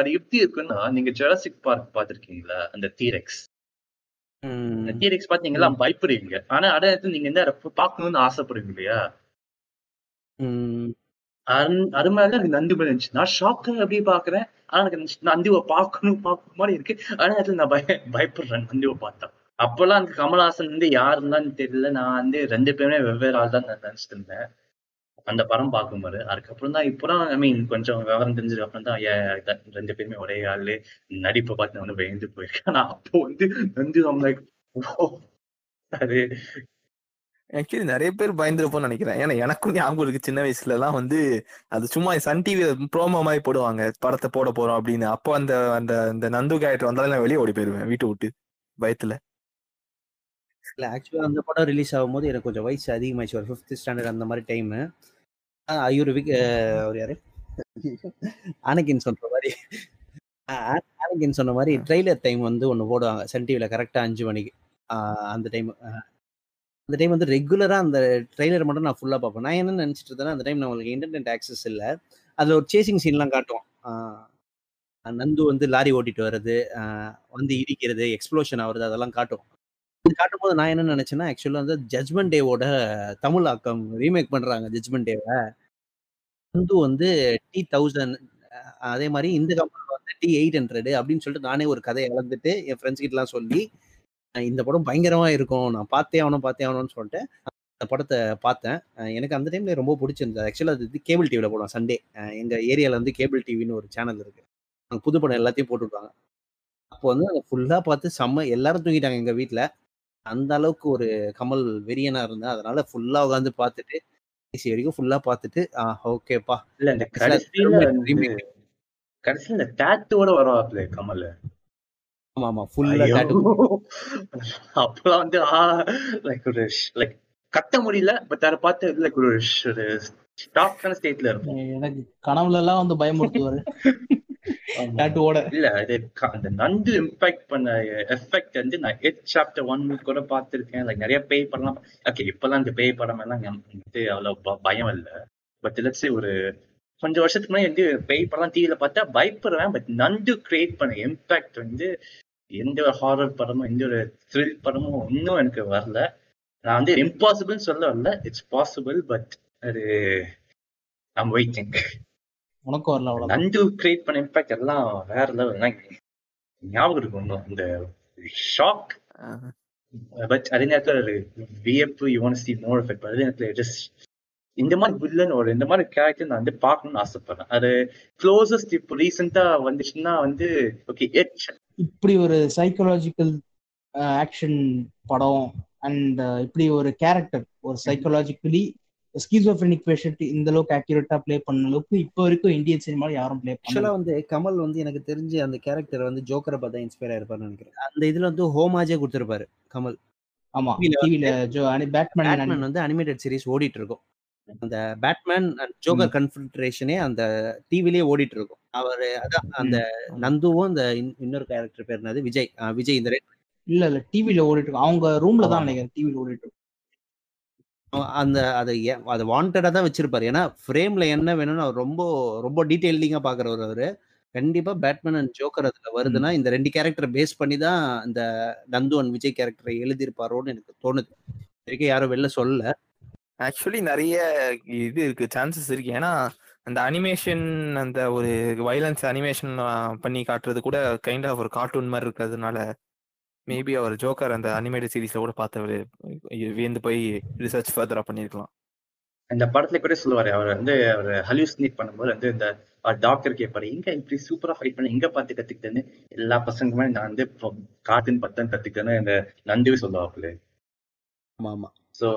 அது எப்படி இருக்குன்னா நீங்க ஜெராசிக் பார்க் பார்த்திருக்கீங்களா? அந்த தீரெக்ஸ் தீரெக்ஸ் பாத்தீங்களா பயப்படுவீங்க. ஆனா அட நீங்க என்ன பார்க்கணும்னு ஆசைப்படுவீங்க இல்லையா? அது மாதிரிதான் எனக்கு நந்தி மாதிரி இருந்துச்சு. நான் ஷாக்கு அப்படியே பாக்குறேன் ஆனா எனக்கு அந்த நந்திவை பார்க்கணும் பார்க்கணும் மாதிரி இருக்கு. ஆனா அதுல நான் பய பயப்படுறேன் நந்திவை பார்த்தா. அப்பெல்லாம் எனக்கு கமல்ஹாசன் வந்து யாருன்னு தெரியல. நான் வந்து ரெண்டு பேருமே வெவ்வேறு ஆள் தான் நான் நினைச்சிட்டு இருந்தேன் அந்த படம் பார்க்கும்போது அதுக்கப்புறம் தான் இப்பதான் ஐ மீன் கொஞ்சம் விவரம் தெரிஞ்சதுக்கு அப்புறம் தான் ரெண்டு பேருமே ஒரே ஆளு. நடிப்பை பார்த்து நான் வந்து பயந்து போயிருக்கேன். ஆனா அப்போ வந்து நந்தி அவங்க ஓ அது ஆக்சுவலி நிறைய பேர் பயந்துருப்போம்னு நினைக்கிறேன். ஏன்னா எனக்கும் ஞாபகம் இருக்கு சின்ன வயசுல எல்லாம் வந்து அது சும்மா சன் டிவி ப்ரோமோ மாதிரி போடுவாங்க படத்தை போட போறோம் அப்படின்னு. அப்போ அந்த அந்த அந்த நந்து கேரக்டர் வந்தாலும் நான் வெளியே ஓடி போயிருவேன் வீட்டை விட்டு பயத்துல. இல்ல ஆக்சுவலா அந்த படம் ரிலீஸ் ஆகும்போது எனக்கு கொஞ்சம் வயசு அதிகமாயிடுச்சு. ஒரு ஃபிஃப்த் ஸ்டாண்டர்ட் அந்த மாதிரி டைம் ஐயூர் விக் அவர் யாரு? ஆனகின் சொல்ற மாதிரி. ஆனகின் சொன்ன மாதிரி ட்ரெய்லர் டைம் வந்து ஒன்று போடுவாங்க சன் டிவியில் கரெக்டாக அஞ்சு மணிக்கு. அந்த டைம் அந்த டைம் வந்து ரெகுலராக அந்த ட்ரெய்லர் மட்டும் நான் ஃபுல்லாக பார்ப்பேன். நான் என்ன நினச்சிட்டு இருந்தேன்னா அந்த டைம் நம்மளுக்கு இன்டர்நெட் ஆக்சஸ் இல்லை. அதில் ஒரு சேசிங் சீன்லாம் காட்டுவோம். நந்து வந்து லாரி ஓட்டிட்டு வர்றது வந்து இடிக்கிறது எக்ஸ்ப்ளோஷன் ஆகுறது அதெல்லாம் காட்டும் இது காட்டும் போது நான் என்ன நினச்சேன்னா ஆக்சுவலாக வந்து ஜட்மெண்ட் டேவோட தமிழ் ஆக்கம் ரீமேக் பண்ணுறாங்க ஜட்மெண்ட் டேவை நந்து வந்து டி தௌசண்ட் அதே மாதிரி இந்த கம்பெனி வந்து டி எயிட் ஹண்ட்ரடு அப்படின்னு சொல்லிட்டு நானே ஒரு கதையை இழந்துட்டு என் ஃப்ரெண்ட்ஸ் கிட்டலாம் சொல்லி இந்த படம் பயங்கரமா இருக்கும். நான் பார்த்தே ஆகணும் பார்த்தே ஆகணும்னு சொல்லிட்டு அந்த படத்தை பார்த்தேன். எனக்கு அந்த டைம்ல ரொம்ப பிடிச்சிருந்தது. ஆக்சுவலாக அது கேபிள் டிவியில் போடுவோம் சண்டே எங்க ஏரியால வந்து கேபிள் டிவின்னு ஒரு சேனல் இருக்கு. அங்க புது படம் எல்லாத்தையும் போட்டுவிட்டாங்க அப்போ வந்து அதை ஃபுல்லா பார்த்து செம்ம எல்லாரும் தூங்கிட்டாங்க எங்க வீட்ல. அந்த அளவுக்கு ஒரு கமல் வெறியனா இருந்தேன். அதனால ஃபுல்லா உட்காந்து பார்த்துட்டு கடைசி வரைக்கும் ஃபுல்லா பார்த்துட்டு ஆ ஓகேப்பா இல்ல இந்த கடைசியில. கடைசியில இந்த டேட்டோட வருவாப்ல கமல். ஆமா ஆமா ஃபுல்லா வந்து லைக் ஒரு லைக் கத்த முடியல பட் அதை பார்த்து லைக் ஒரு ஸ்டேட்ல இருக்கும் எனக்கு கனவுல எல்லாம் வந்து பயமுறுத்துவாரு ஆமா. டாட்டுவோட இல்ல அது க- அந்த நந்து இம்பாக்ட் பண்ண எஃபெக்ட் வந்து நான் எட் சாப்டர் ஒன் கூட பார்த்திருக்கேன். லைக் நிறைய பேய் படம் ஓகே இப்பெல்லாம் இந்த பேய் படம் எல்லாம் வந்து அவ்வளவு பயம் இல்ல. பட் ஒரு கொஞ்சம் வருஷத்துக்கு முன்னாடி வந்து பேய் படம் டிவில பார்த்தா பயப்படுவேன். பட் நந்து கிரியேட் பண்ண இம்பாக்ட் வந்து எந்த ஒரு ஹாரர் படமும் எந்த ஒரு த்ரில் படமும் இன்னும் எனக்கு வரல. நான் வந்து இம்பாசிபிள் சொல்ல வரல. இட்ஸ் பாசிபிள் பட் அது ஐம் வெயிட்டிங் உனக்கும் வரல அவ்வளவு நந்து கிரியேட் பண்ண இம்பாக்ட் எல்லாம் வேற லெவல் ஞாபகம் இருக்கும் இன்னும் இந்த ஷாக் பட் அதே நேரத்துல ஒரு வியப்பு you want see more effect அதே நேரத்துல just இந்த மாதிரி வில்லன் ஒரு இந்த மாதிரி கேரக்டர் நான் வந்து பார்க்கணும்னு ஆசைப்படுறேன். அது க்ளோசஸ்ட் இப்போ ரீசெண்டா வந்துச்சுன்னா வந்து ஓகே இப்படி ஒரு சைக்கலாஜிக்கல் ஆக்ஷன் படம் அண்ட் இப்படி ஒரு கேரக்டர் ஒரு சைக்கலாஜிக்கலி ஸ்கீசோஃபெனிக் பேஷண்ட் இந்த அளவுக்கு ஆக்யூரேட்டா ப்ளே பண்ண அளவுக்கு இப்போ வரைக்கும் இந்தியன் சினிமால யாரும் ப்ளே ஆக்சுவலா பண்ணல வந்து கமல் வந்து எனக்கு தெரிஞ்சு அந்த கேரக்டர் வந்து ஜோக்கரை பார்த்தா இன்ஸ்பயர் ஆயிருப்பாருன்னு நினைக்கிறேன். அந்த இதுல வந்து ஹோமாஜே கொடுத்திருப்பாரு கமல். ஆமா டிவில ஜோ பேட்மேன் பேட்மேன் வந்து அனிமேட்டட் சீரிஸ் ஓடிட்டு இருக்கும். அந்த பேட்மேன் அண்ட் ஜோக்கர் கன்ஃபெடரேஷனே அந்த டிவிலேயே ஓடிட்டு இருக்கும். அவர் அதான் அந்த நந்துவும் இந்த இன்- இன்னொரு கேரக்டர் பேர் என்னது? விஜய். விஜய் இந்த ரெண்டு இல்ல இல்ல டிவில ஓடிட்டு அவங்க ரூம்ல தான். நினைக்கிறேன். டிவில ஓடிட்டு அந்த அதை அதை வாண்டடா தான் வச்சிருப்பாரு. ஏன்னா ஃப்ரேம்ல என்ன வேணும்னு அவர் ரொம்ப ரொம்ப டீடைல்டிங்கா பாக்குறவர் அவரு. கண்டிப்பா பேட்மேன் அண்ட் ஜோக்கர் அதுல வருதுன்னா இந்த ரெண்டு கேரக்டர் பேஸ் பண்ணி தான் இந்த நந்து அண்ட் விஜய் கேரக்டரை எழுதியிருப்பாரோன்னு எனக்கு தோணுது. இது வரைக்கும் யாரும் வெளில சொல்லல. ஆக்சுவலி நிறைய இது இருக்கு. சான்சஸ் இருக்கு. ஏன்னா அந்த அனிமேஷன் அந்த ஒரு வைலன்ஸ் அனிமேஷன் பண்ணி காட்டுறது கூட கைண்ட் ஆஃப் ஒரு கார்ட்டூன் மாதிரி இருக்கிறதுனால மேபி அவர் ஜோக்கர் அந்த அனிமேட்டட் சீரிஸ்ல கூட பார்த்தவர் வியந்து போய் ரிசர்ச் ஃபர்தரா பண்ணிருக்கலாம் இந்த படத்துல கூட சொல்லுவாரு அவர் வந்து அவர் ஹலியூசினேட் பண்ணும்போது வந்து இந்த டாக்டர் கேட்பாரு எங்க இப்படி சூப்பரா ஃபைட் பண்ண எங்க பார்த்து கத்துக்கிட்டேன்னு எல்லா பசங்களுமே நான் வந்து கார்ட்டூன் பத்தன் கத்துக்கிட்டேன்னு இந்த நந்துவே சொல்லுவாப்புல. ஆமா ஆமா. ஸோ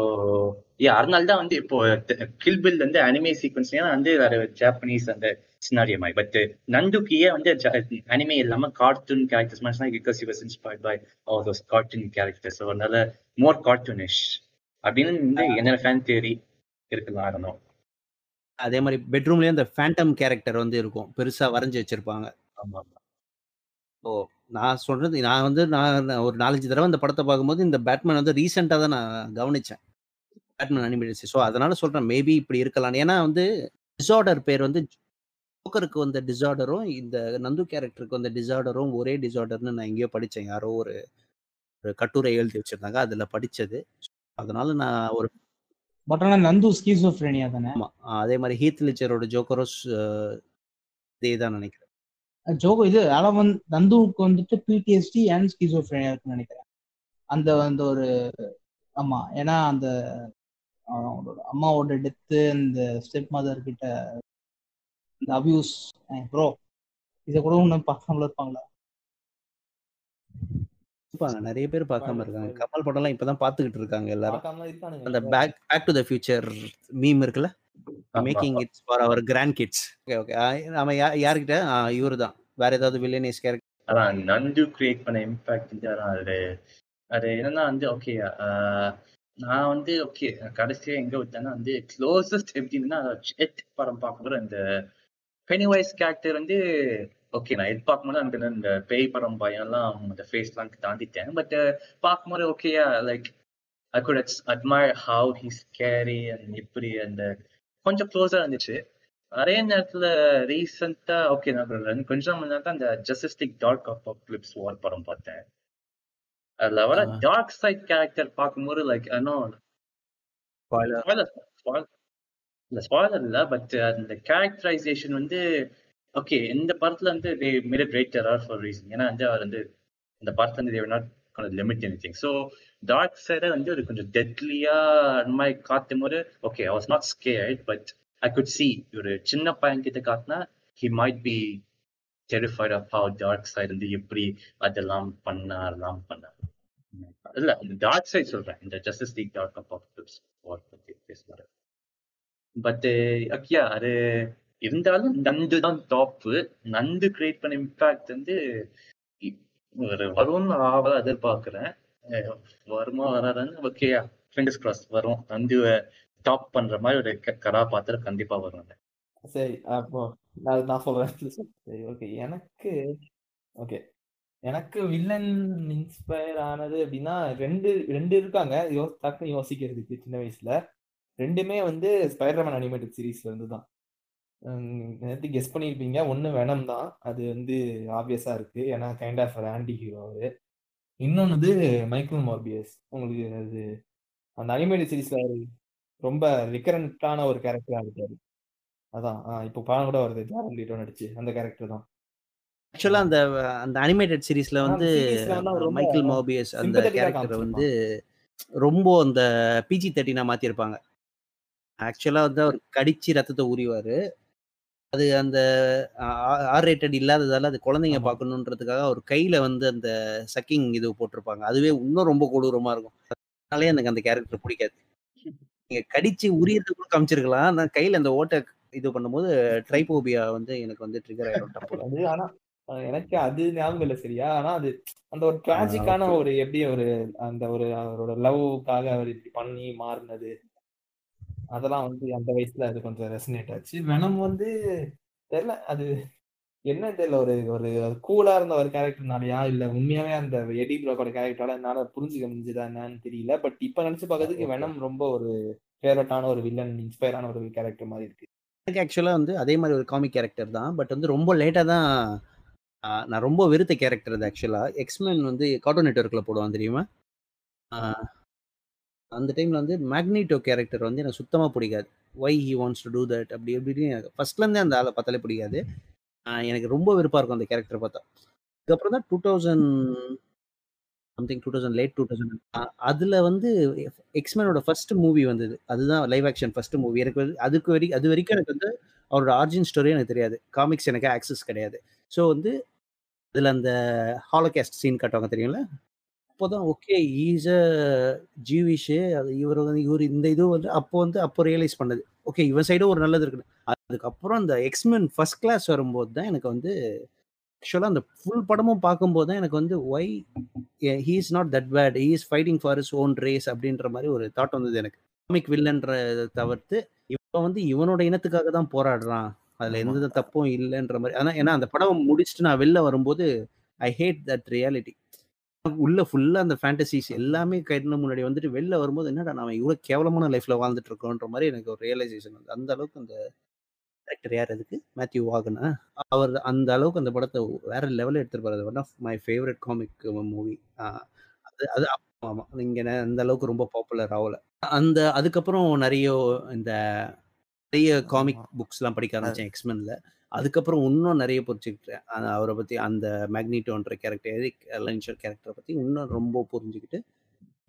யா அதனால தான் வந்து இப்போ கில் பில் வந்து அனிமே சீக்வன்ஸ் வந்து வேற ஜாப்பனீஸ் அந்த சினாரியோ மாதிரி. பட் ஏன் வந்து அனிமே இல்லாம கார்ட்டூன் கேரக்டர்ஸ் மாதிரி because you was inspired by all those cartoon characters so அதனால மோர் கார்ட்டூனிஷ் அப்படின்னு வந்து என்னோட ஃபேன் தியரி இருக்கலாம் ஆரணும் அதே மாதிரி பெட்ரூம்லயே அந்த ஃபேண்டம் கேரக்டர் வந்து இருக்கும். பெருசா வரைஞ்சு வச்சிருப்பாங்க. ஆமா. ஓ. நான் சொல்றது நான் வந்து நான் ஒரு நாலஞ்சு தடவை இந்த படத்தை பார்க்கும்போது இந்த பேட்மேன் வந்து ரீசெண்டாக தான் நான் கவனிச்சேன். பேட்மேன் அனிமேட்டட் ஸோ அதனால சொல்றேன் மேபி இப்படி இருக்கலாம். ஏன்னா வந்து டிசார்டர் பேர் வந்து ஜோக்கருக்கு வந்த டிசார்டரும் இந்த நந்து கேரக்டருக்கு வந்த டிசார்டரும் ஒரே டிசார்டர்னு நான் எங்கேயோ படித்தேன் யாரோ ஒரு ஒரு கட்டுரை எழுதி வச்சிருந்தாங்க அதுல படிச்சது. அதனால நான் ஒரு பட் ஆனா நந்து ஸ்கீசோஃப்ரேனியா தானே? ஆமா. அதே மாதிரி ஹீத் லிச்சரோட ஜோக்கரோஸ் இதே தான் நினைக்கிறேன். ஜோகோ இது அலவன் நந்துவுக்கு வந்துட்டு பிடிஎஸ்டி அண்ட் ஸ்கீசோஃப்ரேனியா இருக்குன்னு நினைக்கிறேன். அந்த அந்த ஒரு ஆமா ஏன்னா அந்த அவங்களோட அம்மாவோட டெத்து இந்த ஸ்டெப் மதர் கிட்ட இந்த அபியூஸ் ப்ரோ இதை கூட ஒன்றும் பார்க்காமல இருப்பாங்களா? இருப்பாங்க நிறைய பேர் பார்க்காம இருக்காங்க. கமல் படம்லாம் இப்பதான் பார்த்துக்கிட்டு இருக்காங்க எல்லாரும். அந்த back back to the future meme இருக்குல்ல? Making it's for our grandkids okay okay நம்ம யா யாருக்கிட்ட இவரு தான் வேற ஏதாவது வில்லேனியஸ் கேரக்டர் அதான் நண்டு கிரியேட் பண்ண இம்பாக்ட் வந்து அதான் அது அது என்னன்னா வந்து ஓகே நான் வந்து ஓகே கடைசியா எங்க விட்டேன்னா வந்து க்ளோசஸ்ட் எப்படின்னா எட் படம் பார்க்கும்போது அந்த பெனிவைஸ் கேரக்டர் வந்து ஓகே நான் எட் பார்க்கும்போது அந்த இந்த பேய் படம் பயம்லாம் அந்த ஃபேஸ்லாம் தாண்டிட்டேன். பட் பார்க்கும்போது ஓகேயா like I could admire how his carry and இப்படி அந்த கொஞ்சம் க்ளோஸாக இருந்துச்சு. அதே நேரத்துல ரீசெண்டா ஓகே நான் கொஞ்சம் முன்னாடி அந்த ஜஸ்டிஸ்டிக் டார்க் ஆஃப் கிளிப்ஸ் வார் படம் பார்த்தேன். அதுல வர டார்க் சைட் கேரக்டர் பார்க்கும்போது லைக் இல்ல ஸ்பாய்லர் இல்ல பட் அந்த கேரக்டரைசேஷன் வந்து ஓகே இந்த படத்துல வந்து made rated R for reason ஏன்னா வந்து அவர் வந்து இந்த படத்துல வந்து they're not limit anything so dark சைடை வந்து ஒரு கொஞ்சம் டெட்லியா அந்த மாதிரி காட்டும் போது okay I was not scared but I could see ஒரு சின்ன பையன் கிட்ட காட்டினா he might be terrified of how dark side வந்து எப்படி அதெல்லாம் பண்ண அதெல்லாம் பண்ண இல்ல இந்த டார்க் சைட் சொல்றேன். இந்த ஜஸ்டிஸ் லீக் டார்க் ஆஃப் பத்தி பேசுவாரு. பட் அக்கியா uh, அது இருந்தாலும் நந்து தான் டாப்பு நந்து கிரியேட் பண்ண இம்பாக்ட் வந்து ஒரு வரும்னு ஆவலா எதிர்பார்க்கிறேன். வருமா வராதான்னு ஓகேயா ஃபிங்கர்ஸ் கிராஸ் வரும். நந்துவை டாப் பண்ற மாதிரி ஒரு கதாபாத்திரம் கண்டிப்பா வரும் சரி அப்போ நான் நான் சொல்றேன். சரி ஓகே எனக்கு ஓகே எனக்கு வில்லன் இன்ஸ்பயர் ஆனது அப்படின்னா ரெண்டு ரெண்டு இருக்காங்க. யோ டக்குன்னு யோசிக்கிறதுக்கு சின்ன வயசுல. ரெண்டுமே வந்து ஸ்பைடர்மேன் அனிமேட்டட் சீரீஸ்ல இருந்து தான் நேற்று கெஸ் பண்ணியிருப்பீங்க ஒன்று வெனம் தான். அது வந்து ஆப்வியஸாக இருக்குது ஏன்னா கைண்ட் ஆஃப் ஆன்டி ஹீரோ அவர் இன்னொன்று மைக்கேல் மார்பியஸ் உங்களுக்கு அது அந்த அனிமேட்டட் சீரீஸில் ரொம்ப ரிகரண்டான ஒரு கேரக்டரா இருக்காரு. அதான் இப்போ படம் கூட வருது. லீட்டோ நடிச்சு அந்த கேரக்டர் தான். ஆக்சுவலா அந்த அந்த அனிமேட்டட் சீரீஸ்ல வந்து மைக்கேல் மோபியஸ் அந்த கேரக்டர் வந்து ரொம்ப அந்த பிஜி தேர்ட்டினா மாத்திருப்பாங்க. ஆக்சுவலா வந்து அவர் கடிச்சு ரத்தத்தை உரிவாரு அது அந்த ஆர் ரேட்டட் இல்லாததால அது குழந்தைங்க பார்க்கணுன்றதுக்காக அவர் கையில வந்து அந்த சக்கிங் இது போட்டிருப்பாங்க. அதுவே இன்னும் ரொம்ப கொடூரமா இருக்கும். அதனாலே எனக்கு அந்த கேரக்டர் பிடிக்காது. நீங்க கடிச்சு உரியறது கூட காமிச்சிருக்கலாம். நான் கையில அந்த ஓட்டை இது பண்ணும்போது ட்ரைபோபியா வந்து எனக்கு வந்து ட்ரிகர் ஆயிடும் அது ஆனா எனக்கு அது ஞாபகம் இல்லை சரியா. ஆனா அது அந்த ஒரு டிராஜிக்கான ஒரு எப்படி ஒரு அந்த ஒரு அவரோட லவ்வுக்காக அவர் இப்படி பண்ணி மாறினது. அதெல்லாம் வந்து அந்த வயசுல அது கொஞ்சம் ரெசனேட் ஆச்சு. வெனம் வந்து தெரியல அது என்ன தெரியல ஒரு ஒரு கூலா இருந்த ஒரு கேரக்டர்னாலயா இல்ல உண்மையாவே அந்த எடி பிளாக்கோட கேரக்டரால என்னால புரிஞ்சுக்க முடிஞ்சதா என்னன்னு தெரியல. பட் இப்ப நினைச்சு பார்க்கறதுக்கு வெனம் ரொம்ப ஒரு ஃபேவரட்டான ஒரு வில்லன் இன்ஸ்பயரான ஒரு கேரக்டர் மாதிரி இருக்கு. எனக்கு ஆக்சுவலா வந்து அதே மாதிரி ஒரு காமிக் கேரக்டர் தான். பட் வந்து ரொம்ப லேட்டா தான் நான் ரொம்ப வெறுத்த கேரக்டர் அது ஆக்சுவலா எக்ஸ்மென் வந்து கார்ட்டூன் நெட்ஒர்க்ல போடுவான் தெரியுமா? அந்த டைம்ல வந்து மேக்னீட்டோ கேரக்டர் வந்து எனக்கு சுத்தமா பிடிக்காது. Why he wants to do that அப்படி எப்படின்னு ஃபர்ஸ்ட்ல இருந்தே அந்த ஆளை பார்த்தாலே பிடிக்காது. எனக்கு ரொம்ப வெறுப்பா இருக்கும் அந்த கேரக்டர் பார்த்தா. அதுக்கப்புறம் தான் two thousand something two thousand late two thousand அதில் வந்து எக்ஸ்மேனோட ஃபர்ஸ்ட் மூவி வந்தது. அதுதான் லைவ் ஆக்ஷன் ஃபர்ஸ்ட் மூவி எனக்கு அதுக்கு வரைக்கும் அது வரைக்கும் எனக்கு வந்து அவரோட ஆர்ஜின் ஸ்டோரி எனக்கு தெரியாது. காமிக்ஸ் எனக்கு ஆக்சஸ் கிடையாது. ஸோ வந்து அதில் அந்த ஹாலோகேஸ்ட் சீன் காட்டுவாங்க தெரியுங்களா அப்போதான் ஓகே ஈஸ் அ அது இவர் வந்து இவர் இந்த இது வந்து அப்போ வந்து அப்போ ரியலைஸ் பண்ணது. ஓகே இவன் சைடும் ஒரு நல்லது இருக்கு அதுக்கப்புறம் அந்த எக்ஸ்மென் ஃபர்ஸ்ட் கிளாஸ் வரும்போது தான் எனக்கு வந்து ஆக்சுவலாக அந்த ஃபுல் படமும் பார்க்கும்போது தான் எனக்கு வந்து why he is not that bad he is fighting for his own race அப்படின்ற மாதிரி ஒரு தாட் வந்தது எனக்கு. காமிக் வில்லன்ற தவிர்த்து இப்போ வந்து இவனோட இனத்துக்காக தான் போராடுறான். அதில். எந்த தப்பும் இல்லைன்ற மாதிரி. அதான் ஏன்னா அந்த படம் முடிச்சுட்டு நான் வெளில வரும்போது ஐ ஹேட் தட் ரியாலிட்டி உள்ள ஃபுல்லா அந்த ஃபேண்டசிஸ் எல்லாமே கண்ணு முன்னாடி வந்துட்டு வெளில வரும்போது என்னடா நம்ம இவ்வளவு கேவலமான லைஃப்ல வாழ்ந்துட்டு இருக்கோன்ற மாதிரி எனக்கு ஒரு ரியலைசேஷன் வந்து அந்த அளவுக்கு அந்த டேரக்டர் யார் அதுக்கு? மேத்யூ வாகனா அவர் அந்த அளவுக்கு அந்த படத்தை வேற லெவலில் எடுத்துருப்பாரு. One of my favourite comic movie அது அது ஆமா. இங்க அந்த அளவுக்கு ரொம்ப பாப்புலர் ஆகல. அந்த அதுக்கப்புறம் நிறைய இந்த நிறைய காமிக். புக்ஸ்லாம் படிக்க ஆரம்பிச்சேன் எக்ஸ்மென்ல அதுக்கப்புறம் இன்னும் நிறைய புரிஞ்சுக்கிட்டேன் அவரை பற்றி அந்த மேக்னிட்டோன்ற கேரக்டர் எரிக் லென்ஷர் கேரக்டரை பற்றி இன்னும் ரொம்ப புரிஞ்சுக்கிட்டு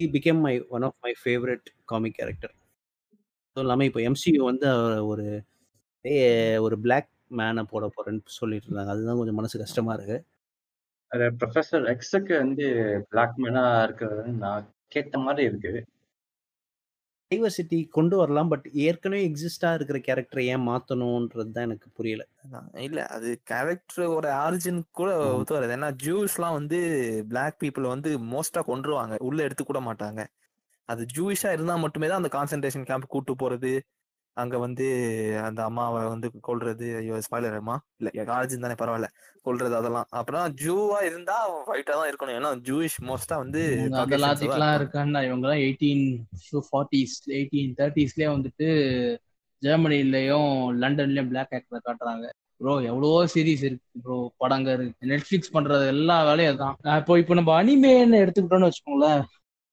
he became my one of my favourite comic character அதுவும் இல்லாமல் இப்போ எம்சியூ வந்து அவர் ஒரு ஒரு பிளாக் மேனை போட போகிறேன்னு சொல்லிட்டு இருந்தாங்க. அதுதான் கொஞ்சம் மனசு கஷ்டமாக இருக்கு. ப்ரொஃபஸர் எக்ஸுக்கு வந்து பிளாக் மேனாக இருக்கிறது நான் கேட்ட மாதிரி இருக்கு. டைவர்சிட்டி கொண்டு வரலாம். பட் ஏற்கனவே எக்ஸிஸ்டா இருக்கிற கேரக்டரை ஏன் மாத்தணும்ன்றது தான் எனக்கு புரியல. இல்ல அது கேரக்டரோட ஆரிஜின் கூட. ஒத்து வருது. ஏன்னா ஜூஸ்லாம் வந்து பிளாக் பீப்புள் வந்து மோஸ்டா கொன்றுவாங்க. உள்ள எடுத்து கூட மாட்டாங்க. அது ஜூயிஷா இருந்தா மட்டுமே தான் அந்த கான்சென்ட்ரேஷன் கேம்ப் கூட்டு போறது. அங்க வந்து அந்த அம்மாவை வந்து கொல்றது ஐயோ ஸ்பாய்லர் அம்மா. இல்ல ஆரிஜின் தானே பரவாயில்ல கொல்றது அதெல்லாம். அப்புறம் ஜூவா இருந்தா ஃபைட்டா தான் இருக்கணும். ஏன்னா ஜூயிஷ் மோஸ்டா வந்து இருப்பாங்க. இருக்கான்னா இவங்க எல்லாம் எயிட்டீன் ஃபார்ட்டிஸ் எயிட்டீன் தேர்ட்டிஸ்லயே வந்துட்டு ஜெர்மனிலயும் லண்டன்லயும் பிளாக் ஆக்டர் காட்டுறாங்க. ப்ரோ எவ்வளவோ சீரிஸ் இருக்கு ப்ரோ படங்க இருக்கு. நெட்ஃபிளிக்ஸ் பண்றது எல்லா வேலையும் அதான் இப்போ இப்போ நம்ம அனிமேன்னு எடுத்துக்கிட்டோம்னு வச்சுக்கோங்களேன்.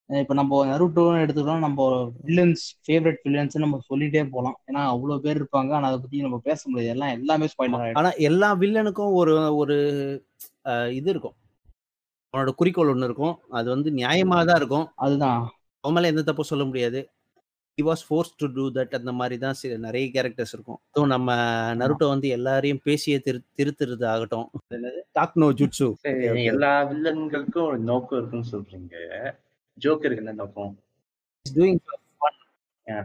இப்போ நம்ம நருட்டோன்னு எடுத்துக்கிட்டோம் நம்ம வில்லன்ஸ் ஃபேவரட் வில்லன்ஸ் நம்ம சொல்லிட்டே போலாம். ஏன்னா அவ்வளவு பேர் இருப்பாங்க. ஆனா அதை பத்தி நம்ம பேச முடியாது. எல்லாம் எல்லாமே ஸ்பாயிலர் ஆயிடும். ஆனா எல்லா வில்லனுக்கும் ஒரு ஒரு இது இருக்கும். அவனோட குறிக்கோள் ஒன்று இருக்கும். அது வந்து நியாயமா தான் இருக்கும். அதுதான். அவன் மேல எந்த தப்பும் சொல்ல முடியாது. He was force to do that அந்த மாதிரி தான் சில நிறைய கேரக்டர்ஸ் இருக்கும். ஸோ நம்ம நருட்டோ வந்து எல்லாரையும் பேசியே திரு திருத்துறது ஆகட்டும். டாக்னோ ஜுட்சு சரி எல்லா வில்லன்களுக்கும் ஒரு நோக்கம் இருக்குன்னு சொல்றீங்க. ஜோக்கருக்கு என்ன நோக்கம்? டூயிங்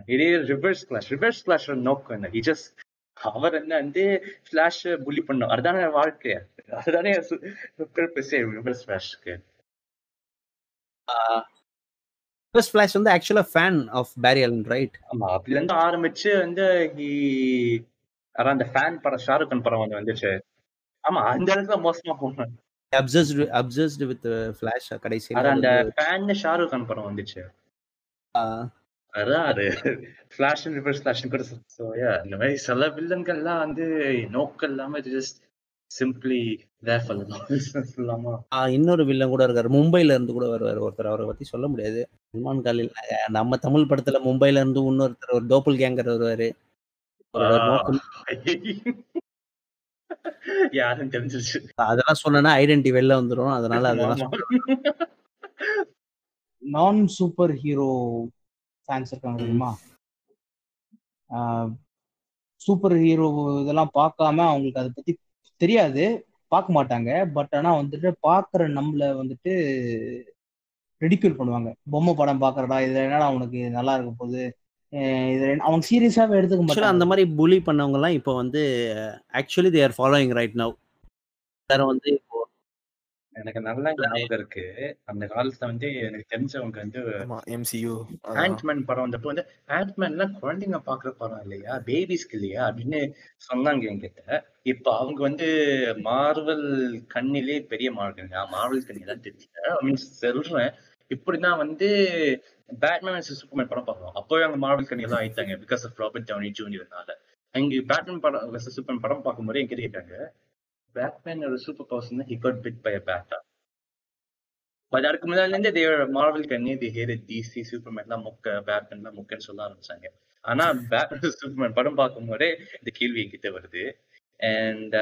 இதே ரிவர்ஸ் கிளாஷ் ரிவர்ஸ் கிளாஷ் நோக்கம் என்ன? Just அவர் என்ன வந்து ஃபிளாஷ் புள்ளி பண்ணும் அதுதானே வாழ்க்கை. அதுதானே ரிவர்ஸ் கிளாஷ்க்கு ஃபர்ஸ்ட் ஃபிளாஷ் வந்து ஆக்சுவலா ஃபேன் ஆஃப் பேரியல் ரைட் ஆமா அப்படி இருந்து ஆரம்பிச்சு வந்து அதான் அந்த ஃபேன் படம் ஷாருக் கான் படம் வந்து வந்துச்சு. ஆமா அந்த இடத்துல மோசமா போனேன். அப்சஸ்டு அப்சஸ்டு வித் ஃபிளாஷ் கடைசியில் அந்த ஃபேன் ஷாருக் கான் படம் வந்துச்சு. அதான் அது ஃபிளாஷ் ரிவர்ஸ் ஃபிளாஷ் கூட ஸோ இந்த மாதிரி சில வில்லன்கள்லாம் வந்து நோக்கம் இல்லாம ஜஸ்ட் சிம்பிளி இன்னொரு வில்லன் கூட இருக்காரு. மும்பைல இருந்து கூட வருவார் ஒருத்தர். அவரை பத்தி சொல்ல முடியாது. சல்மான் காலில் நம்ம தமிழ் படத்துல மும்பைல இருந்து இன்னொருத்தர் ஒரு டோப்பல் கேங்கர் வருவாரு. யாரும் தெரிஞ்சிருச்சு. அதெல்லாம் சொன்னா ஐடென்டி வெளில வந்துரும். அதனால அதெல்லாம். நான் சூப்பர் ஹீரோ ஃபேன்ஸ் இருக்காங்க தெரியுமா? சூப்பர் ஹீரோ இதெல்லாம் பார்க்காம அவங்களுக்கு அதை பத்தி தெரியாது. பார்க்க மாட்டாங்க. பட் ஆனா வந்துட்டு பார்க்குற நம்மள வந்துட்டு ரெடிக்யூல் பண்ணுவாங்க. பொம்மை படம் பார்க்கறடா இதுல என்னடா அவனுக்கு நல்லா இருக்க போகுது? அவங்க சீரியஸாவே எடுத்துக்க மாட்டாங்க. அந்த மாதிரி புலி பண்ணவங்க எல்லாம் இப்போ வந்து actually they are following right now எல்லாரும் வந்து இப்போ எனக்கு நல்லா ஞாபகம் இருக்கு. அந்த காலத்துல வந்து எனக்கு தெரிஞ்சவங்க வந்து எம்சியூ ஆண்ட்மேன் படம் வந்தப்போ வந்து ஆண்ட்மேன்லாம் குழந்தைங்க பாக்குற படம் இல்லையா? பேபிஸ்க்கு இல்லையா? அப்படின்னு சொன்னாங்க என்கிட்ட. இப்ப அவங்க வந்து மார்வல் கண்ணிலே பெரிய மார்வல் மார்வல் கண்ணி தான் தெரியல மீன்ஸ் சொல்றேன். இப்படிதான் வந்து பேட்மேன் சூப்பர்மேன் படம் பார்க்கலாம் அப்போவே அவங்க மார்வல் கண்ணி எல்லாம் ஆயிட்டாங்க பிகாஸ் ஆஃப் ராபர்ட் டவுனி ஜூனியர்னால அங்க பேட்மேன் படம் சூப்பர் படம் பார்க்கும்போது எங்க கேட்டாங்க பேட்மேன் ஒரு super person he got bit by batta but அதுக்கு முன்னாடி இருந்தே தேவர் மார்வல் கண்ணி தி ஹேர் டிசி சூப்பர்மேன் எல்லாம் முக்க பேட்மேன் எல்லாம் முக்கன்னு சொல்ல ஆரம்பிச்சாங்க. ஆனா பேட்மேன் சூப்பர்மேன் படம் பார்க்கும்போதே இந்த கேள்வி என்கிட்ட வருது. And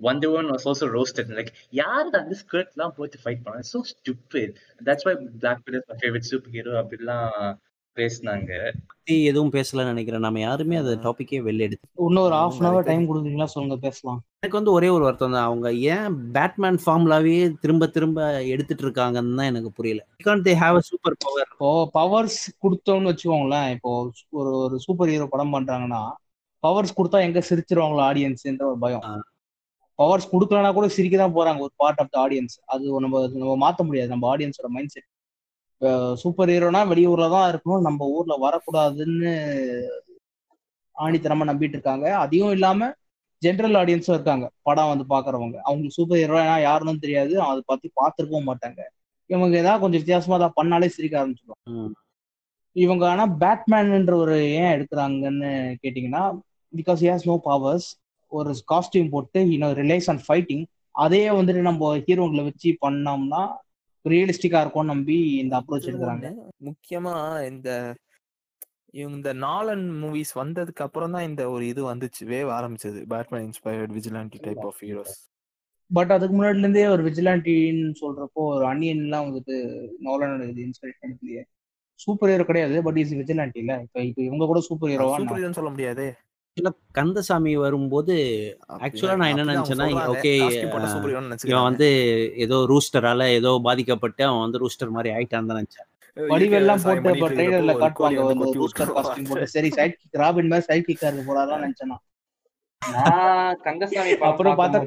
Wonder Woman was also roasted. Like, யார் அந்த ஸ்கர்ட் எல்லாம் போட்டு ஃபைட் பண்ணா so stupid. That's why Black Widow is my favorite superhero அப்படிலாம் பேசினாங்க. பத்தி எதுவும் பேசலன்னு நினைக்கிறேன். நம்ம யாருமே அந்த டாபிக்கே வெளில எடுத்து இன்னொரு ஆமா, ஹாஃப் அன் அவர் டைம் கொடுக்குறீங்களா? சொல்லுங்க பேசலாம். எனக்கு வந்து ஒரே ஒரு வருத்தம் தான். அவங்க ஏன் பேட்மேன் ஃபார்ம்லாவே திரும்ப திரும்ப எடுத்துட்டு இருக்காங்கன்னு தான் எனக்கு புரியல. Can they have a super power இப்போ பவர்ஸ் கொடுத்தோம்னு வச்சுக்கோங்களேன். இப்போ ஒரு ஒரு சூப்பர் ஹீரோ படம் பண்றாங்கன்னா பவர்ஸ் கொடுத்தா எங்க சிரிச்சிருவாங்களோ ஆடியன்ஸ்ன்ற ஒரு பயம். பவர்ஸ் கொடுக்கலனா கூட சிரிக்க தான் போறாங்க ஒரு பார்ட் ஆஃப் த ஆடியன்ஸ் அது நம்ம நம்ம மாத்த முடியாது. நம்ம ஆடியன்ஸோட மைண்ட் செட் சூப்பர் ஹீரோனா வெளியூர்ல தான் இருக்கணும். நம்ம ஊர்ல வரக்கூடாதுன்னு ஆணித்தனமா நம்பிட்டு இருக்காங்க. அதையும் இல்லாம ஜென்ரல் ஆடியன்ஸும் இருக்காங்க. படம் வந்து பாக்குறவங்க. அவங்களுக்கு சூப்பர் ஹீரோ யாருன்னு தெரியாது. அதை பத்தி பார்த்துருக்கவும் மாட்டாங்க. இவங்க ஏதாவது கொஞ்சம் வித்தியாசமா தான் பண்ணாலே சிரிக்க ஆரம்பிச்சிடுவாங்க இவங்க ஆனா பேட்மேன்ன்ற ஒரு ஏன் எடுக்கிறாங்கன்னு கேட்டிங்கன்னா பிகாஸ் ஹேஸ் நோ பவர்ஸ் ஒரு காஸ்டியூம் போட்டு இன்னும் ரிலேஸ் ஆன் ஃபைட்டிங் அதே வந்துட்டு நம்ம ஹீரோங்களை வச்சு பண்ணோம்னா ரியலிஸ்டிக்கா இருக்கும்னு நம்பி இந்த அப்ரோச் எடுக்கிறாங்க. முக்கியமா இந்த இவங்க இந்த நாலன் மூவிஸ் வந்ததுக்கு அப்புறம் தான் இந்த ஒரு இது வந்துச்சு வேவ் ஆரம்பிச்சது. Batman inspired vigilante type of heroes but அதுக்கு முன்னாடில இருந்தே ஒரு விஜிலாண்டின்னு சொல்றப்போ ஒரு அன்னியன்லாம் வந்துட்டு நோலனோட இது இன்ஸ்பிரேஷன் இல்லையே சூப்பர் ஹீரோ கிடையாது பட் இஸ் விஜிலாண்டி இல்ல? இப்ப இப்ப இவங்க கூட சூப்பர் ஹீரோவா சூப்பர் ஹீரோன்னு சொல்ல முடியாதே. கந்தசாமி வரும்போது ஆக்சுவலா நான் என்ன நினைச்சேன்னா ஓகே இவன் வந்து ஏதோ ரூஸ்டரால ஏதோ பாதிக்கப்பட்டு அவன் வந்து ரூஸ்டர் மாதிரி ஆயிட்டான் தான் நினைச்சேன். வடிவெல்லாம் போட்டு இப்ப ட்ரெய்லர்ல காட்டுவாங்க வந்து ரூஸ்டர் காஸ்டியூம் போட்டு. சரி சைட் கிக் ராபின் மாதிரி சைட் கிக்கா இருக்கு போறாதான் நினைச்சேன் நான். கந்தசாமி அப்புறம் பார்த்தா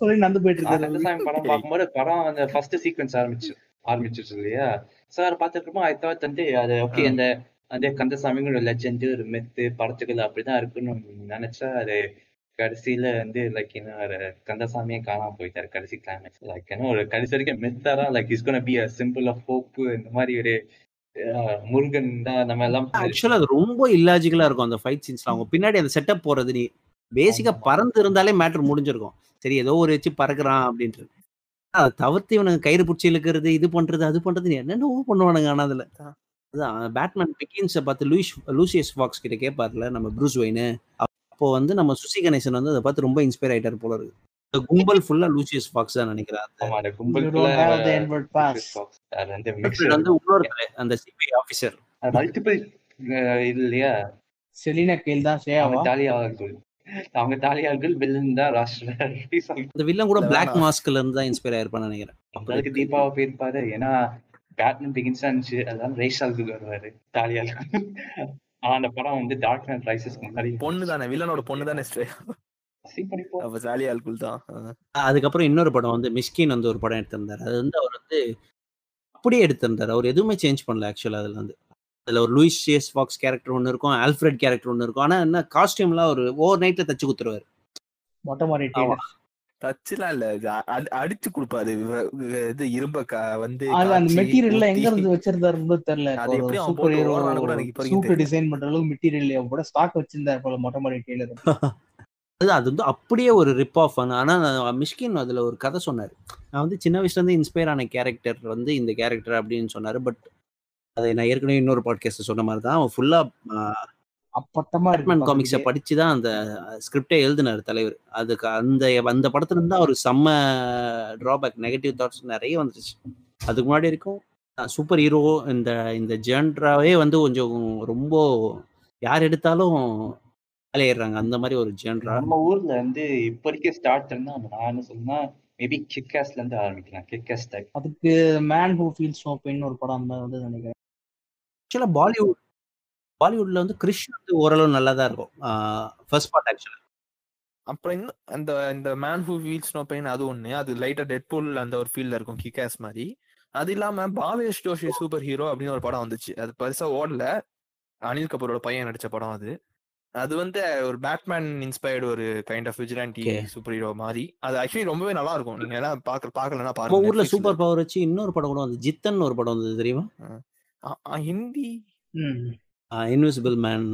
சொல்லி நடந்து போயிட்டு நான் இருக்காரு கந்தசாமி படம் பார்க்கும்போது படம் அந்த ஃபர்ஸ்ட் சீக்வன்ஸ் ஆரம்பிச்சு ஆரம்பிச்சிருச்சு இல்லையா? சார் பார்த்துட்டு ஐ தாட் வந்து அது ஓகே அந்த அந்த கந்தசாமிங்கிற லெஜெண்ட் ஒரு மெத்து படத்துக்கள் அப்படிதான் இருக்குன்னு நினைச்சா அது கடைசியில வந்து லைக் என்ன ஒரு கந்தசாமியே காணாம போயிட்டாரு கடைசி கிளைமேக்ஸ் லைக் என்ன ஒரு கடைசி வரைக்கும் மெத்தாரா like is gonna be a symbol of hope இந்த மாதிரி ஒரு முருகன் தான் நம்ம எல்லாம் ஆக்சுவலா அது ரொம்ப இல்லாஜிக்கலா இருக்கும் அந்த ஃபைட் சீன்ஸ்ல அவங்க பின்னாடி அந்த செட்டப் போறது நீ பேசிக்கா பறந்து இருந்தாலே மேட்டர் முடிஞ்சிருக்கும். சரி ஏதோ ஒரு வச்சு பறக்குறான் அப்படின்ட்டு. அதை தவிர்த்து இவனுங்க கயிறு பிடிச்சி இழுக்கிறது இது பண்றது அது பண்றது நீ என்னென்னவோ பண்ணுவானுங்க ஆனா அதுல. அதான் பேட்மேன் பிகின்ஸை பார்த்து லூயிஸ் லூசியஸ் ஃபாக்ஸ் கிட்ட கேட்பார்ல நம்ம ப்ரூஸ் வைனு. அப்போ வந்து நம்ம சுசி கணேசன் வந்து அதை பார்த்து ரொம்ப இன்ஸ்பயர் ஆயிட்டாரு போல இருக்கு. இந்த கும்பல் ஃபுல்லா லூசியஸ் ஃபாக்ஸ் தான் நினைக்கிறேன் ஆமா அந்த இன்னொருத்தர் அந்த சிபிஐ ஆபீசர் மல்டிபிள் இது இல்லையா? செலினா கேல் தான் அவங்க ஷேவா தாலியாளர்கள். அவங்க தாலியாளர்கள் வில்லன் தான் ராஷ்டிர அந்த வில்லன் கூட பிளாக். மாஸ்க்ல இருந்து தான் இன்ஸ்பயர் ஆயிருப்பான்னு நினைக்கிறேன். அதுக்கு தீபாவை போயிருப்பாரு. ஏன்னா பேட்மேன் பிகின்ஸ் இருந்துச்சு அதான் ரேஷாலுக்கு வருவாரு. தாலியாளர்கள் ஆனா அந்த படம் வந்து டார்க் நைட் ரைசஸ்க்கு முன்னாடி. பொண்ணு தானே வில்லனோட பொண்ணு தானே. அதுக்கப்புறம் இன்னொரு படம் வந்து மிஸ்கின் வந்து ஒரு படம் எடுத்திருந்தாரு. அது வந்து அவர் வந்து அப்படியே எடுத்திருந்தாரு. அவர் எதுவுமே சேஞ்ச் பண்ணல ஆக்சுவலா அதுல வந்து. அதுல ஒரு லூயிஸ் சேஸ் ஃபாக்ஸ் கேரக்டர் ஒன்று இருக்கும் ஆல்ஃபிரட் கேரக்டர் ஒன்று இருக்கும். ஆனா என்ன காஸ்டியூம்லாம் ஒரு ஓவர் நைட்ல தச்சு குத்துருவாரு. மொட்டை மாடி ஆமா. டச்லாம் இல்ல அடிச்சு கொடுப்பாரு இது இரும்ப வந்து அந்த காய்ச்சி, மெட்டீரியல்ல எங்க. இருந்து வச்சிருந்தாரு தெரியல சூப்பர் ஹீரோ சூப்பர். டிசைன் பண்ற அளவுக்கு மெட்டீரியல் கூட ஸ்டாக் வச்சிருந்தாரு போல மொட்டை மாடி டெய்லர் அது அது வந்து அப்படியே ஒரு ரிப் ஆஃப் ஆனா மிஷ்கின் அதுல ஒரு கதை சொன்னாரு நான் வந்து சின்ன வயசுல இருந்து இன்ஸ்பயர் ஆன கேரக்டர் வந்து இந்த கேரக்டர் அப்படின்னு சொன்னாரு பட் அதை நான் ஏற்கனவே இன்னொரு பாட்காஸ்ட் சொன்ன மாதிரி தான் அவன் ஃபுல்லா அப்பட்டமா பேட்மேன் காமிக்ஸை படிச்சு தான் அந்த ஸ்கிரிப்டே எழுதினார் தலைவர். அதுக்கு அந்த அந்த படத்துல இருந்து அவர் செம்ம டிராபேக் நெகட்டிவ் தாட்ஸ் நிறைய வந்துருச்சு. அதுக்கு முன்னாடி இருக்கும் சூப்பர் ஹீரோ இந்த இந்த ஜென்ராவே வந்து கொஞ்சம் ரொம்ப யார் எடுத்தாலும் வேலையிடுறாங்க அந்த மாதிரி ஒரு ஜென்ரா நம்ம ஊர்ல வந்து இப்ப வரைக்கும் ஸ்டார்ட் இருந்தா நான் என்ன சொன்னா மேபி கிக்காஸ்ல இருந்து ஆரம்பிக்கலாம். கிக்காஸ் டைப் அதுக்கு man who feels no pain ஒரு படம் வந்து நினைக்கிறேன். ஆக்சுவலா பாலிவுட் பாலிவுட்ல வந்து கிறிஷ் வந்து ஓரளவு நல்லா தான் இருக்கும் ஃபர்ஸ்ட் பார்ட் ஆக்சுவலா அப்புறம் இன்னும் அந்த இந்த man who feels no pain அது ஒண்ணு. அது லைட்டா டெட்பூல் அந்த ஒரு ஃபீல்ட்ல இருக்கும் கிக்காஸ் மாதிரி. அது இல்லாம பாவேஷ் ஜோஷி சூப்பர் ஹீரோ அப்படின்னு ஒரு படம் வந்துச்சு. அது பெருசா ஓடல. அனில் கபூரோட பையன் நடிச்ச படம் அது. அது வந்து ஒரு பேட்மேன் இன்ஸ்பயர்டு ஒரு kind of vigilante. Super hero மாதிரி. அது ஆக்சுவலி ரொம்பவே நல்லா இருக்கும். நீங்க எல்லாம் பாக்க பாக்கலன்னா பாருங்க ஊர்ல சூப்பர் பவர் வச்சு இன்னொரு படம் கூட வந்து ஜித்தன் ஒரு படம் வந்தது தெரியுமா? ஆ, ஆ. இன்விசிபிள் மேன்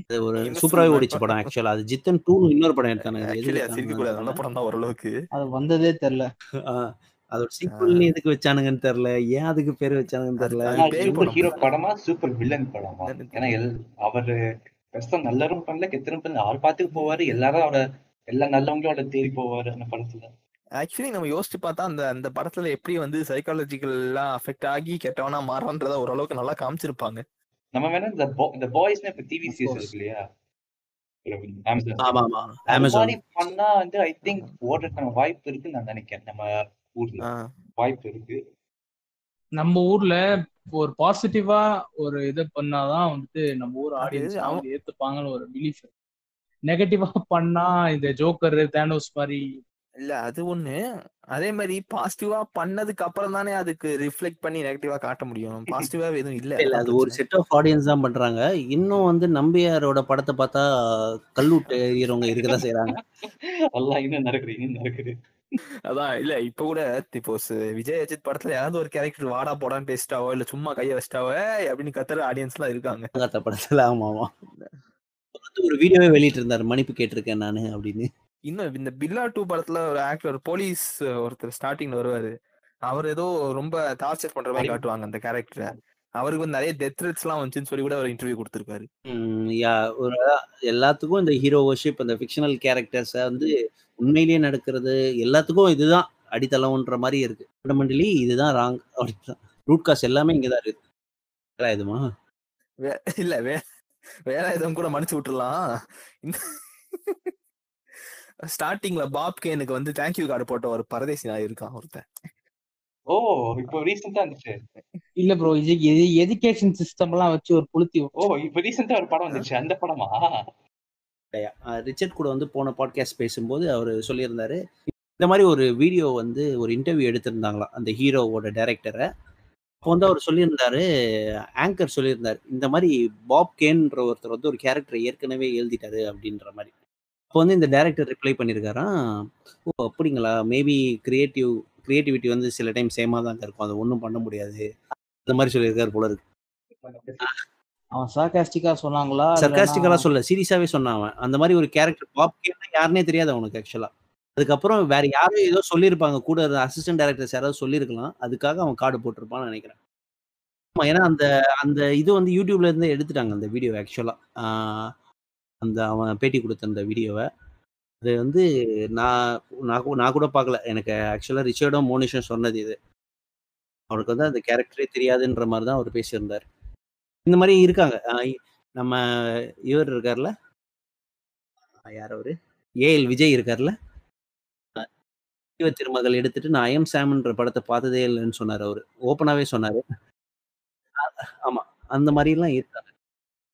அது ஒரு Invisible சூப்பராகவே Man. ஓடிச்ச படம் ஆக்சுவலா. அது ஜித்தன் டூ இன்னொரு படம் எடுத்தானுங்க அது ஆக்சுவலி எதுக்கு சிரிக்க கூடாது நல்ல படம் தான் ஓரளவுக்கு. அது வந்ததே தெரியல ஆ, அதோட சீக்வல் எதுக்கு வச்சானுங்கன்னு தெரியல ஏன் அதுக்கு பேர் வச்சானுங்கன்னு தெரியல அது பேய் சூப்பர் படம். ஹீரோ படமா சூப்பர் வில்லன் படமா? ஏன்னா எல் அவரு பெருசா நல்லரும் பண்ணல கெத்தரும் பண்ணல. அவர் பாத்துக்கு போவாரு. எல்லாரும் அவரை எல்லா நல்லவங்களும் அவரை தேடி போவாரு அந்த படத்துல. ஆக்சுவலி நம்ம யோசிச்சு பார்த்தா அந்த அந்த படத்துல எப்படி வந்து சைக்காலஜிக்கல்லாம் அஃபெக்ட் ஆகி கெட்டவனா மாறன்றத ஓரளவுக்கு நல்லா காமிச்சிருப்பாங்க. நம்ம வேணா இந்த இந்த பாய்ஸ்னு இப்ப டிவி சீரிஸ். இருக்கு இல்லையா பண்ணா வந்து ஐ திங்க் ஓடுறதுக்கான வாய்ப்பு இருக்குன்னு நான் நினைக்கிறேன். நம்ம ஊர்ல. வாய்ப்பு இருக்கு. நம்ம ஊர்ல ஒரு பாசிட்டிவா ஒரு இது பண்ணாதான் வந்துட்டு நம்ம ஊர் ஆடியன்ஸ் வந்து ஏத்துப்பாங்கன்னு ஒரு பிலீஃப் நெகட்டிவா பண்ணா இந்த ஜோக்கர் தேனோஸ் மாதிரி இல்ல அது ஒண்ணு. அதே மாதிரி பாசிட்டிவா பண்ணதுக்கு அப்புறம் தானே அதுக்கு ரிஃப்ளெக்ட் பண்ணி நெகட்டிவா காட்ட முடியும். பாசிட்டிவா எதுவும் இல்ல இல்ல அது ஒரு. செட் ஆஃப் ஆடியன்ஸ் தான் பண்றாங்க. இன்னும் வந்து நம்பியாரோட படத்தை பார்த்தா கல்லூட்டு எறியறவங்க இருக்கதான் செய்றாங்க. எல்லாம் இன்னும் நடக்குது இன்னும் நடக்குது. அதான் இல்ல இப்ப கூட இப்போ விஜய் அஜித் படத்துல யாராவது ஒரு கேரக்டர் வாடா போடான்னு பேசிட்டாவோ இல்ல சும்மா கைய வச்சிட்டாவோ "ஏய்" அப்படின்னு கத்துற ஆடியன்ஸ் எல்லாம் இருக்காங்க. படத்துல ஆமா ஆமா. வந்து ஒரு வீடியோவே வெளியிட்டு இருந்தாரு மன்னிப்பு கேட்டிருக்கேன் நானு அப்படின்னு. இன்னும் இந்த பில்லா டூ படத்துல ஒரு ஆக்டர் போலீஸ் ஒருத்தர் ஸ்டார்டிங்ல வருவாரு. அவர் ஏதோ ரொம்ப டார்ச்சர் பண்ற மாதிரி காட்டுவாங்க அந்த கேரக்டரை அவருக்கு வந்து நிறைய டெத் த்ரெட்ஸ் எல்லாம் வந்துச்சுன்னு சொல்லி கூட அவர் இன்டர்வியூ கொடுத்திருக்காரு யா ஒரு எல்லாத்துக்கும் இந்த ஹீரோ வர்ஷிப் அந்த ஃபிக்ஷனல் கேரக்டர்ஸை வந்து உண்மையிலேயே நடக்கிறது எல்லாத்துக்கும் இதுதான் அடித்தளம்ன்ற மாதிரி இருக்கு. ஃபண்டமெண்டலி இதுதான் ராங் அப்படிதான் ரூட் காஸ் எல்லாமே இங்கதான் இருக்கு. வேற எதுமா? வே- இல்ல வே வேற எதுவும் கூட மன்னிச்சு விட்டுறலாம். ஸ்டார்டிங்ல பாப் கேனுக்கு வந்து தேங்க்யூ கார்டு போட்ட ஒரு பரதேசி நாய் இருக்கான் ஒருத்தன். ஓ இப்போ ரீசெண்டா இருந்துச்சு. இல்ல ப்ரோ இது எஜுகேஷன் சிஸ்டம் எல்லாம் வச்சு ஒரு புளுத்தி ஓ இப்போ ரீசெண்டா ஒரு படம் வந்துச்சு. அந்த படமா? ரிச்சர்ட் கூட வந்து போன பாட்காஸ்ட் பேசும்போது அவர் சொல்லியிருந்தாரு இந்த மாதிரி ஒரு வீடியோ வந்து ஒரு இன்டர்வியூ எடுத்திருந்தாங்களாம் அந்த ஹீரோவோட டைரக்டரை அப்போ வந்து அவர் சொல்லியிருந்தாரு ஆங்கர் சொல்லியிருந்தாரு இந்த மாதிரி பாப் கேன்ற ஒருத்தர் வந்து ஒரு கேரக்டர் ஏற்கனவே எழுதிட்டாரு அப்படின்ற மாதிரி. அப்போ வந்து இந்த டைரக்டர் ரிப்ளை பண்ணியிருக்காராம் ஓ அப்படிங்களா? மேபி கிரியேட்டிவ் கிரியேட்டிவிட்டி வந்து சில டைம் சேமாக தான் இருக்கும். அதை ஒன்றும் பண்ண முடியாது. அந்த மாதிரி சொல்லியிருக்காரு போல இருக்கு. அவன் சார்காஸ்டிக்கா சொன்னாங்களா? சர்காஸ்டிக்கலா சொல்ல சீரியஸாவே சொன்னான் அவன். அந்த மாதிரி ஒரு கேரக்டர் பாப் கேன்னா யாருனே தெரியாது அவனுக்கு ஆக்சுவலா அதுக்கப்புறம் வேற யாரும் ஏதோ சொல்லியிருப்பாங்க. கூட அசிஸ்டன்ட் டைரக்டர்ஸ் யாராவது சொல்லியிருக்கலாம். அதுக்காக அவன் கார்டு போட்டிருப்பான்னு நினைக்கிறேன். ஆமா ஏன்னா அந்த அந்த இது வந்து யூடியூப்ல இருந்து எடுத்துட்டாங்க அந்த வீடியோ ஆக்சுவலா அந்த அவன் பேட்டி கொடுத்த அந்த வீடியோவை. அது வந்து நான் நான் கூட நான் கூட பார்க்கல எனக்கு ஆக்சுவலா ரிச்சர்டும் மோனிஷும் சொன்னது இது. அவனுக்கு வந்து அந்த கேரக்டரே தெரியாதுன்ற மாதிரி தான் அவர் பேசியிருந்தார். இந்த மாதிரி இருக்காங்க. இ- நம்ம இவர் இருக்கார்ல? யார் அவரு? ஏஎல் விஜய் இருக்கார்ல? ஆஹ் தெய்வ திருமகள் எடுத்துட்டு நான் ஐஎம் சாம்ன்ற படத்தை பார்த்ததே இல்லைன்னு சொன்னார் அவரு. ஓப்பனாவே சொன்னாரு. ஆமாம் ஆமா. அந்த மாதிரிலாம் இருக்காங்க.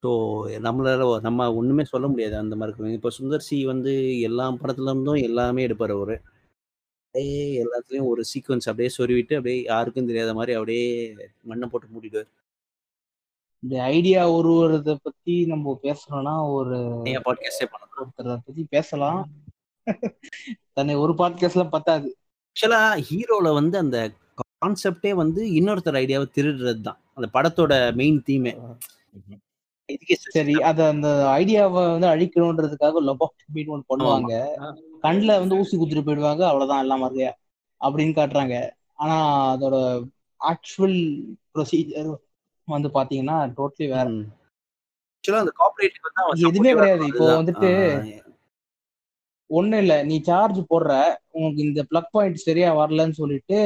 ஸோ நம்மளால நம்ம ஒண்ணுமே சொல்ல முடியாது அந்த மாதிரி இருக்கு இப்போ சுந்தர் சி வந்து எல்லா படத்துல இருந்தும் எல்லாமே எடுப்பார் அவரு. அப்படியே எல்லாத்துலயும் ஒரு சீக்வன்ஸ் அப்படியே சொருவிட்டு அப்படியே யாருக்கும் தெரியாத மாதிரி அப்படியே மண்ணை போட்டு மூடிடுவார். இந்த ஐடியா உருவறத பத்தி நம்ம பேசணும்னா ஒரு பாட்காஸ்டே பண்ணலாம். ஒருத்தரை பத்தி பேசலாம். தன்னை ஒரு பாட்காஸ்ட்ல பத்தாது. ஆக்சுவலா ஹீரோல வந்து அந்த கான்செப்டே வந்து இன்னொருத்தர் ஐடியாவை திருடுறது தான் அந்த படத்தோட மெயின் தீமே சரி அத அந்த ஐடியாவை வந்து அழிக்கணும்ன்றதுக்காக லொபாக்டமின்னு ஒன்று பண்ணுவாங்க. கண்ணுல வந்து ஊசி குத்துட்டு போயிடுவாங்க அவ்வளவுதான் எல்லாம் மாதிரியா அப்படின்னு காட்டுறாங்க. ஆனா அதோட ஆக்சுவல் ப்ரொசீஜர் வந்து பாத்தீங்கன்னா டோட்டலி வேற. எதுவுமே கிடையாது. இப்போ. வந்துட்டு ஒண்ணும் இல்ல நீ சார்ஜ் போடுற உனக்கு இந்த பிளக் பாயிண்ட் சரியா வரலன்னு சொல்லிட்டு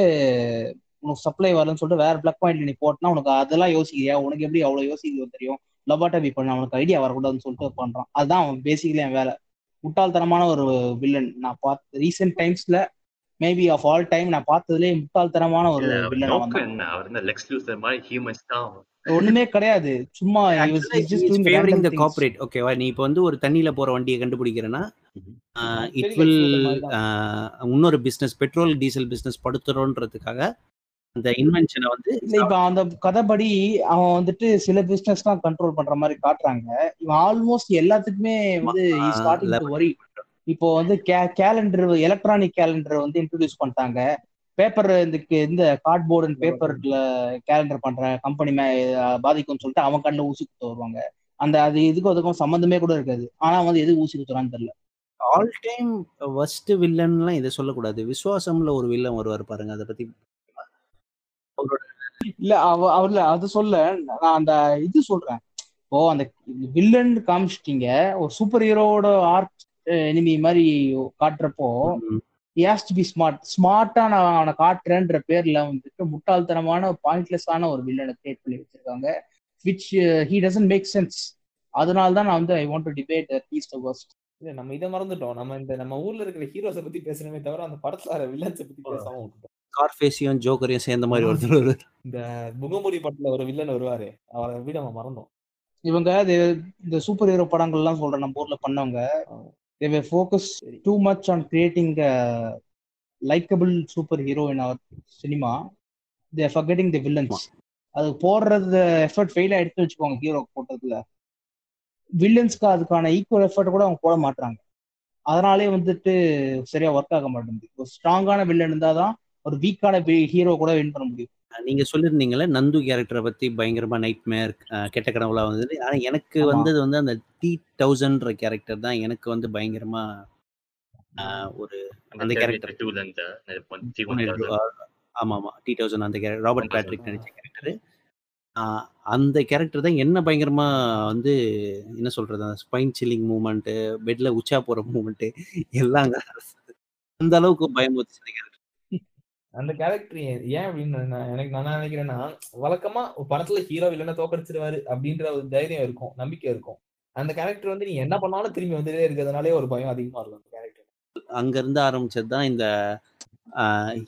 உனக்கு சப்ளை வரலன்னு சொல்லிட்டு வேற பிளக் பாயிண்ட்ல நீ போட்டனா உனக்கு அதெல்லாம் யோசிக்கிறியா? உனக்கு எப்படி அவ்வளவு யோசிக்க தெரியும்? லொபாட்டபி பண்ண அவனுக்கு ஐடியா வரக்கூடாதுன்னு சொல்லிட்டு பண்றான். அதுதான் அவன் பேசிக்கலி என் வேலை. முட்டாள்தனமான ஒரு வில்லன் நான் பார்த்த ரீசெண்ட் டைம்ஸ்ல மேபி ஆஃப் ஆல் டைம் நான் பார்த்ததுலேயே முட்டாள்தனமான ஒரு வில்லன். ஒண்ணுமே கிடையாது. சும்மா. ஓகேவா நீ இப்போ வந்து ஒரு தண்ணியில போற வண்டியை கண்டுபிடிக்கிறேன்னா இட் வில். இன்னொரு பிசினஸ் பெட்ரோல் டீசல் பிசினஸ் படுத்துறோன்றதுக்காக அந்த இன்வென்ஷனை வந்து இப்ப அந்த கதைப்படி அவன் வந்துட்டு சில பிசினஸ் தான் கண்ட்ரோல் பண்ற மாதிரி காட்டுறாங்க. இவன் ஆல்மோஸ்ட் எல்லாத்துக்குமே வந்து ஸ்டார்டிங் வரி இப்போ வந்து கேலண்டர் எலக்ட்ரானிக் கேலண்டர் வந்து இன்ட்ரோடியூஸ் பண்ணிட்டாங்க. பேப்பர் இந்த கே- இந்த கார்ட்போர்டு அண்ட் பேப்பர்ல கேலண்டர் பண்ற கம்பெனி பாதிக்கும்னு சொல்லிட்டு அவன் கண்ணில் ஊசி குத்து வருவாங்க. அந்த அது இதுக்கும் அதுக்கும் சம்மந்தமே கூட இருக்காது. ஆனா வந்து எது ஊசி குத்துறான்னு தெரியல. ஆல் டைம் ஃபர்ஸ்ட் வில்லன்லாம் இதை சொல்லக்கூடாது. விசுவாசம்ல ஒரு வில்லன் வருவார் பாருங்க. அதை பத்தி இல்ல அவ அவர்ல அது சொல்ல நான் அந்த இது சொல்றேன். ஓ அந்த வில்லன் காமிச்சிட்டீங்க ஒரு சூப்பர் ஹீரோவோட ஆர்ட் எனிமி மாதிரி காட்டுறப்போ ம், ஹேஸ் டு பி ஸ்மார்ட் ஸ்மார்ட்டா நான் அவனை காட்டுறேன்ற பேர்ல வந்துட்டு முட்டாள்தனமான பாயிண்ட்லெஸ்ஸான ஒரு வில்லனை கிரியேட் பண்ணி வச்சிருக்காங்க. Which he doesn't make sense அதனால தான் நான் வந்து I want to debate is worst இல்ல நம்ம இதை மறந்துட்டோம். நம்ம இந்த நம்ம ஊர்ல இருக்கிற ஹீரோஸை பத்தி பேசுறமே தவிர அந்த படத்துல வில்லன்ஸை பத்தி பேசாம விட்டுட்டோம். கார்ஃபேஸையும் ஜோக்கரையும் சேர்ந்த மாதிரி. ஒருத்தர் வருவாரு. இந்த முகமூடி படத்துல ஒரு வில்லன் வருவாரு. அவரை விட நம்ம மறந்தோம். இவங்க இந்த சூப்பர் ஹீரோ படங்கள்லாம் சொல்றேன் நம்ம ஊர்ல பண்ணவங்க. they ஃபோக்கஸ் சரி. Too much on creating likable super hero in our cinema they forgetting the villains அது போடுறது எஃபர்ட் ஃபெயில் ஆயிடுச்சு வச்சுக்கோங்க ஹீரோ போட்டதுல. வில்லன்ஸ்க்கு அதுக்கான ஈக்குவல் எஃபர்ட் கூட அவங்க போட மாட்டாங்க அதனாலே வந்துட்டு சரியா ஒர்க் ஆக மாட்டேங்குது. ஒரு ஸ்ட்ராங்கான வில்லன் இருந்தாதான் ஒரு வீக்கான ஹீரோ கூட வின் பண்ண முடியும். நீங்க சொல்லியிருந்தீங்கல்ல நந்து கேரக்டரை பத்தி பயங்கரமா நைட் மேர் கெட்ட கனவுலாம் வந்தது. ஆனா எனக்கு. வந்தது வந்து அந்த டி தௌசண்ட்ற கேரக்டர் தான் எனக்கு வந்து பயங்கரமா ஆஹ், ஒரு அந்த டி ஆமா ஆமா டி தௌசண்ட் அந்த கேரக்டர் ராபர்ட் 1000. பேட்ரிக் நடிச்ச கேரக்டர் அந்த கேரக்டர் தான் என்ன பயங்கரமா வந்து என்ன சொல்றது அந்த ஸ்பைன் சில்லிங் மூமெண்ட் பெட்ல உச்சா போற மூமெண்ட் எல்லாம் அந்த அளவுக்கு பயமுறுத்துச்சு அந்த கேரக்டர் ஏன் அப்படின்னு நான் எனக்கு நான் நினைக்கிறேன்னா வழக்கமா ஒரு படத்துல ஹீரோ இல்லைன்னா தோக்கடிச்சிருவாரு அப்படின்ற ஒரு தைரியம் இருக்கும் நம்பிக்கை இருக்கும். அந்த கேரக்டர் வந்து நீ என்ன பண்ணாலும் திரும்பி வந்துட்டே இருக்கிறதுனாலே ஒரு பயம் அதிகமா இருக்கும் அந்த கேரக்டர் அங்க இருந்து ஆரம்பிச்சது தான் இந்த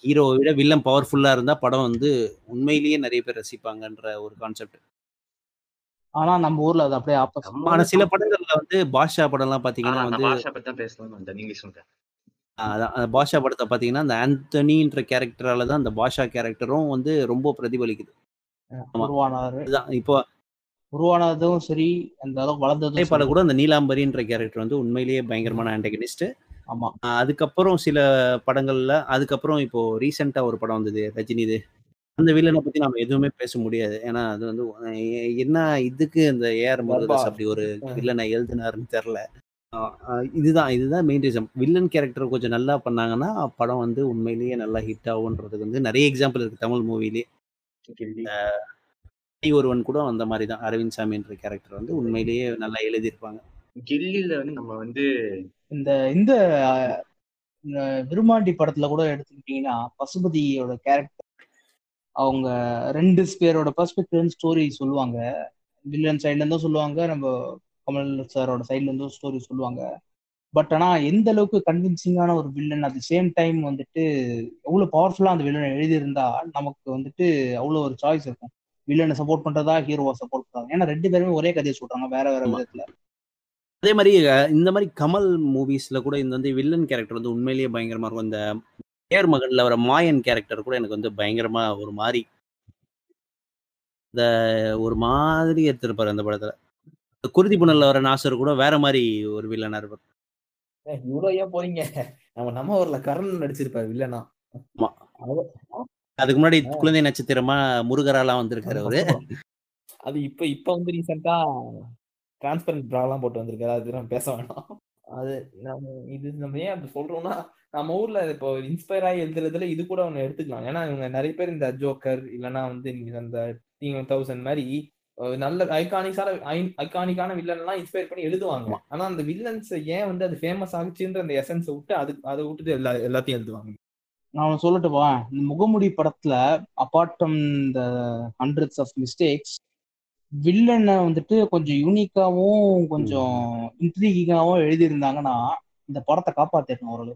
ஹீரோவை விட வில்லன் பவர்ஃபுல்லா இருந்தா படம் வந்து உண்மையிலேயே நிறைய பேர் ரசிப்பாங்கன்ற ஒரு கான்செப்ட் ஆனா நம்ம ஊர்ல அது அப்படியே ஆனா சில படங்கள்ல வந்து பாஷா படம்லாம் பாத்தீங்கன்னா அந்த வந்து பாஷா பத்தி தான் பேசலாம் அந்த நீங்க சொல்லுங்க. அதான் அந்த பாஷா படத்தை பாத்தீங்கன்னா அந்த ஆந்தனின்ற கேரக்டரால தான் அந்த பாஷா கேரக்டரும் வந்து ரொம்ப பிரதிபலிக்குது. இப்போ உருவானதும் சரி அந்த அளவுக்கு வளர்ந்ததும் நேபாள சரி. கூட அந்த நீலாம்பரின்ற கேரக்டர் வந்து உண்மையிலேயே பயங்கரமான ஆன்டகனிஸ்ட் ஆமா. அதுக்கப்புறம் சில படங்கள்ல அதுக்கப்புறம் இப்போ ரீசெண்டா ஒரு படம் வந்தது ரஜினிது அந்த வில்லனை பத்தி நாம எதுவுமே பேச முடியாது. ஏன்னா அது வந்து என்ன இதுக்கு இந்த ஏஆர் முருகதாஸ். அப்படி ஒரு. வில்லனை எழுதினாருன்னு தெரியல இதுதான் இதுதான் மெயின் ரீசன் வில்லன் கேரக்டர் கொஞ்சம் நல்லா பண்ணாங்கன்னா படம் வந்து உண்மையிலேயே நல்லா ஹிட் ஆகுன்றதுக்கு வந்து நிறைய எக்ஸாம்பிள் இருக்கு தமிழ் மூவிலே கில்லி ஒருவன் கூட அந்த மாதிரி தான். அரவிந்த் சாமின்ற கேரக்டர் வந்து உண்மையிலேயே நல்லா எழுதியிருப்பாங்க. கில்லில வந்து நம்ம வந்து இந்த இந்த விருமாண்டி படத்துல கூட எடுத்துக்கிட்டீங்கன்னா பசுபதியோட கேரக்டர் அவங்க ரெண்டு பேரோட பர்ஸ்பெக்டிவ் ஸ்டோரி சொல்லுவாங்க. வில்லன் சைட்ல இருந்தும் சொல்லுவாங்க. நம்ம கமல் சாரோட சைட்ல இருந்தும் ஸ்டோரி சொல்லுவாங்க. பட் ஆனா எந்த அளவுக்கு கன்வின்சிங்கான ஒரு வில்லன் அட் சேம் டைம் வந்துட்டு எவ்வளவு பவர்ஃபுல்லா அந்த வில்லனை எழுதியிருந்தா நமக்கு வந்துட்டு அவ்வளவு ஒரு சாய்ஸ் இருக்கும். வில்லனை சப்போர்ட் பண்றதா ஹீரோவை சப்போர்ட் பண்றாங்க ஏன்னா ரெண்டு பேருமே ஒரே கதையை சொல்றாங்க வேற வேற. விதத்துல. அதே மாதிரி இந்த மாதிரி கமல் மூவிஸ்ல கூட இந்த வந்து வில்லன் கேரக்டர் வந்து உண்மையிலேயே பயங்கரமா இருக்கும். இந்த ஏர் மகன்ல வர மாயன் கேரக்டர் கூட எனக்கு வந்து பயங்கரமா ஒரு மாதிரி இந்த ஒரு மாதிரி எடுத்திருப்பாரு அந்த படத்துல. குருதி புனல்ல வர நாசர் கூட வேற மாதிரி ஒரு வில்லனா இருப்பார். ஏன் இவ்வளவு ஏன் போறீங்க? நம்ம நம்ம ஊர்ல கரண் நடிச்சிருப்பாரு வில்லனா அதுக்கு முன்னாடி குழந்தை நட்சத்திரமா முருகராலாம் வந்திருக்காரு அவரு. அது இப்ப இப்ப வந்து ரீசெண்டா டிரான்ஸ்பரண்ட் ப்ராலாம் போட்டு வந்திருக்காரு. அது நம்ம பேச வேணாம். அது நம்ம இது நம்ம ஏன் அப்படி சொல்றோம்னா நம்ம ஊர்ல இப்போ இன்ஸ்பயர் ஆகி எழுதுறதுல இது கூட ஒண்ணு எடுத்துக்கலாம். ஏன்னா இவங்க நிறைய பேர் இந்த ஜோக்கர் இல்லைன்னா வந்து நீங்க அந்த தௌசண்ட் மாதிரி நல்ல ஐகானிக்கான ஐகானிக்கான வில்லன் எல்லாம் இன்ஸ்பயர் பண்ணி எழுதுவாங்க ஆனா அந்த வில்லன்ஸ் ஏன் வந்து அது ஃபேமஸ் ஆகுச்சுன்ற அந்த எசன்ஸை விட்டு அது அதை விட்டுட்டு எல்லா எல்லாத்தையும் எழுதுவாங்க. நான் சொல்லட்டுமா இந்த முகமுடி படத்துல apart from the hundreds of mistakes வில்லனை வந்துட்டு கொஞ்சம் யூனிக்காவும் கொஞ்சம் இன்ட்ரீகிங்காவும் எழுதியிருந்தாங்கன்னா இந்த படத்தை காப்பாத்திருக்கணும் ஓரளவு.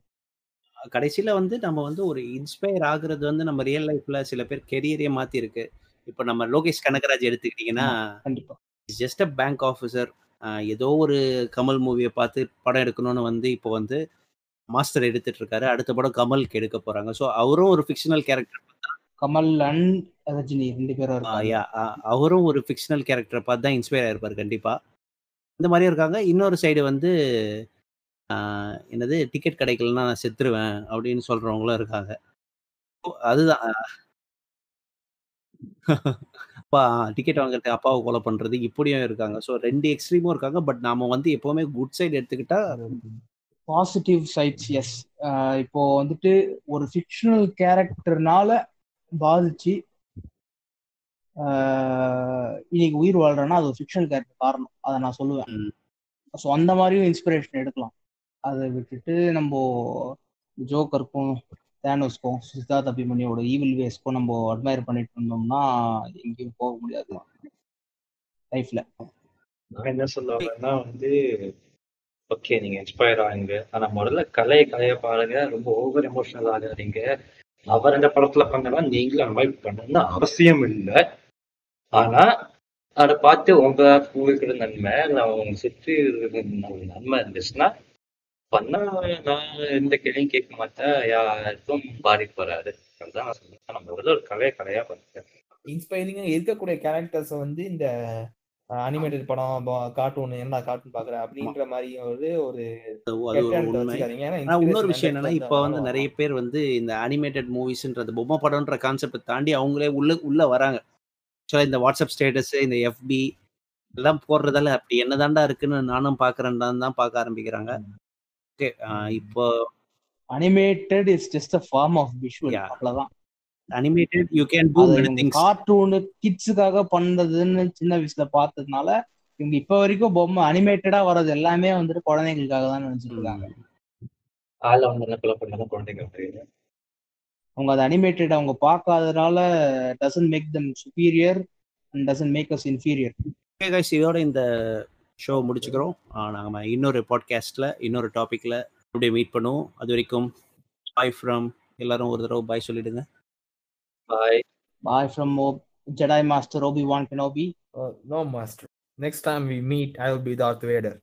கடைசியில வந்து நம்ம வந்து ஒரு இன்ஸ்பயர் ஆகுறது வந்து நம்ம ரியல் லைஃப்ல சில பேர் கெரியரே மாத்தி இருக்கு இப்போ நம்ம லோகேஷ் கனகராஜ் எடுத்துக்கிட்டீங்கன்னா கண்டிப்பா. ஜஸ்ட் அ பேங்க் ஆஃபீஸர் ஏதோ ஒரு கமல் மூவியை பார்த்து படம் எடுக்கணும்னு வந்து இப்போ வந்து மாஸ்டர் எடுத்துட்டு இருக்காரு அடுத்த படம் கமலுக்கு எடுக்க போறாங்க. ஸோ அவரும் ஒரு fictional character Kamal and Rajini ரெண்டு பேரும் அவரும் ஒரு ஃபிக்ஷனல் கேரக்டரை பார்த்து தான் இன்ஸ்பயர் ஆயிருப்பாரு கண்டிப்பா. இந்த மாதிரியும் இருக்காங்க. இன்னொரு சைடு வந்து என்னது டிக்கெட் கிடைக்கலன்னா நான் செத்துருவேன் அப்படின்னு சொல்றவங்களும் இருக்காங்க. அதுதான். அப்பா டிக்கெட் வாங்குறதுக்கு அப்பாவை கொலை பண்றது இப்படியும் இருக்காங்க. ஸோ ரெண்டு எக்ஸ்ட்ரீமும் இருக்காங்க. பட் நாம வந்து எப்பவுமே குட் சைடு எடுத்துக்கிட்டா பாசிட்டிவ் சைட்ஸ் எஸ் இப்போ வந்துட்டு ஒரு ஃபிக்ஷனல் கேரக்டர்னால பாதிச்சு இன்னைக்கு உயிர் வாழ்றேன்னா அது ஒரு ஃபிக்ஷனல் கேரக்டர் காரணம். அதை நான் சொல்லுவேன். ஸோ அந்த மாதிரியும் இன்ஸ்பிரேஷன் எடுக்கலாம். அதை விட்டுட்டு நம்ம ஜோக்கருக்கும் தேனோஸ்க்கும் சித்தார்த் அபிமன்யோட ஈவில் வேஸ்க்கும் நம்ம அட்மையர் பண்ணிட்டு இருந்தோம்னா எங்கேயும் போக முடியாது. லைஃப்ல நான் என்ன சொல்ல வரேன்னா வந்து ஓகே நீங்க இன்ஸ்பயர் ஆகுங்க ஆனா முதல்ல கலையை கலையை பாருங்க. ரொம்ப ஓவர் எமோஷனல் ஆகாதீங்க அவர் இந்த படத்துல பண்ணலாம் நீங்களும் அந்த மாதிரி பண்ணணும்னு அவசியம் இல்லை. ஆனா அதை பார்த்து உங்க உங்களுக்கு நன்மை இல்லை அவங்க சுற்றி நன்மை இருந்துச்சுன்னா பண்ணா நான் எந்த கேள்வியும் கேட்க மாட்டேன். யாருக்கும் பாதிப்பு வராது. அதுதான் நான் சொல்லுவேன் நம்ம ஒரு கலையை கலையா பண்ணுறேன் இன்ஸ்பைரிங்கா இருக்கக்கூடிய கேரக்டர்ஸ் வந்து இந்த அனிமேட்டட் படம் கார்ட்டூன் என்ன கார்ட்டூன் பாக்குற அப்படின்ற மாதிரி ஒரு ஒரு இன்னொரு விஷயம் என்னன்னா இப்ப வந்து. நிறைய பேர் வந்து இந்த அனிமேட்டட் மூவிஸ்ன்றது பொம்மை படம்ன்ற கான்செப்டை தாண்டி அவங்களே உள்ள உள்ள வராங்க. ஆக்சுவலா இந்த வாட்ஸ்அப் ஸ்டேட்டஸ் இந்த எஃபி எல்லாம் போடுறதால அப்படி என்னதாண்டா இருக்குன்னு நானும் பாக்குறேன்டான்னு தான் பார்க்க ஆரம்பிக்கிறாங்க. இப்போ animated is just a form of visual. அவ்வளவுதான். Animated you can do many things cartoon கிட்ஸுக்காக பண்றதுன்னு சின்ன வயசுல பார்த்ததுனால இவங்க இப்ப வரைக்கும் பொம்மை அனிமேட்டடா வர்றது எல்லாமே வந்துட்டு குழந்தைங்களுக்காக தான் நினைச்சிட்டு இருக்காங்க ஆள வந்து கொலை பண்ணாதான் குழந்தைங்க தெரியுது. அவங்க அது அனிமேட்டட் அவங்க பார்க்காதனால doesn't make them superior and doesn't make us inferior இதோட இந்த ஷோ முடிச்சுக்கிறோம். நாம இன்னொரு பாட்காஸ்ட்ல இன்னொரு டாபிக்ல அப்படியே மீட் பண்ணுவோம். அது வரைக்கும் பாய் ஃப்ரம் எல்லாரும் ஒரு தடவை பாய் சொல்லிடுங்க. Bye bye from Jedi master Obi Wan Kenobi no master. Next time we meet, I will be Darth Vader.